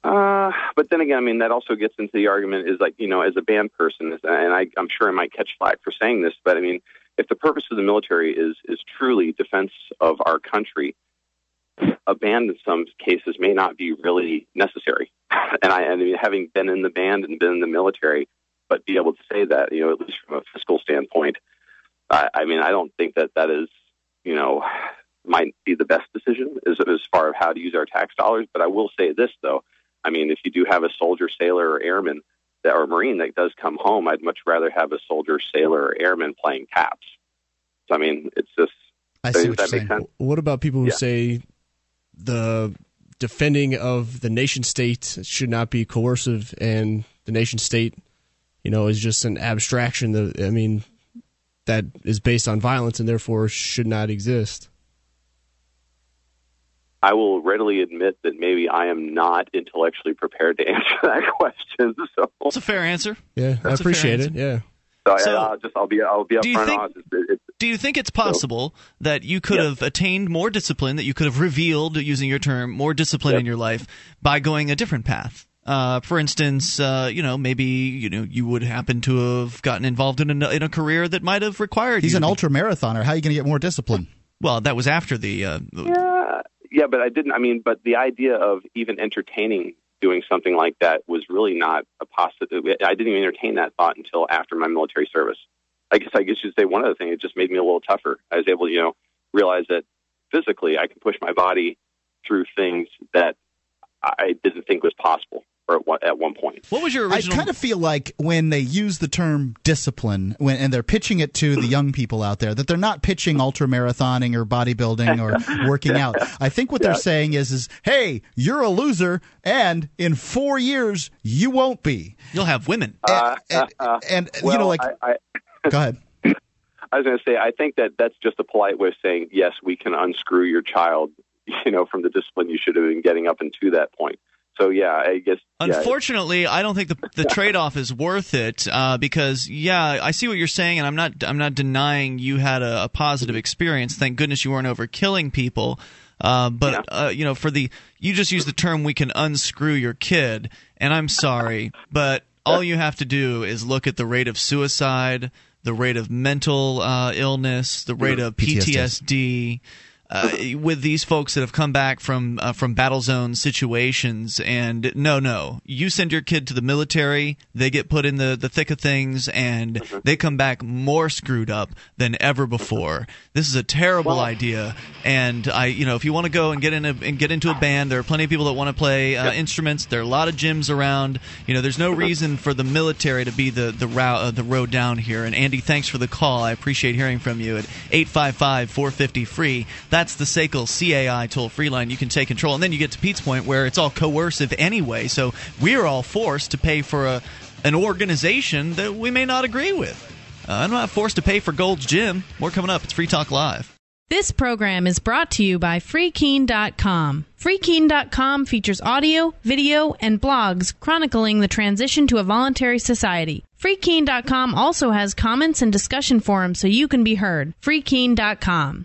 [SPEAKER 17] Uh, but then again, I mean, that also gets into the argument is like, you know, as a band person, and I, I'm sure I might catch flack for saying this, but I mean, if the purpose of the military is is truly defense of our country, a band in some cases may not be really necessary. And I, and having been in the band and been in the military, but be able to say that, you know, at least from a fiscal standpoint, I, I mean, I don't think that that is, you know, might be the best decision as as far as how to use our tax dollars. But I will say this though, I mean, if you do have a soldier, sailor, or airman or Marine that does come home, I'd much rather have a soldier, sailor, or airman playing taps. So, I mean, it's just.
[SPEAKER 2] I see what you're saying.
[SPEAKER 17] sense?
[SPEAKER 3] What about people who
[SPEAKER 17] Yeah.
[SPEAKER 3] say the defending of the nation state should not be coercive and the nation state, you know, is just an abstraction that I mean that is based on violence and therefore should not exist.
[SPEAKER 17] I will readily admit that maybe I am not intellectually prepared to answer that question. So
[SPEAKER 1] It's a fair answer.
[SPEAKER 3] Yeah, I
[SPEAKER 1] That's a fair
[SPEAKER 3] appreciate it.
[SPEAKER 1] answer.
[SPEAKER 3] Yeah.
[SPEAKER 17] So,
[SPEAKER 1] So-
[SPEAKER 17] I'll just I'll be I'll be
[SPEAKER 1] Do you
[SPEAKER 17] upfront
[SPEAKER 1] think-
[SPEAKER 17] honest. It- it-
[SPEAKER 1] Do you think it's possible that you could have attained more discipline, that you could have revealed, using your term, more discipline in your life by going a different path? Uh, for instance, uh, you know, maybe you know you would happen to have gotten involved in a, in a career that might have required
[SPEAKER 2] He's
[SPEAKER 1] you
[SPEAKER 2] an ultra marathoner. How are you going to get more discipline?
[SPEAKER 1] Well, that was after the. Uh,
[SPEAKER 17] yeah, yeah, but I didn't. I mean, but the idea of even entertaining doing something like that was really not a possibility. I didn't even entertain that thought until after my military service. I guess I guess you'd say one other thing. It just made me a little tougher. I was able to, you know, realize that physically I can push my body through things that I didn't think was possible, or at one, at one point.
[SPEAKER 1] What was your
[SPEAKER 2] I kind of feel like when they use the term discipline, when and they're pitching it to the young people out there, that they're not pitching ultra marathoning or bodybuilding or working out. I think what they're saying is, is hey, you're a loser, and in four years you won't be.
[SPEAKER 1] You'll have women.
[SPEAKER 17] Uh,
[SPEAKER 2] and,
[SPEAKER 17] uh,
[SPEAKER 2] and you
[SPEAKER 17] well,
[SPEAKER 2] know, like,
[SPEAKER 17] I, I,
[SPEAKER 2] go ahead.
[SPEAKER 17] I was going to say, I think that that's just a polite way of saying, yes, we can unscrew your child, you know, from the discipline you should have been getting up until that point. So yeah, I guess. yeah,
[SPEAKER 1] Unfortunately, I don't think the the trade off is worth it uh, because yeah, I see what you're saying, and I'm not I'm not denying you had a, a positive experience. Thank goodness you weren't over killing people. Uh, but uh, you know, for the you just use the term "we can unscrew your kid," and I'm sorry, but all you have to do is look at the rate of suicide, the rate of mental uh, illness, the rate of PTSD. Uh, with these folks that have come back from uh, from battle zone situations, and no, no, you send your kid to the military, they get put in the, the thick of things, and they come back more screwed up than ever before. This is a terrible idea, and I, you know, if you want to go and get in a, and get into a band, there are plenty of people that want to play uh, instruments. There are a lot of gyms around. You know, there's no reason for the military to be the the route uh, the road down here. And Andy, thanks for the call. I appreciate hearing from you at 855-450 free. That's the SACL CAI toll free line. You can take control, and then you get to Pete's point where it's all coercive anyway. So we're all forced to pay for a an organization that we may not agree with. Uh, I'm not forced to pay for Gold's Gym. More coming up. It's Free Talk Live.
[SPEAKER 18] This program is brought to you by FreeKeene.com. FreeKeene.com features audio, video, and blogs chronicling the transition to a voluntary society. FreeKeene.com also has comments and discussion forums so you can be heard. FreeKeene.com.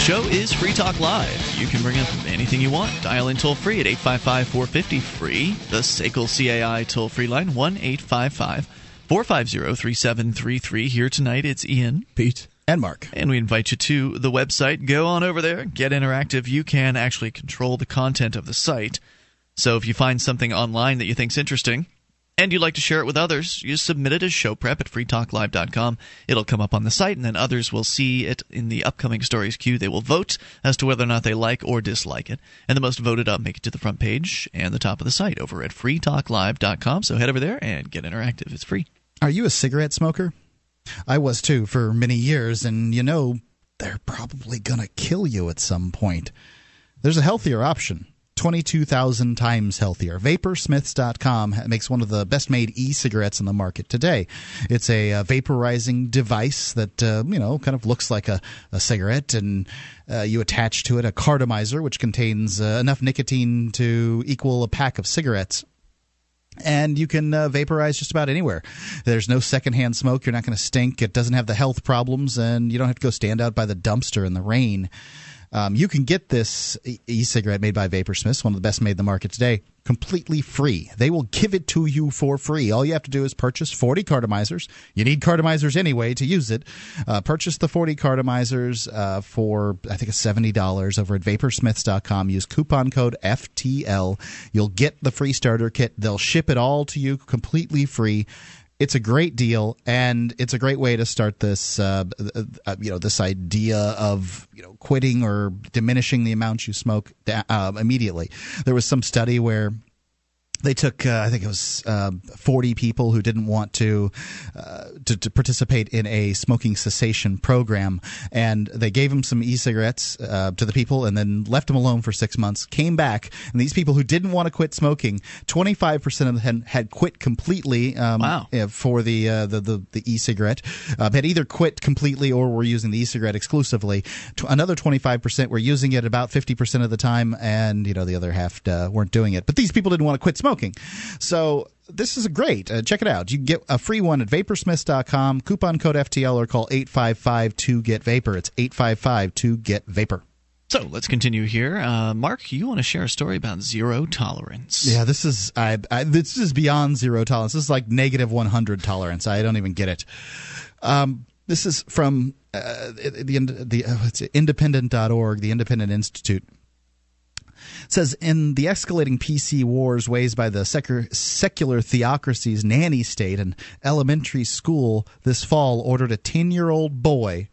[SPEAKER 1] Show is Free Talk Live. You can bring up anything you want. Dial in toll free at 855 450 free. The SACL CAI toll free line 1 855 450 3733. Here tonight, it's Ian,
[SPEAKER 3] Pete,
[SPEAKER 2] and Mark.
[SPEAKER 1] And we invite you to the website. Go on over there, get interactive. You can actually control the content of the site. So if you find something online that you think's interesting, and you'd like to share it with others, you submit it as show prep at freetalklive.com. It'll come up on the site, and then others will see it in the upcoming stories queue. They will vote as to whether or not they like or dislike it. And the most voted up make it to the front page and the top of the site over at freetalklive.com. So head over there and get interactive. It's free.
[SPEAKER 2] Are you a cigarette smoker? I was too for many years, and you know, they're probably going to kill you at some point. There's a healthier option. 22,000 times healthier. Vaporsmiths.com makes one of the best made e cigarettes on the market today. It's a, uh vaporizing device that, uh, you know, kind of looks like a, a cigarette, and uh, you attach to it a cartomizer, which contains uh, enough nicotine to equal a pack of cigarettes and you can uh, vaporize just about anywhere. There's no secondhand smoke. You're not going to stink. It doesn't have the health problems, and you don't have to go stand out by the dumpster in the rain. Um, you can get this e cigarette made by Vaporsmiths, one of the best made in the market today, completely free. They will give it to you for free. All you have to do is purchase 40 cartomizers. You need cartomizers anyway to use it. Uh, purchase the 40 cartomizers uh, for, I think, it's $70 over at vaporsmiths.com. Use coupon code FTL. You'll get the free starter kit. They'll ship it all to you completely free It's a great deal, and it's a great way to start this, uh, uh, you know, this idea of you know quitting or diminishing the amount you smoke uh, immediately. There was some study where they took uh, I think it was uh, 40 people who didn't want to, uh, to, to participate in a smoking cessation program, and they gave them some e-cigarettes uh, to the people, and then left them alone for six months. Came back, and these people who didn't want to quit smoking, 25 percent of them had, had quit completely. Um,
[SPEAKER 1] Wow.
[SPEAKER 2] For the, uh, the the the e-cigarette, uh, had either quit completely or were using the e-cigarette exclusively. Tw- another 25 percent were using it about 50 percent of the time, and you know the other half uh, weren't doing it. But these people didn't want to quit smoking, so this is great. Uh, check it out. You can get a free one at vaporsmiths.com. Coupon code FTL or call 855 2 get vapor. It's 855 2 get vapor.
[SPEAKER 1] So let's continue here. Uh, Mark, you want to share a story about zero tolerance?
[SPEAKER 2] Yeah, this is I, I this is beyond zero tolerance. This is like negative 100 tolerance. I don't even get it. Um, this is from uh, the the uh, it's independent.org, the Independent Institute. Says in the escalating PC wars waged by the secular, secular theocracy's nanny state, an elementary school this fall ordered a 10 year old boy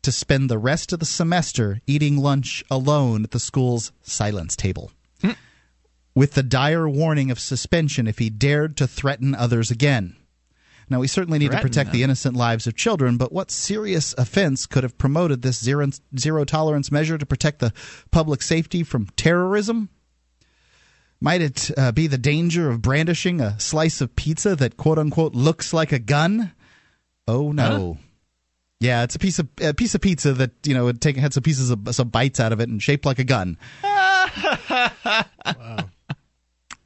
[SPEAKER 2] to spend the rest of the semester eating lunch alone at the school's silence table. Hmm. With the dire warning of suspension if he dared to threaten others again. Now, we certainly need to protect the innocent lives of children, but what serious offense could have promoted this zero, zero tolerance measure to protect the public safety from terrorism? Might it uh, be the danger of brandishing a slice of pizza that quote unquote looks like a gun? Oh no. Yeah, it's a piece of a piece of pizza that you know had taken had some pieces of some bites out of it and shaped like a gun. wow.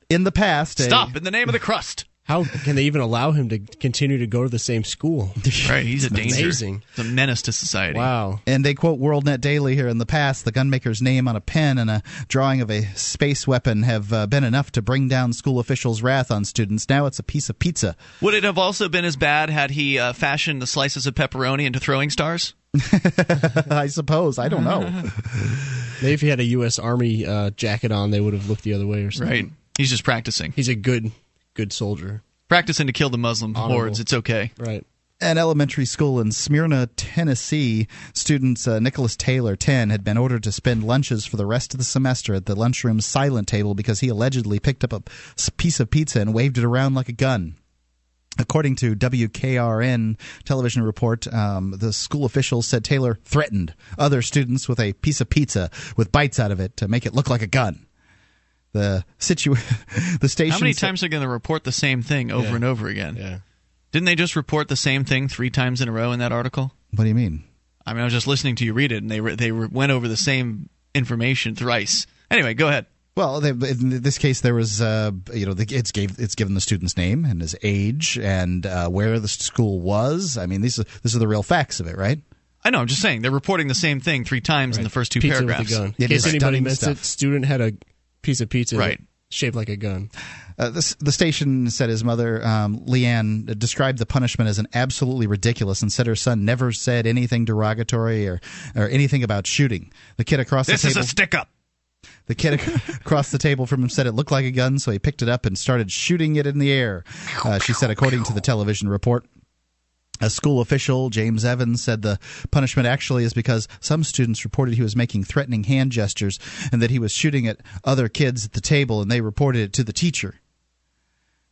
[SPEAKER 2] In the past, a-
[SPEAKER 1] Stop in the name of the crust.
[SPEAKER 3] How can they even allow him to continue to go to the same school?
[SPEAKER 1] Right, he's a danger.
[SPEAKER 3] Amazing.
[SPEAKER 1] It's a menace to society.
[SPEAKER 3] Wow.
[SPEAKER 2] And they quote WorldNet Daily here in the past the gunmaker's name on a pen and a drawing of a space weapon have uh, been enough to bring down school officials' wrath on students. Now it's a piece of pizza.
[SPEAKER 1] Would it have also been as bad had he uh, fashioned the slices of pepperoni into throwing stars?
[SPEAKER 2] I suppose. I don't know.
[SPEAKER 3] Maybe if he had a U.S. Army uh, jacket on, they would have looked the other way or something.
[SPEAKER 1] Right. He's just practicing.
[SPEAKER 3] He's a good, good soldier.
[SPEAKER 1] Practicing to kill the Muslim
[SPEAKER 3] Honorable.
[SPEAKER 1] hordes. It's okay.
[SPEAKER 3] Right.
[SPEAKER 2] An elementary school in Smyrna, Tennessee, students uh, Nicholas Taylor, 10, had been ordered to spend lunches for the rest of the semester at the lunchroom's silent table because he allegedly picked up a piece of pizza and waved it around like a gun. According to WKRN television report, um, the school officials said Taylor threatened other students with a piece of pizza with bites out of it to make it look like a gun. The situ- the station.
[SPEAKER 1] How many times are they going to report the same thing over
[SPEAKER 3] Yeah.
[SPEAKER 1] and over again?
[SPEAKER 3] Yeah.
[SPEAKER 1] Didn't they just report the same thing three times in a row in that article?
[SPEAKER 2] What do you mean?
[SPEAKER 1] I mean, I was just listening to you read it, and they re- they re- went over the same information thrice. Anyway, go ahead.
[SPEAKER 2] Well, they, in this case, there was, uh, you know, the, it's gave it's given the student's name and his age and uh, where the school was. I mean, these are these are the real facts of it, right?
[SPEAKER 1] I know. I'm just saying they're reporting the same thing three times in the first two
[SPEAKER 3] pizza
[SPEAKER 1] paragraphs.
[SPEAKER 3] with a gun. In case
[SPEAKER 2] is
[SPEAKER 3] anybody missed
[SPEAKER 2] stuff.
[SPEAKER 3] it, student had a piece of pizza
[SPEAKER 1] Right.
[SPEAKER 3] shaped like a gun.
[SPEAKER 2] Uh, this, the station said his mother, um, Leanne, described the punishment as an absolutely ridiculous and said her son never said anything derogatory or, or anything about shooting. The kid across
[SPEAKER 1] This
[SPEAKER 2] the
[SPEAKER 1] is
[SPEAKER 2] table.
[SPEAKER 1] a stick up.
[SPEAKER 2] The kid across the table from him said it looked like a gun, so he picked it up and started shooting it in the air. Uh, she said, according to the television report. A school official, James Evans, said the punishment actually is because some students reported he was making threatening hand gestures and that he was shooting at other kids at the table, and they reported it to the teacher.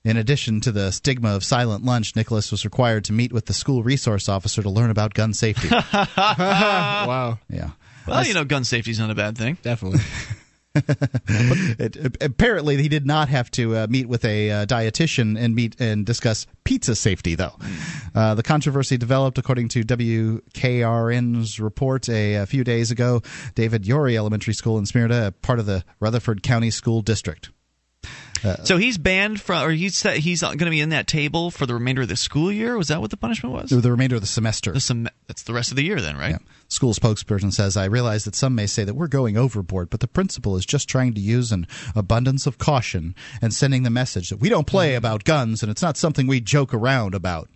[SPEAKER 2] In addition to the stigma of silent lunch, Nicholas was required to meet with the school resource officer to learn about gun safety.
[SPEAKER 3] wow.
[SPEAKER 2] yeah.
[SPEAKER 1] Well, you know, gun safety's not a bad thing.
[SPEAKER 3] Definitely.
[SPEAKER 2] it, apparently, he did not have to uh, meet with a uh, dietitian and meet and discuss pizza safety, though. Uh, the controversy developed, according to WKRN's report a, a few days ago. David Youree Elementary School in Smyrna, part of the Rutherford County School District.
[SPEAKER 1] So he's banned from, or he's he's going to be in that table for the remainder of the school year. Was that what the punishment was?
[SPEAKER 2] The remainder of the semester.
[SPEAKER 1] The sem- that's the rest of the year, then, right?
[SPEAKER 2] Yeah. School spokesperson says, I realize that some may say that we're going overboard, but the principal is just trying to use an abundance of caution and sending the message that we don't play about guns and it's not something we joke around about.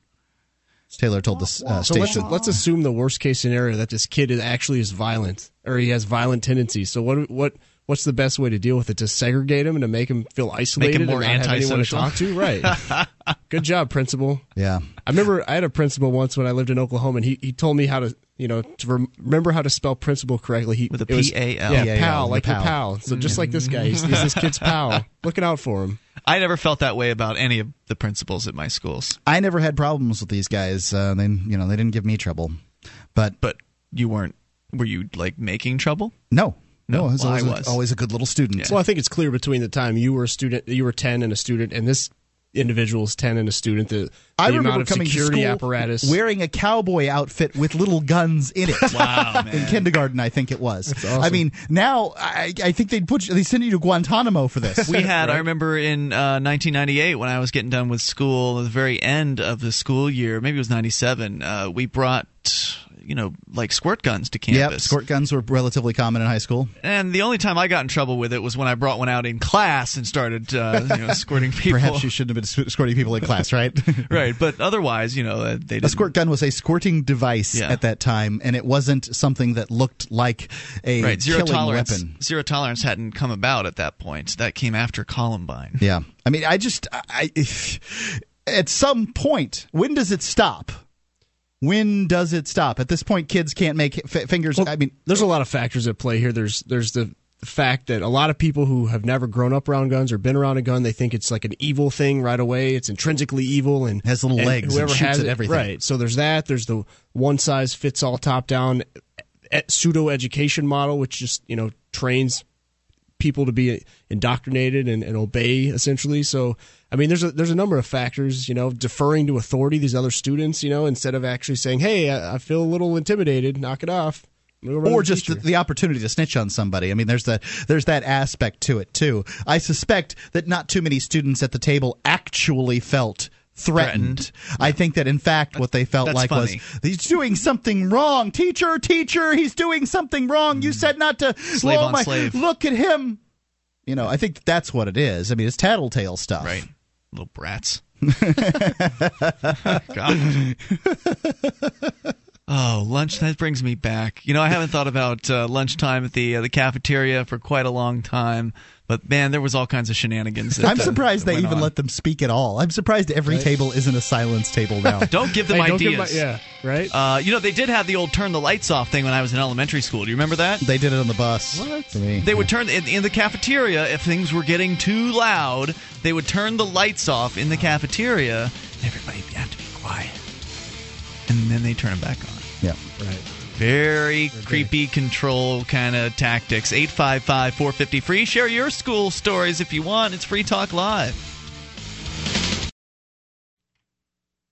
[SPEAKER 2] Taylor told the uh,
[SPEAKER 3] So let's, let's assume the worst case scenario that this kid is actually is violent or he has violent tendencies. So what what what's the best way to deal with it? To segregate them and to make them feel isolated
[SPEAKER 1] more
[SPEAKER 3] and not have anyone to talk to? Right. Good job, principal.
[SPEAKER 2] Yeah.
[SPEAKER 3] I remember I had a principal once when I lived in Oklahoma, and he, he told me how to you know to rem- remember how to spell principal correctly. He
[SPEAKER 1] With a
[SPEAKER 3] it was-
[SPEAKER 1] P-A-L.
[SPEAKER 3] Yeah,
[SPEAKER 2] P-A-L,
[SPEAKER 3] pal,
[SPEAKER 2] the
[SPEAKER 3] like your
[SPEAKER 2] pal.
[SPEAKER 3] pal. So just like this guy, he's, he's this kid's pal. Looking out for him.
[SPEAKER 1] I never felt that way about any of the principals at my schools.
[SPEAKER 2] I never had problems with these guys. Uh, they, you know, they didn't give me trouble. But
[SPEAKER 1] But you weren't. Were you like making trouble?
[SPEAKER 2] no,
[SPEAKER 1] No,
[SPEAKER 2] no, I was,
[SPEAKER 1] well, I
[SPEAKER 2] always,
[SPEAKER 1] was.
[SPEAKER 2] A, always a good little student.
[SPEAKER 3] Well, I think it's clear between the time you were a student, you were ten and a student, and this individual is ten and a student. The, the
[SPEAKER 2] I
[SPEAKER 3] amount
[SPEAKER 2] remember
[SPEAKER 3] of
[SPEAKER 2] coming
[SPEAKER 3] security
[SPEAKER 2] to school
[SPEAKER 3] apparatus.
[SPEAKER 2] wearing a cowboy outfit with little guns in it.
[SPEAKER 1] Wow,
[SPEAKER 2] in kindergarten, I think it was.
[SPEAKER 3] awesome.
[SPEAKER 2] I mean, now I, I think they'd put you, they send you to Guantanamo for this.
[SPEAKER 1] We had. I remember in uh, 1998 when I was getting done with school, at the very end of the school year, maybe it was 97. Uh, we brought, you know, like squirt guns to
[SPEAKER 2] Yep,
[SPEAKER 1] campus.
[SPEAKER 2] squirt guns were relatively common in high school.
[SPEAKER 1] And the only time I got in trouble with it was when I brought one out in class and started, uh, you know, squirting people.
[SPEAKER 2] Perhaps you shouldn't have been squirting people in class, right?
[SPEAKER 1] right, but otherwise, you know, uh, they
[SPEAKER 2] A
[SPEAKER 1] didn't.
[SPEAKER 2] squirt gun was a squirting device
[SPEAKER 1] Yeah.
[SPEAKER 2] at that time, and it wasn't something that looked like a
[SPEAKER 1] Right, zero
[SPEAKER 2] killing
[SPEAKER 1] tolerance.
[SPEAKER 2] weapon.
[SPEAKER 1] Zero tolerance hadn't come about at that point. That came after Columbine.
[SPEAKER 2] Yeah, I mean, I just, I, at some point, when does it stop? When does it stop? At this point, kids can't make f- fingers. I mean,
[SPEAKER 3] there's a lot of factors at play here. There's there's the, the fact that a lot of people who have never grown up around guns or been around a gun, they think it's like an evil thing right away. It's intrinsically evil and
[SPEAKER 2] Has little
[SPEAKER 3] and
[SPEAKER 2] legs and
[SPEAKER 3] Whoever
[SPEAKER 2] shoots
[SPEAKER 3] has
[SPEAKER 2] at
[SPEAKER 3] it,
[SPEAKER 2] everything.
[SPEAKER 3] right? So there's that. There's the one size fits all top down pseudo education model, which just you know trains people to be indoctrinated and, and obey essentially. So I mean, there's a there's a number of factors. You know, deferring to authority. These other students, you know, instead of actually saying, "Hey, I, I feel a little intimidated. Knock it off." I'm gonna go run
[SPEAKER 2] or just the, the opportunity to snitch on somebody. I mean, there's that there's that aspect to it too. I suspect that not too many students at the table actually felt threatened. I think that in fact what they felt
[SPEAKER 1] That's
[SPEAKER 2] like
[SPEAKER 1] funny.
[SPEAKER 2] was he's doing something wrong. Teacher, teacher, he's doing something wrong. You said not to
[SPEAKER 1] Slave on
[SPEAKER 2] my
[SPEAKER 1] slave.
[SPEAKER 2] look at him. You know, I think that's what it is. I mean, it's tattletale stuff.
[SPEAKER 1] Right. Little brats. God. Oh, lunch. That brings me back. You know, I haven't thought about uh, lunchtime at the uh, the cafeteria for quite a long time. But man, there was all kinds of shenanigans. That,
[SPEAKER 2] I'm
[SPEAKER 1] uh,
[SPEAKER 2] surprised they even
[SPEAKER 1] on.
[SPEAKER 2] let them speak at all. I'm surprised every table isn't a silence table now.
[SPEAKER 1] Don't give them
[SPEAKER 3] Hey, don't give
[SPEAKER 1] ideas.
[SPEAKER 3] my- yeah, right.
[SPEAKER 1] Uh, you know, they did have the old turn the lights off thing when I was in elementary school. Do you remember that?
[SPEAKER 2] They did it on the bus.
[SPEAKER 3] What?
[SPEAKER 2] For me.
[SPEAKER 1] They would turn in, in the cafeteria if things were getting too loud. They would turn the lights off in the cafeteria. Everybody have to be quiet, and then they turn them back on.
[SPEAKER 2] Yeah.
[SPEAKER 3] Right.
[SPEAKER 1] Very creepy control kind of tactics. 855 450 free. Share your school stories if you want. It's Free Talk Live.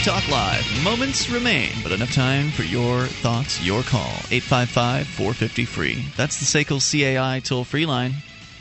[SPEAKER 1] Free Talk Live. Moments remain, but enough time for your thoughts, your call. 855 450 free. That's the SACL CAI toll free line.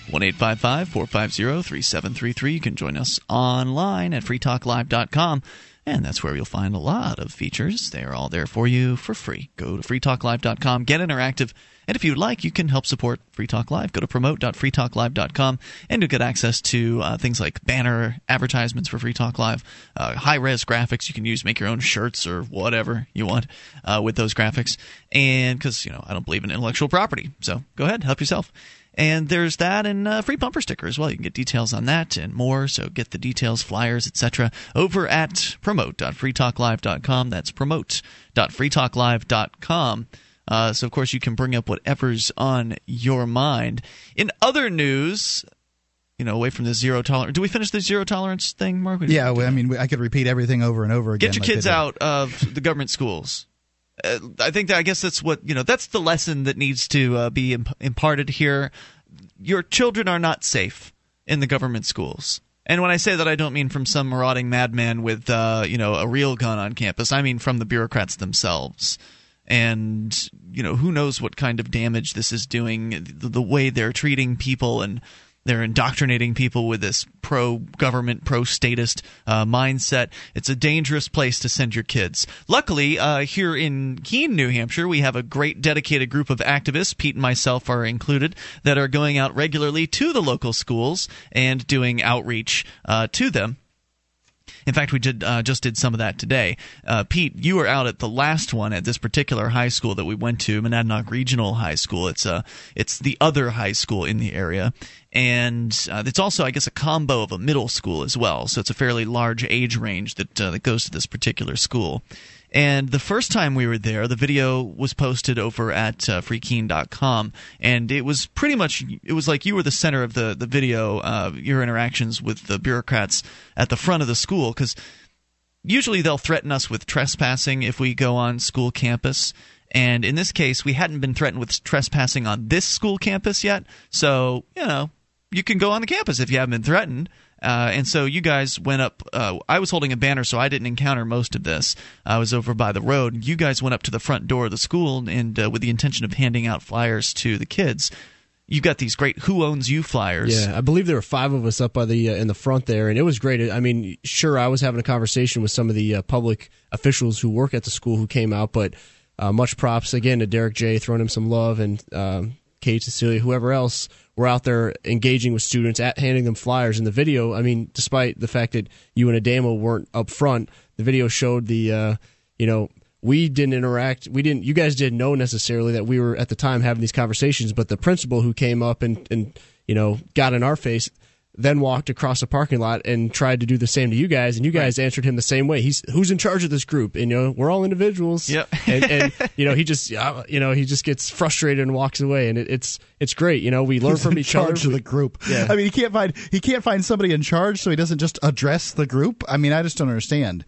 [SPEAKER 1] 1 855 450 3733. You can join us online at freetalklive.com. And that's where you'll find a lot of features. They're all there for you for free. Go to freetalklive.com, get interactive, and if you'd like, you can help support Free Talk Live. Go to promote.freetalklive.com, and you'll get access to uh, things like banner advertisements for Free Talk Live, uh, high res graphics you can use, make your own shirts or whatever you want uh, with those graphics. And because, you know, I don't believe in intellectual property. So go ahead, help yourself. And there's that and uh, free bumper sticker as well. You can get details on that and more. So get the details, flyers, etc. over at promote.freetalklive.com. That's promote.freetalklive.com. Uh, so of course you can bring up whatever's on your mind. In other news, you know, away from the zero tolerance. Do we finish the zero tolerance thing, Mark?
[SPEAKER 2] Yeah, well, I mean, I could repeat everything over and over again.
[SPEAKER 1] Get your
[SPEAKER 2] like
[SPEAKER 1] kids out of the government schools. uh, I think that I guess that's what you know. That's the lesson that needs to uh, be imp- imparted here. Your children are not safe in the government schools. And when I say that, I don't mean from some marauding madman with uh, you know a real gun on campus. I mean from the bureaucrats themselves. And you know who knows what kind of damage this is doing. The, the way they're treating people and they're indoctrinating people with this pro government, pro statist uh, mindset. It's a dangerous place to send your kids. Luckily, uh, here in Keene, New Hampshire, we have a great dedicated group of activists, Pete and myself are included, that are going out regularly to the local schools and doing outreach uh, to them. In fact, we did uh, just did some of that today. Uh, Pete, you were out at the last one at this particular high school that we went to, Monadnock Regional High School. It's uh, it's the other high school in the area, and uh, it's also, I guess, a combo of a middle school as well. So it's a fairly large age range that uh, that goes to this particular school. And the first time we were there, the video was posted over at uh, freekeene.com, and it was pretty much it was like you were the center of the the video, uh, your interactions with the bureaucrats at the front of the school, because usually they'll threaten us with trespassing if we go on school campus. And in this case, we hadn't been threatened with trespassing on this school campus yet, so you know you can go on the campus if you haven't been threatened. Uh, and so you guys went up. Uh, I was holding a banner, so I didn't encounter most of this. I was over by the road. You guys went up to the front door of the school and uh, with the intention of handing out flyers to the kids. You've got these great "Who Owns You" flyers.
[SPEAKER 3] Yeah, I believe there were five of us up by the uh, in the front there, and it was great. I mean, sure, I was having a conversation with some of the uh, public officials who work at the school who came out, but uh, much props again to Derrick J. throwing him some love and um, Kate, Cecilia, whoever else were out there engaging with students, at handing them flyers. In the video, I mean, despite the fact that you and Ademo weren't up front, the video showed the, uh, you know, we didn't interact. We didn't. You guys didn't know necessarily that we were at the time having these conversations, but the principal who came up and and you know got in our face then walked across the parking lot and tried to do the same to you guys, and you guys right. answered him the same way. He's who's in charge of this group, and you know we're all individuals.
[SPEAKER 1] Yep.
[SPEAKER 3] and, and you know he just you know he just gets frustrated and walks away, and it, it's it's great. You know we learn
[SPEAKER 2] He's
[SPEAKER 3] from
[SPEAKER 2] in
[SPEAKER 3] each
[SPEAKER 2] charge
[SPEAKER 3] other.
[SPEAKER 2] of the group.
[SPEAKER 3] Yeah.
[SPEAKER 2] I mean he can't find he can't find somebody in charge, so he doesn't just address the group. I mean I just don't understand.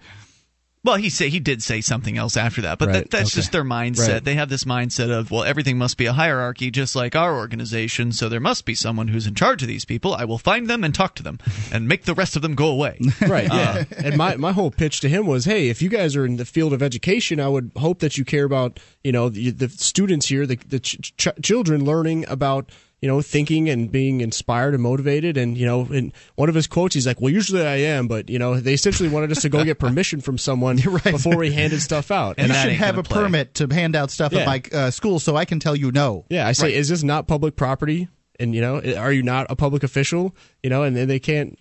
[SPEAKER 1] Well, he say he did say something else after that, but
[SPEAKER 3] Right,
[SPEAKER 1] that, that's
[SPEAKER 3] okay.
[SPEAKER 1] just their mindset.
[SPEAKER 3] Right.
[SPEAKER 1] They have this mindset of well, everything must be a hierarchy, just like our organization. So there must be someone who's in charge of these people. I will find them and talk to them, and make the rest of them go away.
[SPEAKER 3] Right.
[SPEAKER 1] Uh,
[SPEAKER 3] Yeah. and my my whole pitch to him was, hey, if you guys are in the field of education, I would hope that you care about you know the, the students here, the the ch- ch- children learning about you know thinking and being inspired and motivated. And you know, in one of his quotes, he's like, well, usually I am, but you know, they essentially wanted us to go get permission from someone before we handed stuff out.
[SPEAKER 2] you should have a permit to hand out stuff
[SPEAKER 3] Yeah.
[SPEAKER 2] at my uh, school, so I can tell you no.
[SPEAKER 3] Yeah, I say,
[SPEAKER 2] Right.
[SPEAKER 3] is this not public property? And you know, are you not a public official? You know, and then they can't.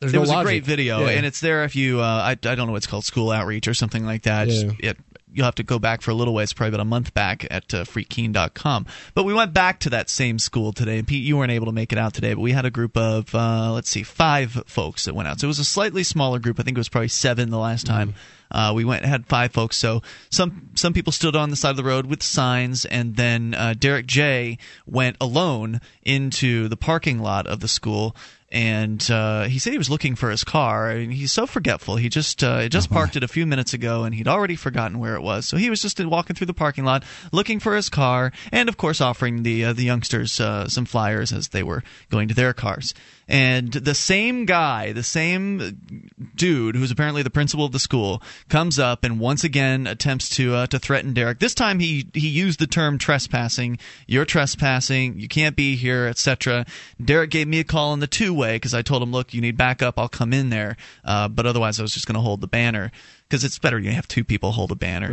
[SPEAKER 3] There's
[SPEAKER 1] it
[SPEAKER 3] no
[SPEAKER 1] was
[SPEAKER 3] logic.
[SPEAKER 1] a great video,
[SPEAKER 3] Yeah.
[SPEAKER 1] and it's there if you. Uh, I, I don't know what's called school outreach or something like that.
[SPEAKER 3] Yeah.
[SPEAKER 1] Just- it, you'll have to go back for a little ways, probably about a month back at uh, freekeene.com. But we went back to that same school today, and Pete, you weren't able to make it out today, but we had a group of uh, let's see, five folks that went out. So it was a slightly smaller group. I think it was probably seven the last time. Uh, we went had five folks. So some some people stood on the side of the road with signs, and then uh, Derrick J went alone into the parking lot of the school. And uh, he said he was looking for his car. I mean, he's so forgetful. He just uh, just parked it a few minutes ago, and he'd already forgotten where it was. So he was just walking through the parking lot, looking for his car, and of course offering the uh, the youngsters uh, some flyers as they were going to their cars. And the same guy, the same dude who's apparently the principal of the school, comes up and once again attempts to uh, to threaten Derrick. This time he he used the term trespassing. You're trespassing. You can't be here, etc. Derrick gave me a call in the two way because I told him, look, you need backup. I'll come in there, uh, but otherwise I was just going to hold the banner because it's better you have two people hold a banner.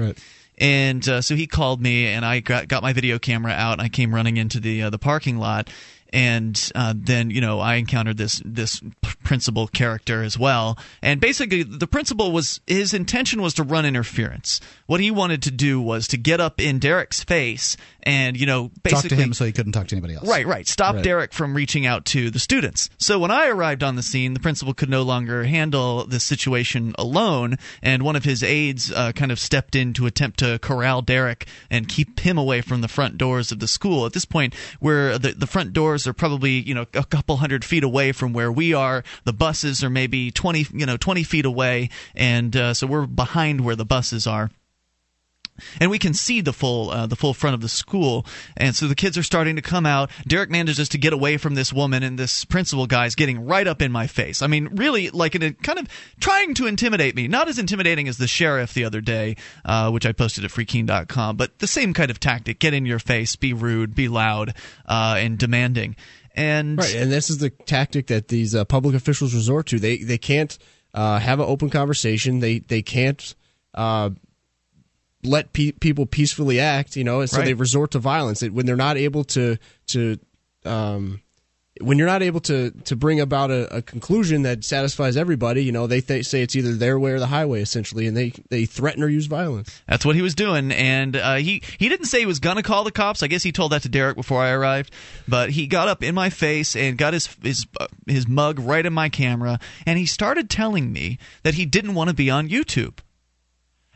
[SPEAKER 1] And uh, so he called me, and I got, got my video camera out, and I came running into the uh, the parking lot. And uh, then, you know, I encountered this this principal character as well. And basically, the principal was his intention was to run interference. What he wanted to do was to get up in Derrick's face and, you know, basically
[SPEAKER 2] Talk to him so he couldn't talk to anybody else.
[SPEAKER 1] Right, right. Stop
[SPEAKER 2] Right.
[SPEAKER 1] Derrick from reaching out to the students. So when I arrived on the scene, the principal could no longer handle the situation alone, and one of his aides uh, kind of stepped in to attempt to corral Derrick and keep him away from the front doors of the school. At this point, where the the front doors are probably you know a couple hundred feet away from where we are, the buses are maybe twenty you know twenty feet away, and uh, so we're behind where the buses are and we can see the full uh, the full front of the school. And so the kids are starting to come out. Derrick manages to get away from this woman, and this principal guy is getting right up in my face. I mean, really, like in a kind of trying to intimidate me. Not as intimidating as the sheriff the other day, uh, which I posted at freekeene.com, but the same kind of tactic: get in your face, be rude, be loud, uh, and demanding. And
[SPEAKER 3] right, and this is the tactic that these uh, public officials resort to. They they can't uh, have an open conversation. They they can't uh, let pe- people peacefully act. You know, and so
[SPEAKER 1] Right.
[SPEAKER 3] they resort to violence It- when they're not able to to um, when you're not able to to bring about a, a conclusion that satisfies everybody. You know, they th- say it's either their way or the highway, essentially, and they they threaten or use violence.
[SPEAKER 1] That's what he was doing, and uh, he he didn't say he was gonna call the cops. I guess he told that to Derrick before I arrived. But he got up in my face and got his his uh, his mug right in my camera, and he started telling me that he didn't want to be on YouTube.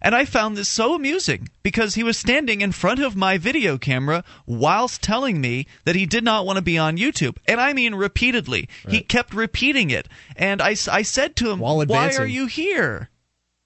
[SPEAKER 1] And I found this so amusing because he was standing in front of my video camera whilst telling me that he did not want to be on YouTube. And I mean repeatedly. He kept repeating it. And I, I said to him, Why are you here?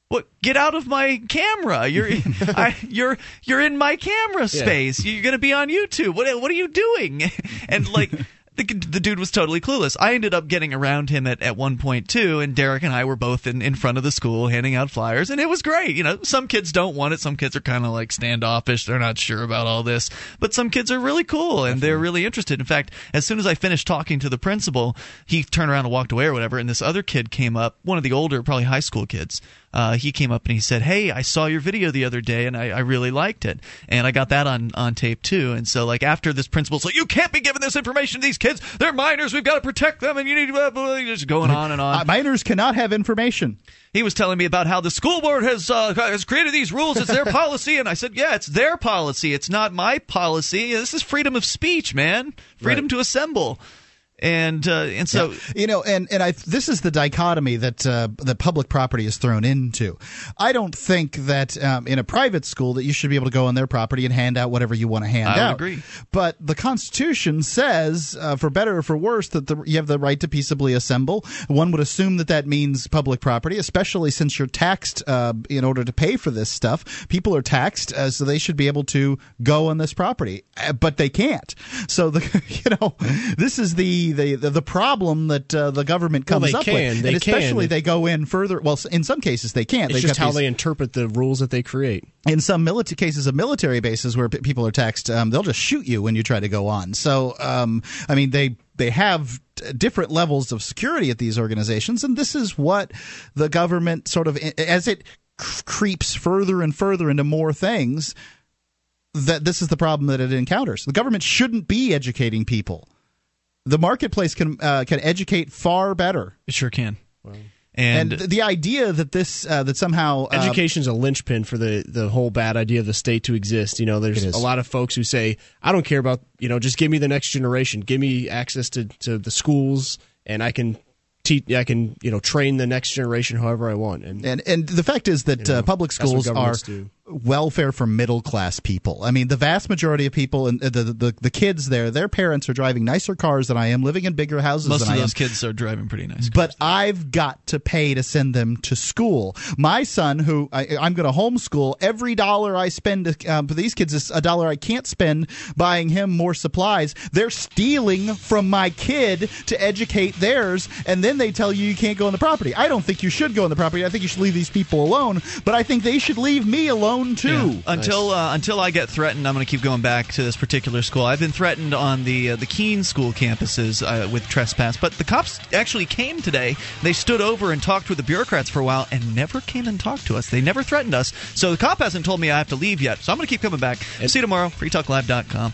[SPEAKER 1] What? Get out of my camera! You're I, you're you're in my camera space. You're gonna be on YouTube. What what are you doing? And like the the dude was totally clueless. I ended up getting around him at at one point too, and Derrick and I were both in in front of the school handing out flyers, and it was great. You know, some kids don't want it. Some kids are kind of like standoffish. They're not sure about all this, but some kids are really cool and they're really interested. In fact, as soon as I finished talking to the principal, he turned around and walked away or whatever, and this other kid came up, one of the older, probably high school kids. Uh, he came up and he said, "Hey, I saw your video the other day, and I, I really liked it, and I got that on on tape too." And so, like after this principal's like, "You can't be giving this information to these kids. They're minors. We've got to protect them, and you need blah, blah, blah," just going on and on.
[SPEAKER 2] Uh, minors cannot have information.
[SPEAKER 1] He was telling me about how the school board has uh, has created these rules. It's their policy, and I said, "Yeah, it's their policy. It's not my policy. This is freedom of speech, man. Freedom to assemble." And uh, and so
[SPEAKER 2] Yeah. you know, and and I this is the dichotomy that uh, that public property is thrown into. I don't think that um, in a private school that you should be able to go on their property and hand out whatever you want to hand
[SPEAKER 1] I
[SPEAKER 2] out.
[SPEAKER 1] agree.
[SPEAKER 2] But the Constitution says, uh, for better or for worse, that the, you have the right to peaceably assemble. One would assume that that means public property, especially since you're taxed uh, in order to pay for this stuff. People are taxed, uh, so they should be able to go on this property, uh, but they can't. So the you know this is the the the, the problem that uh, the government
[SPEAKER 3] Well,
[SPEAKER 2] comes
[SPEAKER 3] they
[SPEAKER 2] up
[SPEAKER 3] can.
[SPEAKER 2] with,
[SPEAKER 3] They
[SPEAKER 2] and especially
[SPEAKER 3] can.
[SPEAKER 2] they go in further. Well, in some cases they can't.
[SPEAKER 3] It's
[SPEAKER 2] They've
[SPEAKER 3] just how
[SPEAKER 2] these-
[SPEAKER 3] they interpret the rules that they create.
[SPEAKER 2] in some military cases of military bases where p- people are taxed, um, they'll just shoot you when you try to go on. So, um, I mean, they they have different levels of security at these organizations, and this is what the government sort of as it creeps further and further into more things. That this is the problem that it encounters. The government shouldn't be educating people. The marketplace can uh, can educate far better.
[SPEAKER 1] It sure can.
[SPEAKER 2] And,
[SPEAKER 1] And,
[SPEAKER 2] the idea that this uh, that somehow uh,
[SPEAKER 3] is a linchpin for the the whole bad idea of the state to exist. You know, there's
[SPEAKER 2] It is.
[SPEAKER 3] a lot of folks who say, "I don't care about you know, just give me the next generation, give me access to to the schools, and I can teach, I can you know, train the next generation however I want." And
[SPEAKER 2] And and the fact is that uh, public schools are
[SPEAKER 3] do.
[SPEAKER 2] Welfare for middle class people. I mean, the vast majority of people and the, the the the kids there, their parents are driving nicer cars than I am, living in bigger houses
[SPEAKER 1] most
[SPEAKER 2] than
[SPEAKER 1] of
[SPEAKER 2] I
[SPEAKER 1] those
[SPEAKER 2] am.
[SPEAKER 1] kids are driving pretty nice.
[SPEAKER 2] But I've got to pay to send them to school. My son, who I, I'm going to homeschool, every dollar I spend um, for these kids is a dollar I can't spend buying him more supplies. They're stealing from my kid to educate theirs, and then they tell you you can't go on the property. I don't think you should go on the property. I think you should leave these people alone, but I think they should leave me alone too.
[SPEAKER 1] Yeah. Until uh, until I get threatened, I'm going to keep going back to this particular school. I've been threatened on the uh, the Keene school campuses uh, with trespass, but the cops actually came today. They stood over and talked with the bureaucrats for a while and never came and talked to us. They never threatened us. So the cop hasn't told me I have to leave yet. So I'm going to keep coming back. See you tomorrow. FreeTalkLive.com.